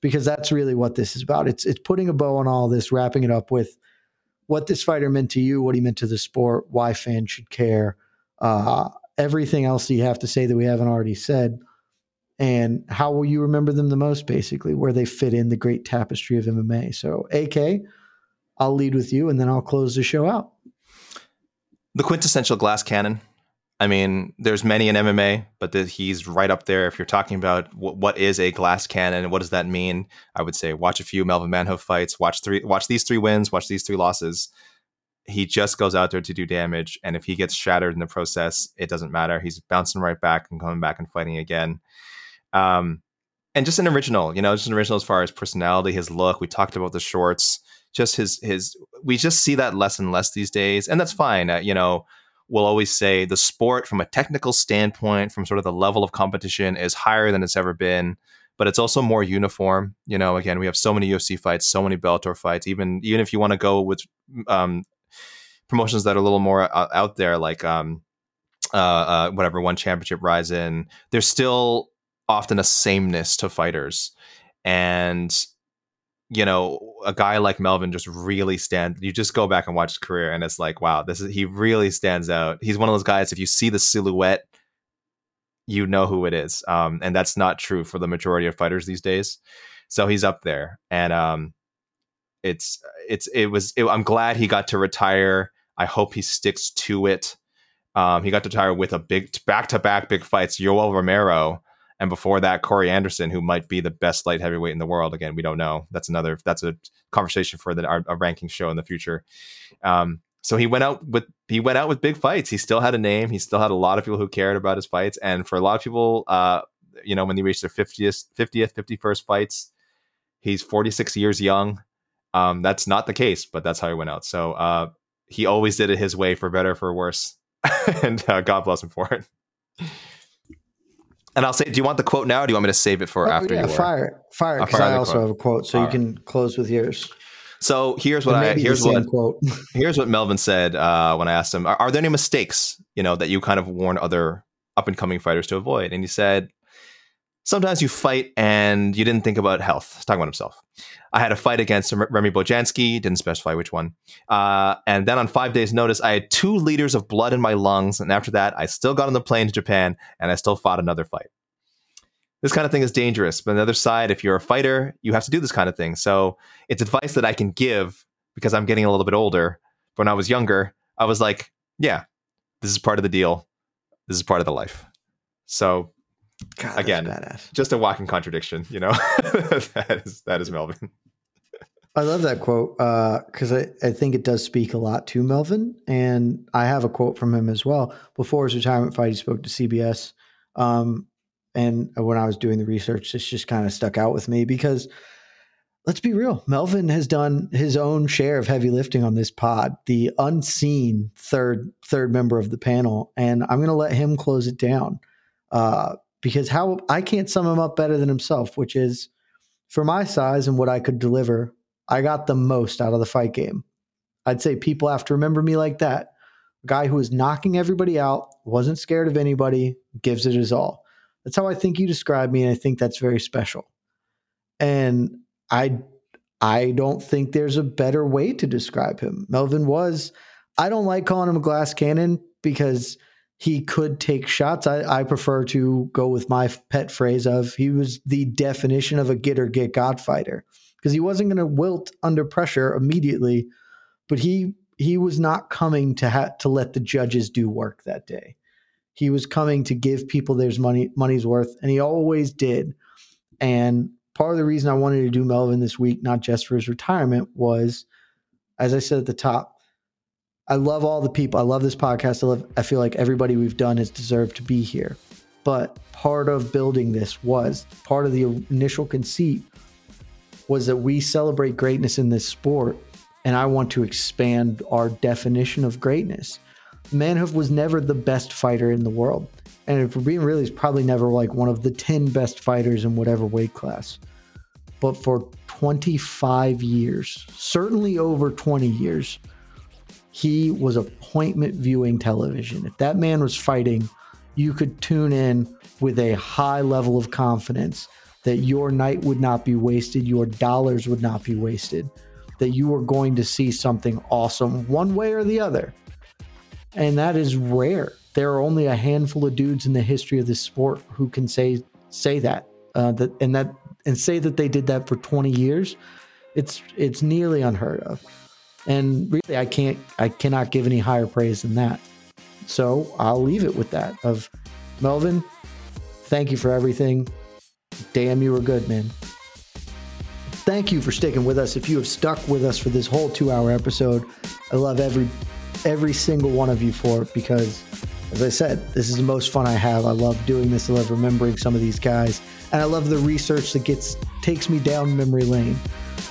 because that's really what this is about. It's it's putting a bow on all this, wrapping it up with what this fighter meant to you, what he meant to the sport, why fans should care, uh, everything else that you have to say that we haven't already said, and how will you remember them the most, basically, where they fit in the great tapestry of MMA. So, AK, I'll lead with you, and then I'll close the show out. The quintessential glass cannon. I mean, there's many in MMA, but the, he's right up there. If you're talking about w- what is a glass cannon, what does that mean? I would say watch a few Melvin Manhoef fights, watch three, watch these three wins, watch these three losses. He just goes out there to do damage, and if he gets shattered in the process, it doesn't matter. He's bouncing right back and coming back and fighting again. Um, and just an original, you know, just an original as far as personality, his look. We talked about the shorts, just his his. We just see that less and less these days, and that's fine. Uh, you know will always say the sport from a technical standpoint, from sort of the level of competition, is higher than it's ever been. But it's also more uniform. You know, again, we have so many UFC fights, so many Bellator fights. Even even if you want to go with um, promotions that are a little more uh, out there, like um, uh, uh, whatever one championship Rizin, there's still often a sameness to fighters, and you know, a guy like Melvin just really stand. You just go back and watch his career, and it's like, wow, this is he really stands out. He's one of those guys. If you see the silhouette, you know who it is, um, and that's not true for the majority of fighters these days. So he's up there, and um, it's it's it was. It, I'm glad he got to retire. I hope he sticks to it. Um, he got to retire with a big back to back big fights. Yoel Romero and before that Corey Anderson, who might be the best light heavyweight in the world. Again, we don't know. That's another. That's a conversation for the, our, our ranking show in the future. Um, so he went out with he went out with big fights. He still had a name. He still had a lot of people who cared about his fights. And for a lot of people, uh, you know, when they reach their fiftieth, fiftieth, fifty first fights, he's forty six years young. Um, that's not the case, but that's how he went out. So uh, he always did it his way, for better for worse, [LAUGHS] and uh, God bless him for it. And I'll say, do you want the quote now, or do you want me to save it for oh, after? Yeah, fire it, fire it. Because I also quote. have a quote, so All you right. can close with yours. So here's what I here's what quote. [LAUGHS] here's what Melvin said uh, when I asked him, are, are, there any mistakes you know that you kind of warn other up and coming fighters to avoid?" And he said, sometimes you fight and you didn't think about health. He's talking about himself. I had a fight against Remy Bonjasky, didn't specify which one. Uh, and then on five days' notice, I had two liters of blood in my lungs. And after that, I still got on the plane to Japan and I still fought another fight. This kind of thing is dangerous. But on the other side, if you're a fighter, you have to do this kind of thing. So it's advice that I can give because I'm getting a little bit older. When I was younger, I was like, yeah, this is part of the deal. This is part of the life. So God, Again, badass. just a walking contradiction, you know. [LAUGHS] that is that is Melvin. I love that quote because uh, I, I think it does speak a lot to Melvin. And I have a quote from him as well. Before his retirement fight, he spoke to CBS. Um, and when I was doing the research, this just kind of stuck out with me because let's be real, Melvin has done his own share of heavy lifting on this pod, the unseen third third member of the panel. And I'm going to let him close it down. Uh, because how I can't sum him up better than himself, which is for my size and what I could deliver, I got the most out of the fight game. I'd say people have to remember me like that. A guy who was knocking everybody out, wasn't scared of anybody, gives it his all. That's how I think you describe me, and I think that's very special. And I I don't think there's a better way to describe him. Melvin was, I don't like calling him a glass cannon because he could take shots. I, I, prefer to go with my pet phrase of he was the definition of a get or get God fighter because he wasn't going to wilt under pressure immediately, but he he was not coming to ha- to let the judges do work that day. He was coming to give people their money money's worth, and he always did. And part of the reason I wanted to do Melvin this week, not just for his retirement, was, as I said at the top, I love all the people. I love this podcast. I love. I feel like everybody we've done has deserved to be here. But part of building this was part of the initial conceit was that we celebrate greatness in this sport, and I want to expand our definition of greatness. Manhoef was never the best fighter in the world. And if we're being real, he's probably never like one of the 10 best fighters in whatever weight class. But for 25 years, certainly over 20 years, he was appointment viewing television. If that man was fighting, you could tune in with a high level of confidence that your night would not be wasted, your dollars would not be wasted, that you were going to see something awesome one way or the other. And that is rare. There are only a handful of dudes in the history of this sport who can say say that. Uh, that and that and say that they did that for 20 years. It's it's nearly unheard of. And really I can't I cannot give any higher praise than that. So I'll leave it with that of Melvin, thank you for everything. Damn, you were good, man. Thank you for sticking with us. If you have stuck with us for this whole two hour episode, I love every every single one of you for it because as I said, this is the most fun I have. I love doing this. I love remembering some of these guys. And I love the research that gets takes me down memory lane.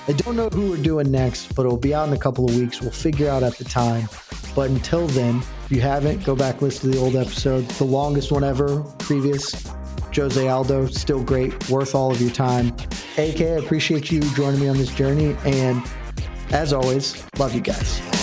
I don't know who we're doing next, but it'll be out in a couple of weeks. We'll figure out at the time. But until then, if you haven't, go back listen to the old episodes. The longest one ever, previous. Jose Aldo, still great, worth all of your time. AK, I appreciate you joining me on this journey. And as always, love you guys.